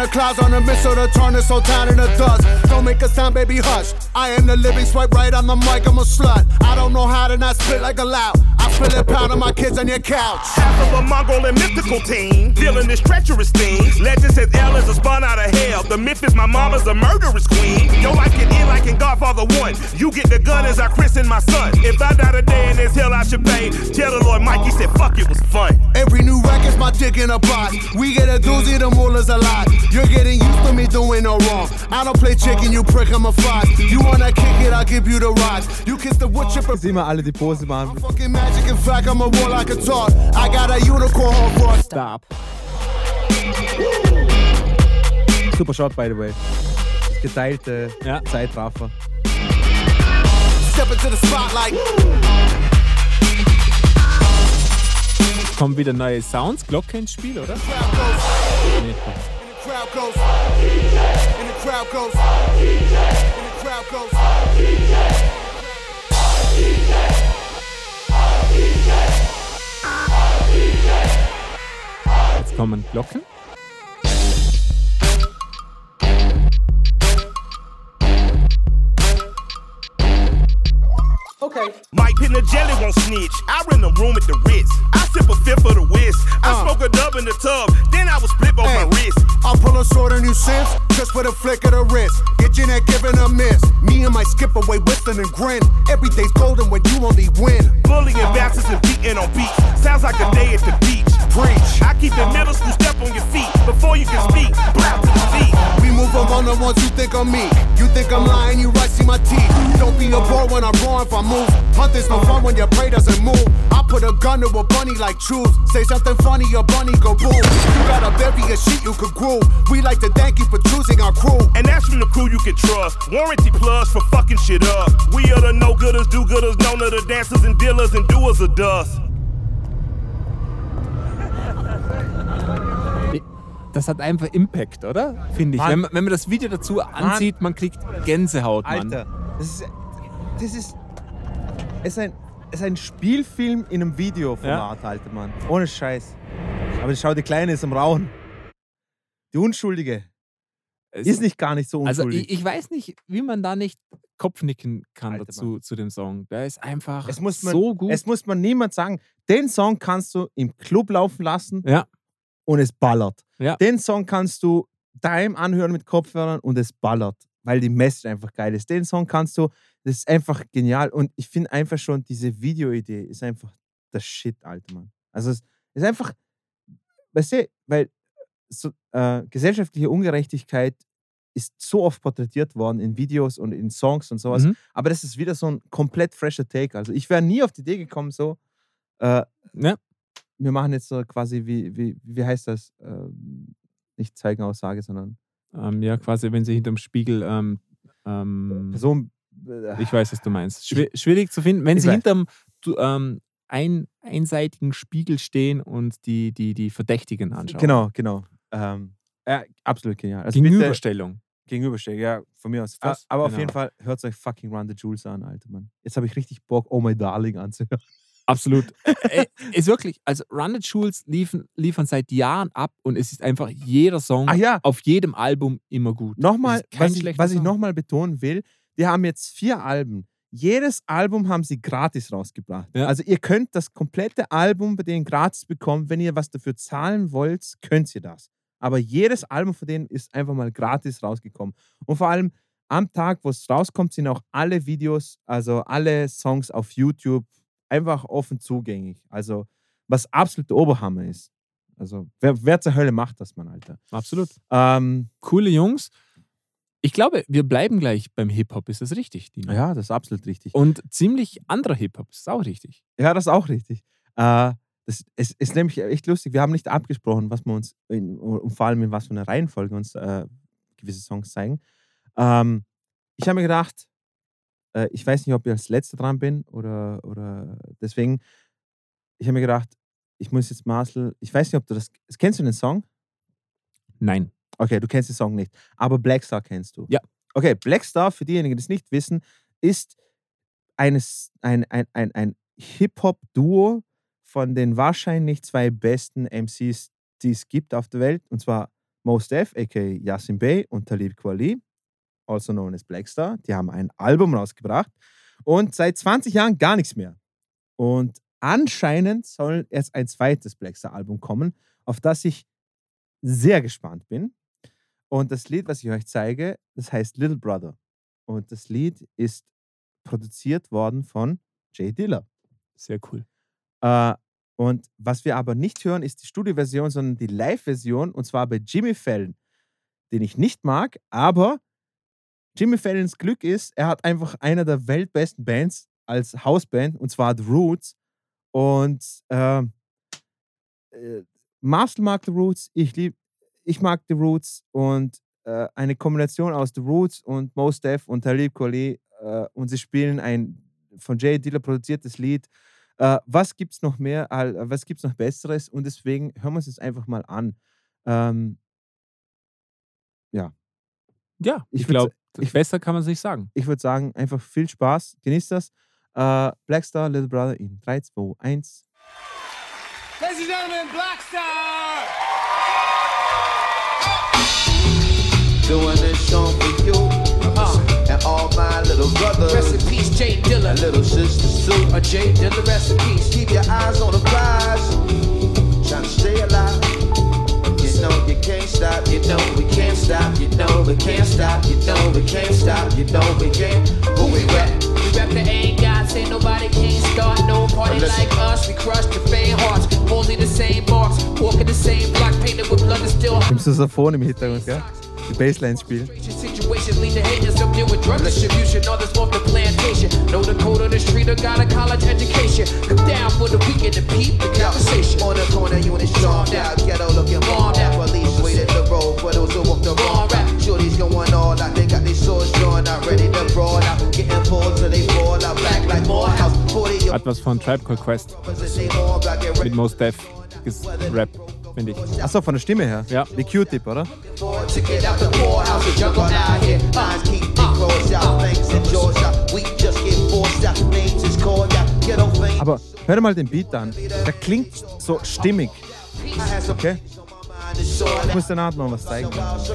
The clouds on a missile to turn this whole town into dust. Don't make a sound, baby, hush. I am the living swipe right on the mic, I'm a slut. I don't know how to not spit like a loud. I spill it pound on my kids on your couch. Half of a Mongol and mythical team. Dealing this treacherous thing. Legend says L is a spawn out of hell. The myth is my mama's a murderous queen. Yo, life can end like in Godfather 1. You get the gun as I christen my son. If I die today in this hell, I should pay. Tell the Lord Mikey said, fuck, it was fun. Every new record's my dick in a box. We get a doozy, the mullah's a lot. You're getting used to me doing no wrong. I don't play chicken, you prick, I'm a fox. You wanna kick it, I'll give you the rocks. You kiss the wood chipper. Sieh mal alle die Pose machen. Fucking magic, in fact, I'm a war like a talk. I got a unicorn horn for a Stop. Super Shot, by the way. Geteilte Ja. Zeitraffer. step into the spotlight. Kommen wieder neue Sounds, Glocke ins Spiel, oder? Nee. Goes, and the crowd goes, and the crowd goes. Jetzt kommen Glocken. Mike Pin the jelly won't snitch. I rent a room at the Ritz. I sip a fifth of the whiz. I Uh. smoke a dub in the tub. Then I was flip on Hey, my wrist. I'll pull a sword on you since, just with a flick of the wrist. Get your neck giving a miss. Me and my skip away, whistling and grin. Every day's golden when you only win. Bullying bastards and beating on beats. Sounds like a day at the beach. Preach. I keep the middle school step on your feet before you can speak. Blow to the beat. We move among the ones you think of me. You think I'm lying, you right, see my teeth. Don't be a bore when I'm raw if I move. Hunting's no fun when your prey doesn't move. I put a gun to a bunny like truth. Say something funny, your bunny go boom. You got a bevy of shit you could groove. We like to thank you for choosing our crew. And that's from the crew you can trust. Warranty plus for fucking shit up. We are the no gooders, do gooders, known to the dancers and dealers and doers of dust. Das hat einfach Impact, oder? Finde ich. Wenn man, wenn man das Video dazu ansieht, man kriegt Gänsehaut, Mann. Alter, das ist. Das ist. Es ist ein, ist ein Spielfilm in einem Videoformat, Alter, Mann. Ohne Scheiß. Aber schau, die Kleine ist am Rauchen. Die Unschuldige. Es- Ist nicht gar nicht so Also unschuldig. ich, ich weiß nicht, wie man da nicht Kopfnicken kann Alter, dazu zu dem Song. Der ist einfach Es muss man- so gut. es muss man niemand sagen, den Song kannst du im Club laufen lassen Ja. und es ballert. Ja. Den Song kannst du daheim anhören mit Kopfhörern und es ballert, weil die Message einfach geil ist. Den Song kannst du, das ist einfach genial und ich finde einfach schon, diese Videoidee ist einfach das Shit, Alter Mann. Also es ist einfach, weißt du, weil so, äh, gesellschaftliche Ungerechtigkeit ist so oft porträtiert worden in Videos und in Songs und sowas. Mhm. Aber das ist wieder so ein komplett fresher Take. Also ich wäre nie auf die Idee gekommen, so, äh, Ja. wir machen jetzt so quasi, wie, wie, wie heißt das? Ähm, nicht Zeugenaussage, sondern Ähm, ja, quasi, wenn sie hinterm Spiegel. Ähm, ähm, Person. äh, ich weiß, was du meinst. Schwi schwierig zu finden, wenn Ich sie weiß. hinterm du, ähm, ein, einseitigen Spiegel stehen und die, die, die Verdächtigen anschauen. Genau, genau. Ähm, ja, absolut genial. Also Gegenüberstellung. Gegenüberstellung, ja, von mir aus. Das, Aber auf genau. jeden Fall hört euch fucking Run the Jewels an, Alter Mann. Jetzt habe ich richtig Bock, Oh My Darling anzuhören. Absolut. Äh, ist wirklich, also Run the Jewels liefern, liefern seit Jahren ab und es ist einfach jeder Song ja, auf jedem Album immer gut. Nochmal, was ich, was ich nochmal betonen will, die haben jetzt vier Alben. Jedes Album haben sie gratis rausgebracht. Ja. Also ihr könnt das komplette Album bei denen gratis bekommen. Wenn ihr was dafür zahlen wollt, könnt ihr das. Aber jedes Album von denen ist einfach mal gratis rausgekommen. Und vor allem am Tag, wo es rauskommt, sind auch alle Videos, also alle Songs auf YouTube einfach offen zugänglich. Also was absolut der Oberhammer ist. Also wer, wer zur Hölle macht das, Mann, Alter? Absolut. Ähm, Coole Jungs. Ich glaube, wir bleiben gleich beim Hip-Hop. Ist das richtig, Dino? Ja, das ist absolut richtig. Und ziemlich anderer Hip-Hop. Ist auch richtig. Ja, das ist auch richtig. Äh, das ist, ist nämlich echt lustig. Wir haben nicht abgesprochen, was wir uns, in, und vor allem in was für einer Reihenfolge uns äh, gewisse Songs zeigen. Ähm, ich habe mir gedacht, äh, ich weiß nicht, ob ich als Letzter dran bin oder, oder deswegen, ich habe mir gedacht, ich muss jetzt Marcel, ich weiß nicht, ob du das, kennst du den Song? Nein. Okay, du kennst den Song nicht, aber Blackstar kennst du. Ja. Okay, Blackstar, für diejenigen, die es nicht wissen, ist eines, ein, ein, ein, ein Hip-Hop-Duo von den wahrscheinlich zwei besten MCs, die es gibt auf der Welt, und zwar Mos Def, aka Yasin Bey und Talib Kweli, also known as Blackstar. Die haben ein Album rausgebracht und seit 20 Jahren gar nichts mehr. Und anscheinend soll jetzt ein zweites Blackstar-Album kommen, auf das ich sehr gespannt bin. Und das Lied, was ich euch zeige, das heißt Little Brother. Und das Lied ist produziert worden von Jay Diller. Sehr cool. Äh, und was wir aber nicht hören, ist die Studioversion, sondern die Live-Version. Und zwar bei Jimmy Fallon, den ich nicht mag. Aber Jimmy Fallons Glück ist, er hat einfach einer der weltbesten Bands als Hausband, und zwar The Roots. Und äh, äh, Marcel mag The Roots, ich, lieb, ich mag The Roots. Und äh, eine Kombination aus The Roots und Mos Def und Talib Kweli. Äh, und sie spielen ein von Jay Diller produziertes Lied. Äh, was gibt es noch mehr, al- was gibt es noch Besseres? Und deswegen hören wir uns jetzt einfach mal an. Ähm, Ja, Ich ich, würd glaube, ich- besser kann man es nicht sagen. ich würde sagen, einfach viel Spaß, genießt das. Äh, Blackstar, Little Brother in 3, 2, 1. Ladies and gentlemen, Blackstar! Doing little brothers. Rest in peace, Jay Dilla. and little sisters too. A Jay Dilla, rest in peace. Keep your eyes on the prize. Trying to stay alive. You know you can't stop. You know we can't stop. You know we can't stop. You know we can't stop. You know we can't. Who we rap? We rep the ain't God, say nobody can't start no party like us. We crush the faint hearts, holding the same marks, walking the same block, painted with blood and still Im Saxophon im Hintergrund, gell? Die Bassline spielen. Situation lead to haters up there with drug distribution, others off the plantation. Know the code of the street or got a college education. Come down for the weekend to peep the conversation. On the corner, you in the stormed out, ghetto looking bomb out. Police waited the road for those who walk the wrong rap. Shorties going all out, they got their swords drawn out, ready to brawl out. Getting pulled till they fall out, black like Morehouse. 40 Hat was von Tribe Called Quest mit Mos Def Rap, finde ich. Achso, von der Stimme her. Ja. Wie Q-Tip, oder? Aber hör dir mal den Beat an. Der klingt so stimmig. Okay? Ich muss danach noch was zeigen. Ich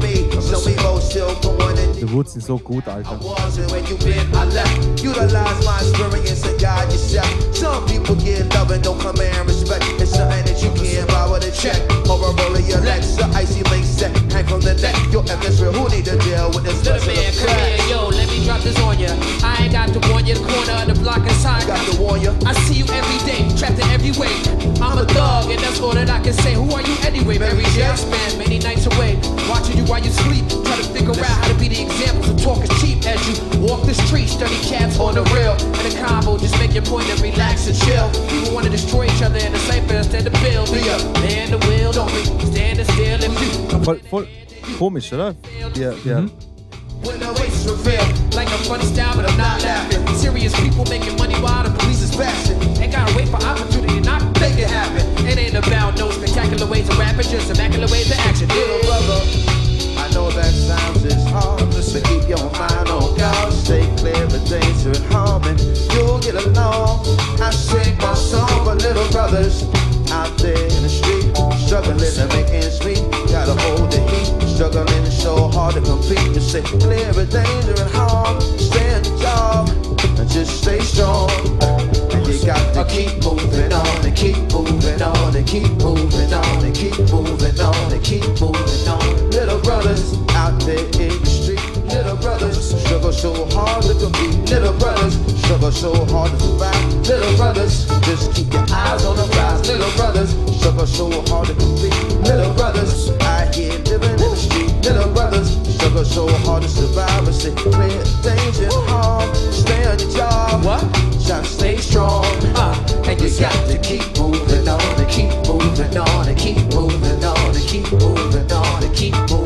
hab nur fertig. Remember myself at your age and I was just like you. If that was now, I don't know what I would do. My ears is closest to me. So what I say to you is for me. So we both still going and Die Woods sind so gut, Alter. wasn't when you been I left. Utilize my experience and guide yourself. Some people get love and don't command respect. It's something that you can't buy with a check. Or a roll of your legs, the icy links set. Hang from the neck. Your evidence real. Who need to deal with this Little special man, come effect? here, yo, let me drop this on ya. I ain't got to warn you, the corner of the block inside. Got to warn ya. I see you every day, trapped in every way. I'm a thug, and that's all that I can say. Who are you anyway? Mary J. Spend many nights away, watching you while you sleep. Try to figure out how to be the example, so talk is cheap as you walk the street. Study cats on the rail, and a combo, just make your point and relax and chill. People wanna destroy each other in the cipher instead of build. Up, man, the wheel, don't be standing still if you. Voll, voll komisch, oder? Wir, wir, When the waste reveal. Like a funny style, but I'm not laughing. Serious people making money while the police is bashing. Ain't gotta wait for opportunity, not make it happen. It ain't about no spectacular ways of rapping, just immaculate ways of action. Little brother, your mind on God. Stay clear of danger and harm, and you'll get along. I sing my song for little brothers out there in the street, struggling to make ends meet. Gotta hold the heat, struggling so hard to compete. You stay clear of danger and harm, stay on job, and just stay strong. And you got to keep moving on, and keep moving on, and keep moving on, and keep moving on, and keep moving on. Little brothers out there in the street, little brothers struggle so hard to compete. Little brothers struggle so hard to survive. Little brothers, just keep your eyes on the prize. Little brothers struggle so hard to compete. Little brothers out here living in the street. Little brothers struggle so hard to survive. But stay clear, danger, and harm. Stay on your job. What? Try to stay strong. Uh, And you got to keep moving on and keep moving on and keep moving on and keep moving on and keep moving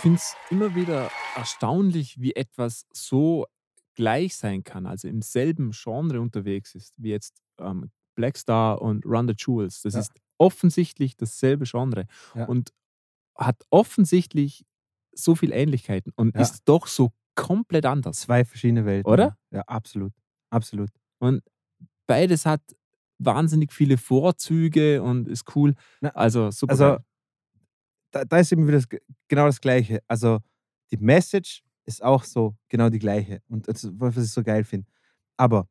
finde es immer wieder erstaunlich, wie etwas so gleich sein kann, also im selben Genre unterwegs ist, wie jetzt ähm, Blackstar und Run the Jewels. Das Ja. ist offensichtlich dasselbe Genre Ja. und hat offensichtlich so viele Ähnlichkeiten und Ja. ist doch so komplett anders. zwei verschiedene Welten. Oder? Ja, absolut. Absolut. Und beides hat wahnsinnig viele Vorzüge und ist cool. Na, Also super. Also. Da, da ist eben wieder das, Ge- genau das Gleiche. Also, die Message ist auch so genau die gleiche. Und das, ist, was ich so geil finde. Aber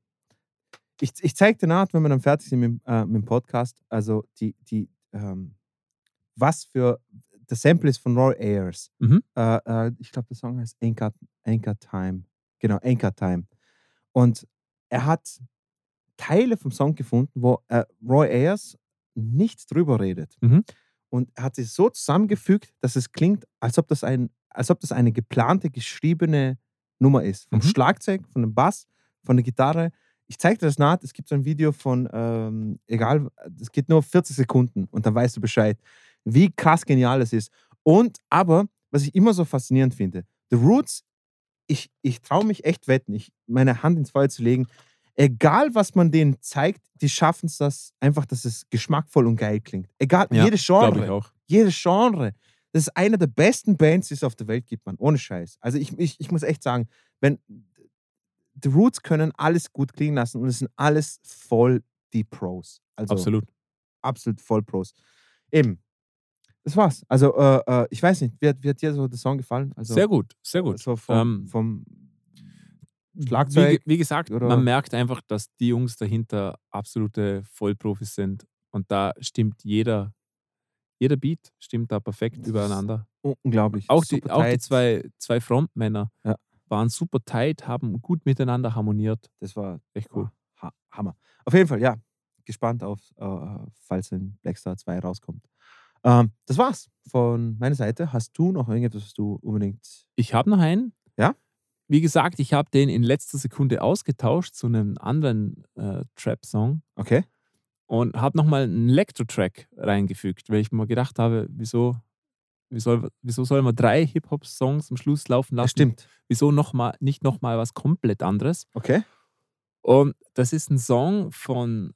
ich, ich zeige dir nach, wenn wir dann fertig sind mit, dem, äh, mit dem Podcast, also die, die, ähm, was für, das Sample ist von Roy Ayers. Mhm. Äh, äh, ich glaube, der Song heißt Anchor, Anchor Time. Genau, Anchor Time. Und er hat Teile vom Song gefunden, wo äh, Roy Ayers nicht drüber redet. Mhm. Und hat sie so zusammengefügt, dass es klingt, als ob das, ein, als ob das eine geplante, geschriebene Nummer ist. Vom Mhm. Schlagzeug, von dem Bass, von der Gitarre. Ich zeige dir das nach. Es gibt so ein Video von, ähm, egal, es geht nur 40 Sekunden und dann weißt du Bescheid, wie krass genial es ist. Und aber, was ich immer so faszinierend finde, The Roots, ich, ich traue mich echt wetten, ich, meine Hand ins Feuer zu legen, egal was man denen zeigt, die schaffen es das einfach, dass es geschmackvoll und geil klingt. Egal, Ja, jedes Glaube ich Genre. auch. Jedes Genre. Das ist einer der besten Bands, die es auf der Welt gibt, man. Ohne Scheiß. Also ich, ich, ich muss echt sagen, wenn The Roots können alles gut klingen lassen und es sind alles voll die Pros. Also Absolut. absolut voll Pros. Eben. Das war's. Also, äh, äh, ich weiß nicht, wie hat, wie hat dir so der Song gefallen? Also, sehr gut, sehr gut. So vom, Ähm, vom Schlagzeug. ge- wie gesagt, oder- man merkt einfach, dass die Jungs dahinter absolute Vollprofis sind. Und da stimmt jeder, jeder Beat stimmt da perfekt übereinander. Un- unglaublich. Auch die, auch die zwei, zwei Frontmänner Ja. waren super tight, haben gut miteinander harmoniert. Das war Echt cool. Ha Hammer. Auf jeden Fall, ja. Gespannt auf, äh, falls ein Blackstar 2 rauskommt. Ähm, das war's von meiner Seite. Hast du noch irgendetwas, was du unbedingt. Ich habe noch einen. Ja? Wie gesagt, ich habe den in letzter Sekunde ausgetauscht zu einem anderen äh, Trap-Song. Okay. und habe nochmal einen Elektro-Track reingefügt, weil ich mir gedacht habe, wieso, wie soll, wieso soll man drei Hip-Hop-Songs am Schluss laufen lassen? Das stimmt. Wieso noch mal, nicht nochmal was komplett anderes? Okay. Und das ist ein Song von,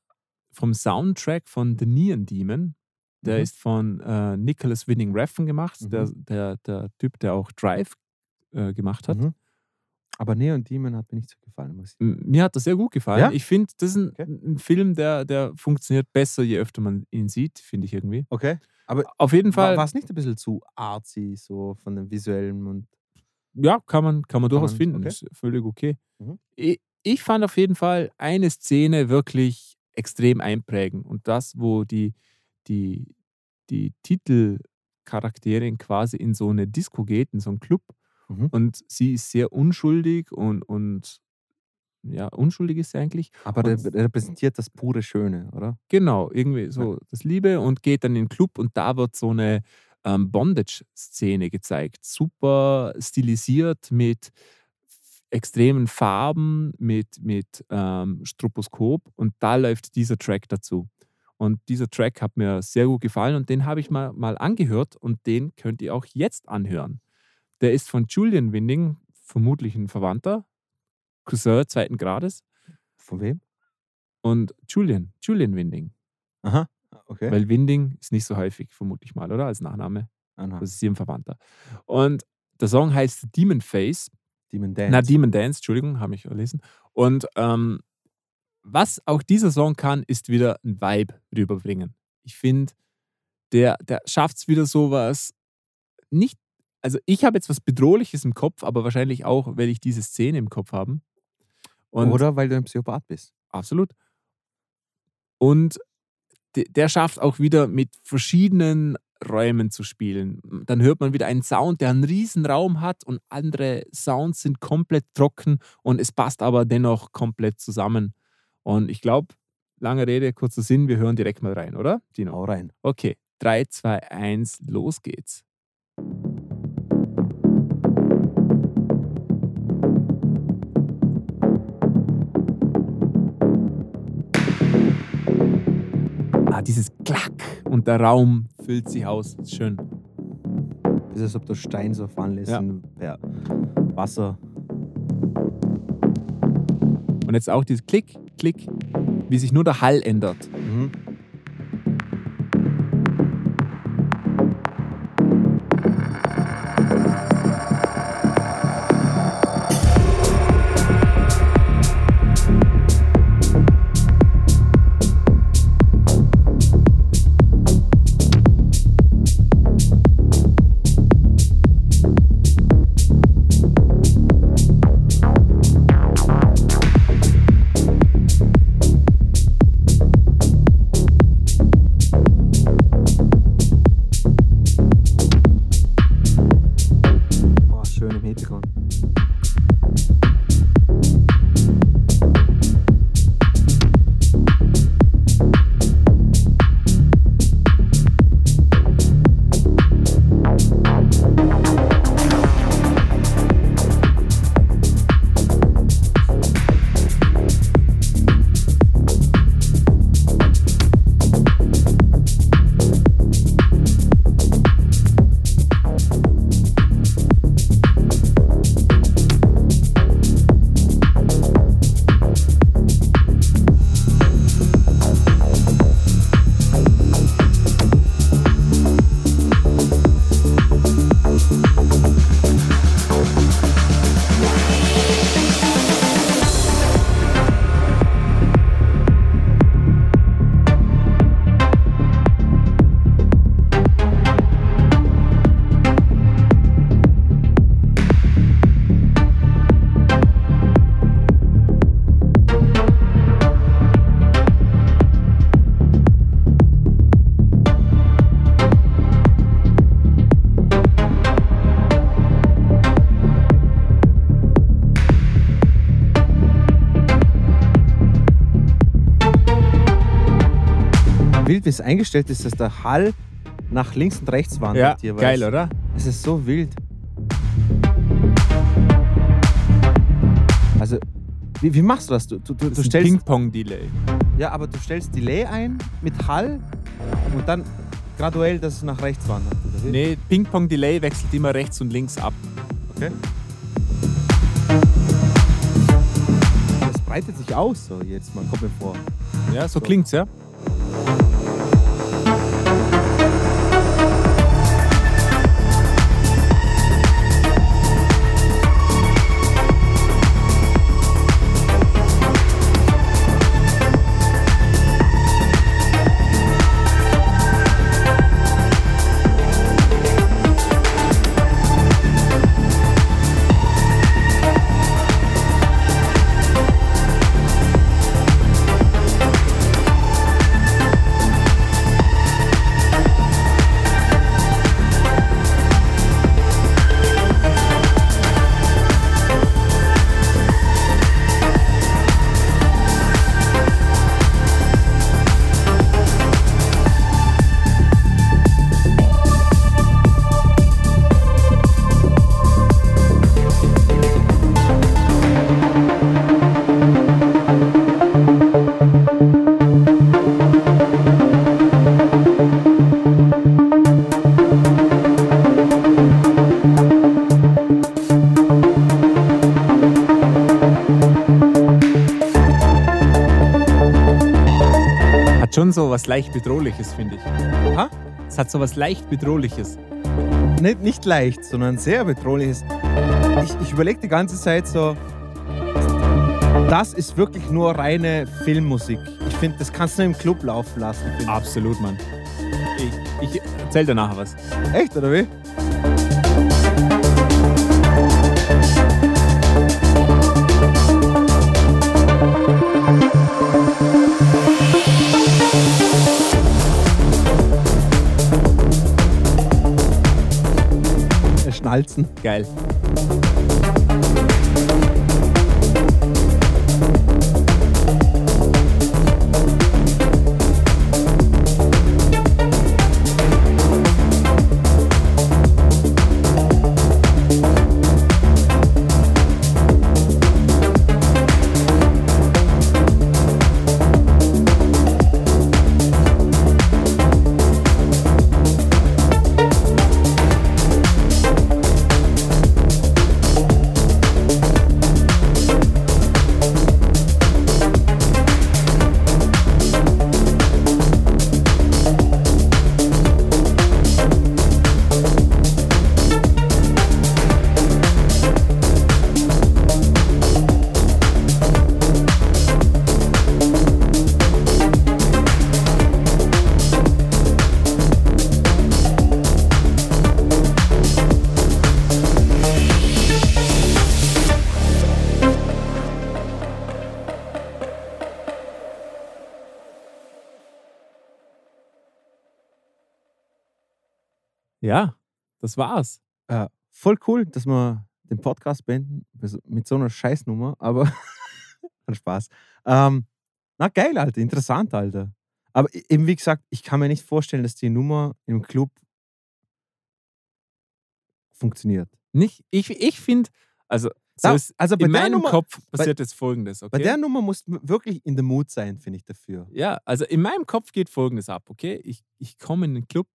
vom Soundtrack von The Neon Demon. Der Mhm. ist von äh, Nicholas Winning Refn gemacht, der, Mhm. der, der Typ, der auch Drive äh, gemacht hat. Mhm. Aber Neon Demon hat mir nicht so gefallen, muss ich M- Mir hat das sehr gut gefallen. Ja? Ich finde, das ist ein, Okay. ein Film, der, der funktioniert besser, je öfter man ihn sieht, finde ich irgendwie. Okay. Aber Auf jeden Fall, war es nicht ein bisschen zu artsy, so von dem visuellen und. ja, kann man, kann man durchaus man- finden. okay. Ist völlig okay. Mhm. Ich, ich fand auf jeden Fall eine Szene wirklich extrem einprägend. Und das, wo die, die, die Titelcharakterin quasi in so eine Disco geht, in so einen Club. Mhm. Und sie ist sehr unschuldig und, und ja, unschuldig ist sie eigentlich. Aber Und- der repräsentiert das pure Schöne, oder? Genau, irgendwie so das Liebe und geht dann in den Club und da wird so eine ähm, Bondage-Szene gezeigt. Super stilisiert mit extremen Farben, mit, mit ähm, Stroboskop und da läuft dieser Track dazu. Und dieser Track hat mir sehr gut gefallen und den habe ich mal, mal angehört und den könnt ihr auch jetzt anhören. Der ist von Julian Winding, vermutlich ein Verwandter, Cousin zweiten Grades. Von wem? Und Julian, Julian Winding. Aha. Okay. Weil Winding ist nicht so häufig, vermute ich mal, oder? Als Nachname. Aha. Das ist hier ein Verwandter. Und der Song heißt Demon Face. Demon Dance. Na, Demon Dance, Entschuldigung, habe ich verlesen. Und ähm, was auch dieser Song kann, ist wieder ein Vibe rüberbringen. Ich finde, der, der schafft es wieder sowas, nicht, also ich habe jetzt was Bedrohliches im Kopf, aber wahrscheinlich auch, weil ich diese Szene im Kopf habe. Und Oder weil du ein Psychopath bist. Absolut. Und de- der schafft auch wieder mit verschiedenen Räumen zu spielen. Dann hört man wieder einen Sound, der einen riesen Raum hat und andere Sounds sind komplett trocken und es passt aber dennoch komplett zusammen. Und ich glaube, lange Rede, kurzer Sinn, wir hören direkt mal rein, oder? Dino? Hau rein. Okay, 3, 2, 1, los geht's. Dieses Klack und der Raum füllt sich aus. Ist Schön. Das ist, als ob der Stein so fallen lässt Ja. per Wasser. Und jetzt auch dieses Klick, Klick, wie sich nur der Hall ändert. Mhm. Es eingestellt ist, dass der Hall nach links und rechts wandert. Ja, geil, oder? Es ist so wild. Also, wie, wie machst du das? Du, du, du, Das stellst. Ping-Pong-Delay. Ja, aber du stellst Delay ein mit Hall und dann graduell, dass es nach rechts wandert. Oder? Nee, Ping-Pong-Delay wechselt immer rechts und links ab. Okay. Das breitet sich aus, so jetzt mal, kommt mir vor. Ja, so klingt's, ja. Was leicht Bedrohliches, finde ich. Ha? Es hat so was leicht Bedrohliches. Nicht, nicht leicht, sondern sehr bedrohliches. Ich, ich überlege die ganze Zeit so, das ist wirklich nur reine Filmmusik. Ich finde, das kannst du nur im Club laufen lassen. Absolut, Mann. Ich, ich erzähl dir nachher was. Echt, oder wie? Schnalzen. Geil. Das war's. Äh, voll cool, dass wir den Podcast beenden mit so einer Scheißnummer, aber Spaß. Ähm, na geil, Alter, interessant, Alter. Aber e- eben wie gesagt, ich kann mir nicht vorstellen, dass die Nummer im Club funktioniert. Nicht, ich ich finde, also, so Da- ist, also bei in der meinem Nummer- Kopf bei- passiert jetzt folgendes, okay? Bei der Nummer musst du wirklich in the mood sein, finde ich dafür. Ja, also in meinem Kopf geht folgendes ab, okay? Ich, ich komme in den Club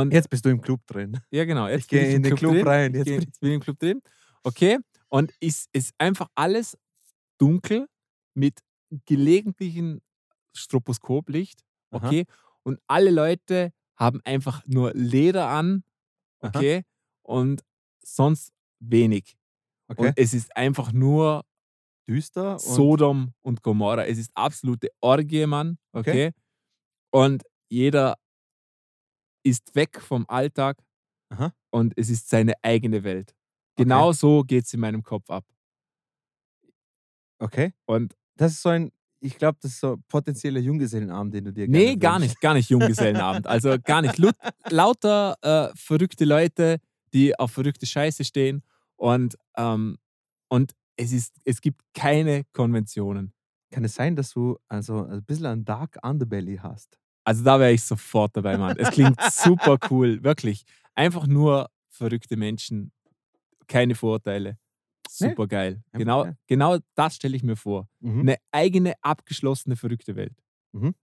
und Jetzt bist du im Club drin. Ja, genau. Jetzt Ich gehe in den Club drin. rein. Ich Jetzt bin- jetzt bin ich im Club drin. Okay. Und es ist einfach alles dunkel mit gelegentlichen Stroboskoplicht. Aha. Okay. Und alle Leute haben einfach nur Leder an. Aha. Okay. Und sonst wenig. Okay. Und es ist einfach nur Düster und Sodom und Gomorra. Es ist absolute Orgie, Mann. Okay. Okay. Und jeder ist weg vom Alltag Aha. und es ist seine eigene Welt. Genau so geht es in meinem Kopf ab. Okay. Und Das ist so ein, ich glaube, das ist so ein potenzieller Junggesellenabend, den du dir nee, gar nicht, gar nicht Junggesellenabend. Also gar nicht. Lut, lauter äh, verrückte Leute, die auf verrückte Scheiße stehen und, ähm, und es, ist, es gibt keine Konventionen. Kann es sein, dass du also ein bisschen ein Dark Underbelly hast? Also da wäre ich sofort dabei, Mann. Es klingt super cool, wirklich. Einfach nur verrückte Menschen, keine Vorurteile. Nee. Super geil. Einfach Genau, genau das stelle ich mir vor. Mhm. Eine eigene, abgeschlossene, verrückte Welt. Mhm.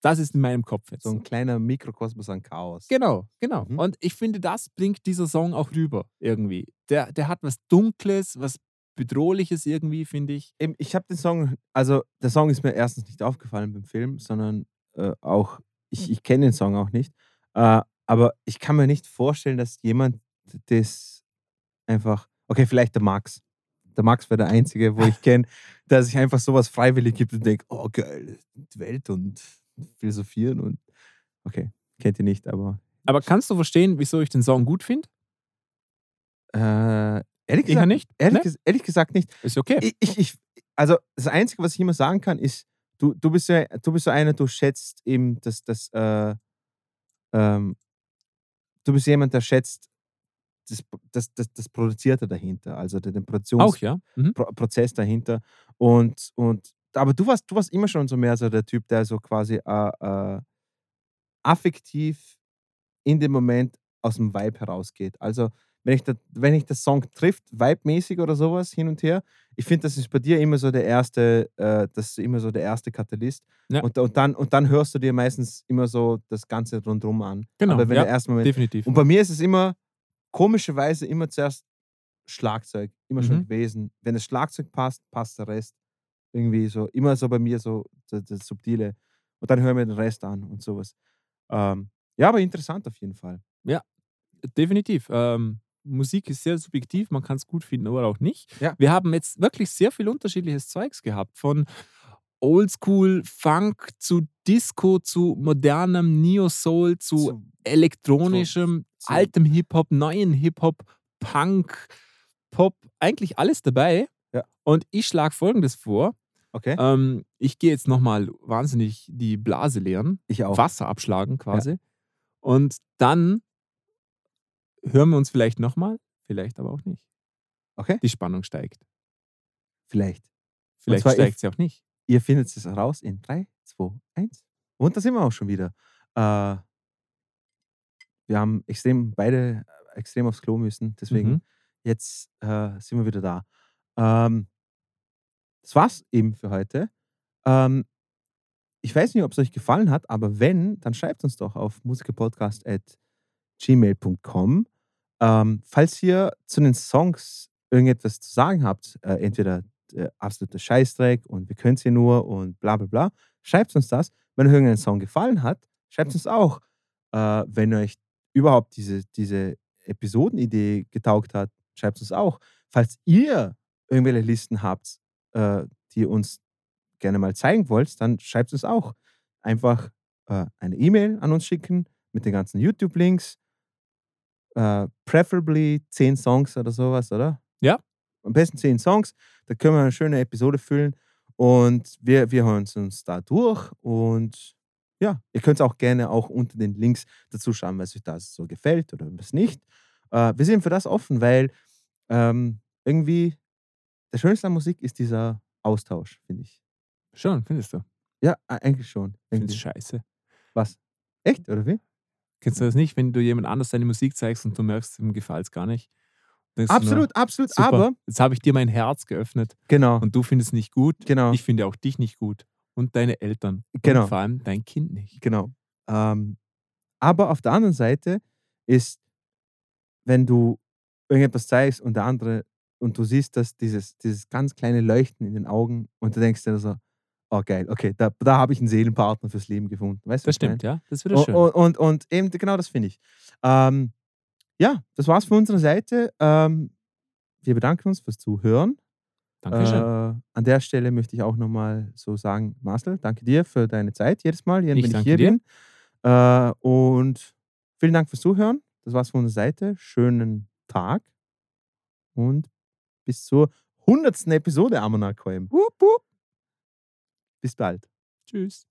Das ist in meinem Kopf jetzt. So ein kleiner Mikrokosmos an Chaos. Genau, genau. Mhm. Und ich finde, das bringt dieser Song auch rüber irgendwie. Der, der hat was Dunkles, was Bedrohliches irgendwie, finde ich. Ich habe den Song, also der Song ist mir erstens nicht aufgefallen beim Film, sondern äh, auch, ich, ich kenne den Song auch nicht. Äh, aber ich kann mir nicht vorstellen, dass jemand das einfach, okay, vielleicht der Max. Der Max wäre der Einzige, wo ich kenne, der sich einfach sowas freiwillig gibt und denkt, oh geil, Welt und philosophieren und okay, kennt ihr nicht, aber Aber kannst du verstehen, wieso ich den Song gut finde? äh, ehrlich gesagt nicht? Ehrlich, Ne? ehrlich gesagt nicht. Ist okay. Ich, ich, ich, also das Einzige, was ich immer sagen kann, ist, du, du, bist, ja, du bist so einer, du schätzt eben das, das äh, ähm, du bist jemand, der schätzt das, das, das, das Produzierte dahinter, also den, Produktionsprozess ja. Mhm. Prozess dahinter. Und, und aber du warst, du warst immer schon so mehr so der Typ, der so quasi äh, äh, affektiv in dem Moment aus dem Vibe herausgeht. Also wenn ich, da, wenn ich das Song trifft, vibe-mäßig oder sowas hin und her, ich finde, das ist bei dir immer so der erste, äh, das ist immer so der erste Katalyst. Ja. Und, und, dann, und dann hörst du dir meistens immer so das Ganze rundherum an. Genau, Aber wenn ja, der erste Moment. Definitiv. Und bei mir ist es immer komischerweise immer zuerst Schlagzeug, immer schon Mhm. gewesen. Wenn das Schlagzeug passt, passt der Rest. Irgendwie so, immer so bei mir so das, das Subtile. Und dann hören wir den Rest an und sowas. Ähm, ja, aber interessant auf jeden Fall. Definitiv. Ähm, Musik ist sehr subjektiv, man kann es gut finden oder auch nicht. Ja. Wir haben jetzt wirklich sehr viel unterschiedliches Zeugs gehabt. Von Oldschool, Funk zu Disco, zu modernem Neo-Soul, zu So, elektronischem, so- altem Hip-Hop, neuen Hip-Hop, Punk, Pop, eigentlich alles dabei. Ja. Und ich schlage folgendes vor. okay, Ähm, ich gehe jetzt nochmal wahnsinnig die Blase leeren, ich auch. Wasser abschlagen quasi. Und dann hören wir uns vielleicht nochmal, vielleicht aber auch nicht. Okay, Die Spannung steigt. vielleicht. Vielleicht steigt sie auch nicht. Ihr findet es raus in 3, 2, 1. Und da sind wir auch schon wieder. Äh, wir haben extrem, beide äh, extrem aufs Klo müssen. Deswegen Mhm. jetzt äh, sind wir wieder da. Ähm, das war's eben für heute. Ähm, ich weiß nicht, ob es euch gefallen hat, aber wenn, dann schreibt uns doch auf musikerpodcast.gmail.com. Ähm, falls ihr zu den Songs irgendetwas zu sagen habt, äh, entweder äh, absoluter Scheißdreck und wir können es hier nur und bla bla bla, schreibt uns das. Wenn euch irgendein Song gefallen hat, schreibt uns auch. Äh, wenn euch überhaupt diese, diese Episodenidee getaugt hat, schreibt uns auch. Falls ihr irgendwelche Listen habt, äh, die ihr uns gerne mal zeigen wollt, dann schreibt uns auch. Einfach äh, eine E-Mail an uns schicken mit den ganzen YouTube-Links. Äh, preferably 10 Songs oder sowas, oder? Ja. Am besten 10 Songs. Da können wir eine schöne Episode füllen. Und wir, wir hören es uns da durch. Und ja, ihr könnt auch gerne auch unter den Links dazu schauen, was euch das so gefällt oder was nicht. Äh, wir sind für das offen, weil ähm, irgendwie der Schönste an Musik ist dieser Austausch, finde ich. Schon, findest du? Ja, eigentlich schon. Findest Irgendwie. du scheiße. Was? Echt, oder wie? Kennst du das nicht, wenn du jemand anders deine Musik zeigst und du merkst, ihm gefällt es gar nicht? Du nur, Absolut, absolut. super, Aber, jetzt habe ich dir mein Herz geöffnet genau, und du findest es nicht gut. genau, Ich finde auch dich nicht gut. Und deine Eltern. Genau. Und vor allem dein Kind nicht. genau. Ähm, aber auf der anderen Seite ist, wenn du irgendetwas zeigst und der andere und du siehst das, dieses, dieses ganz kleine Leuchten in den Augen und du denkst dir so, oh geil, okay, da, da habe ich einen Seelenpartner fürs Leben gefunden. Weißt Das ich stimmt, ja. Das ist wieder Und, schön. und, und, und eben genau das finde ich. Ähm, ja, das war's von unserer Seite. Ähm, wir bedanken uns fürs Zuhören. Dankeschön. Äh, an der Stelle möchte ich auch nochmal so sagen, Marcel, danke dir für deine Zeit jedes Mal, wenn Ich ich danke hier dir. bin. Äh, und vielen Dank fürs Zuhören. Das war's von unserer Seite. Schönen Tag und bis zur hundertsten Episode Ammonakheim. Bis bald. Tschüss.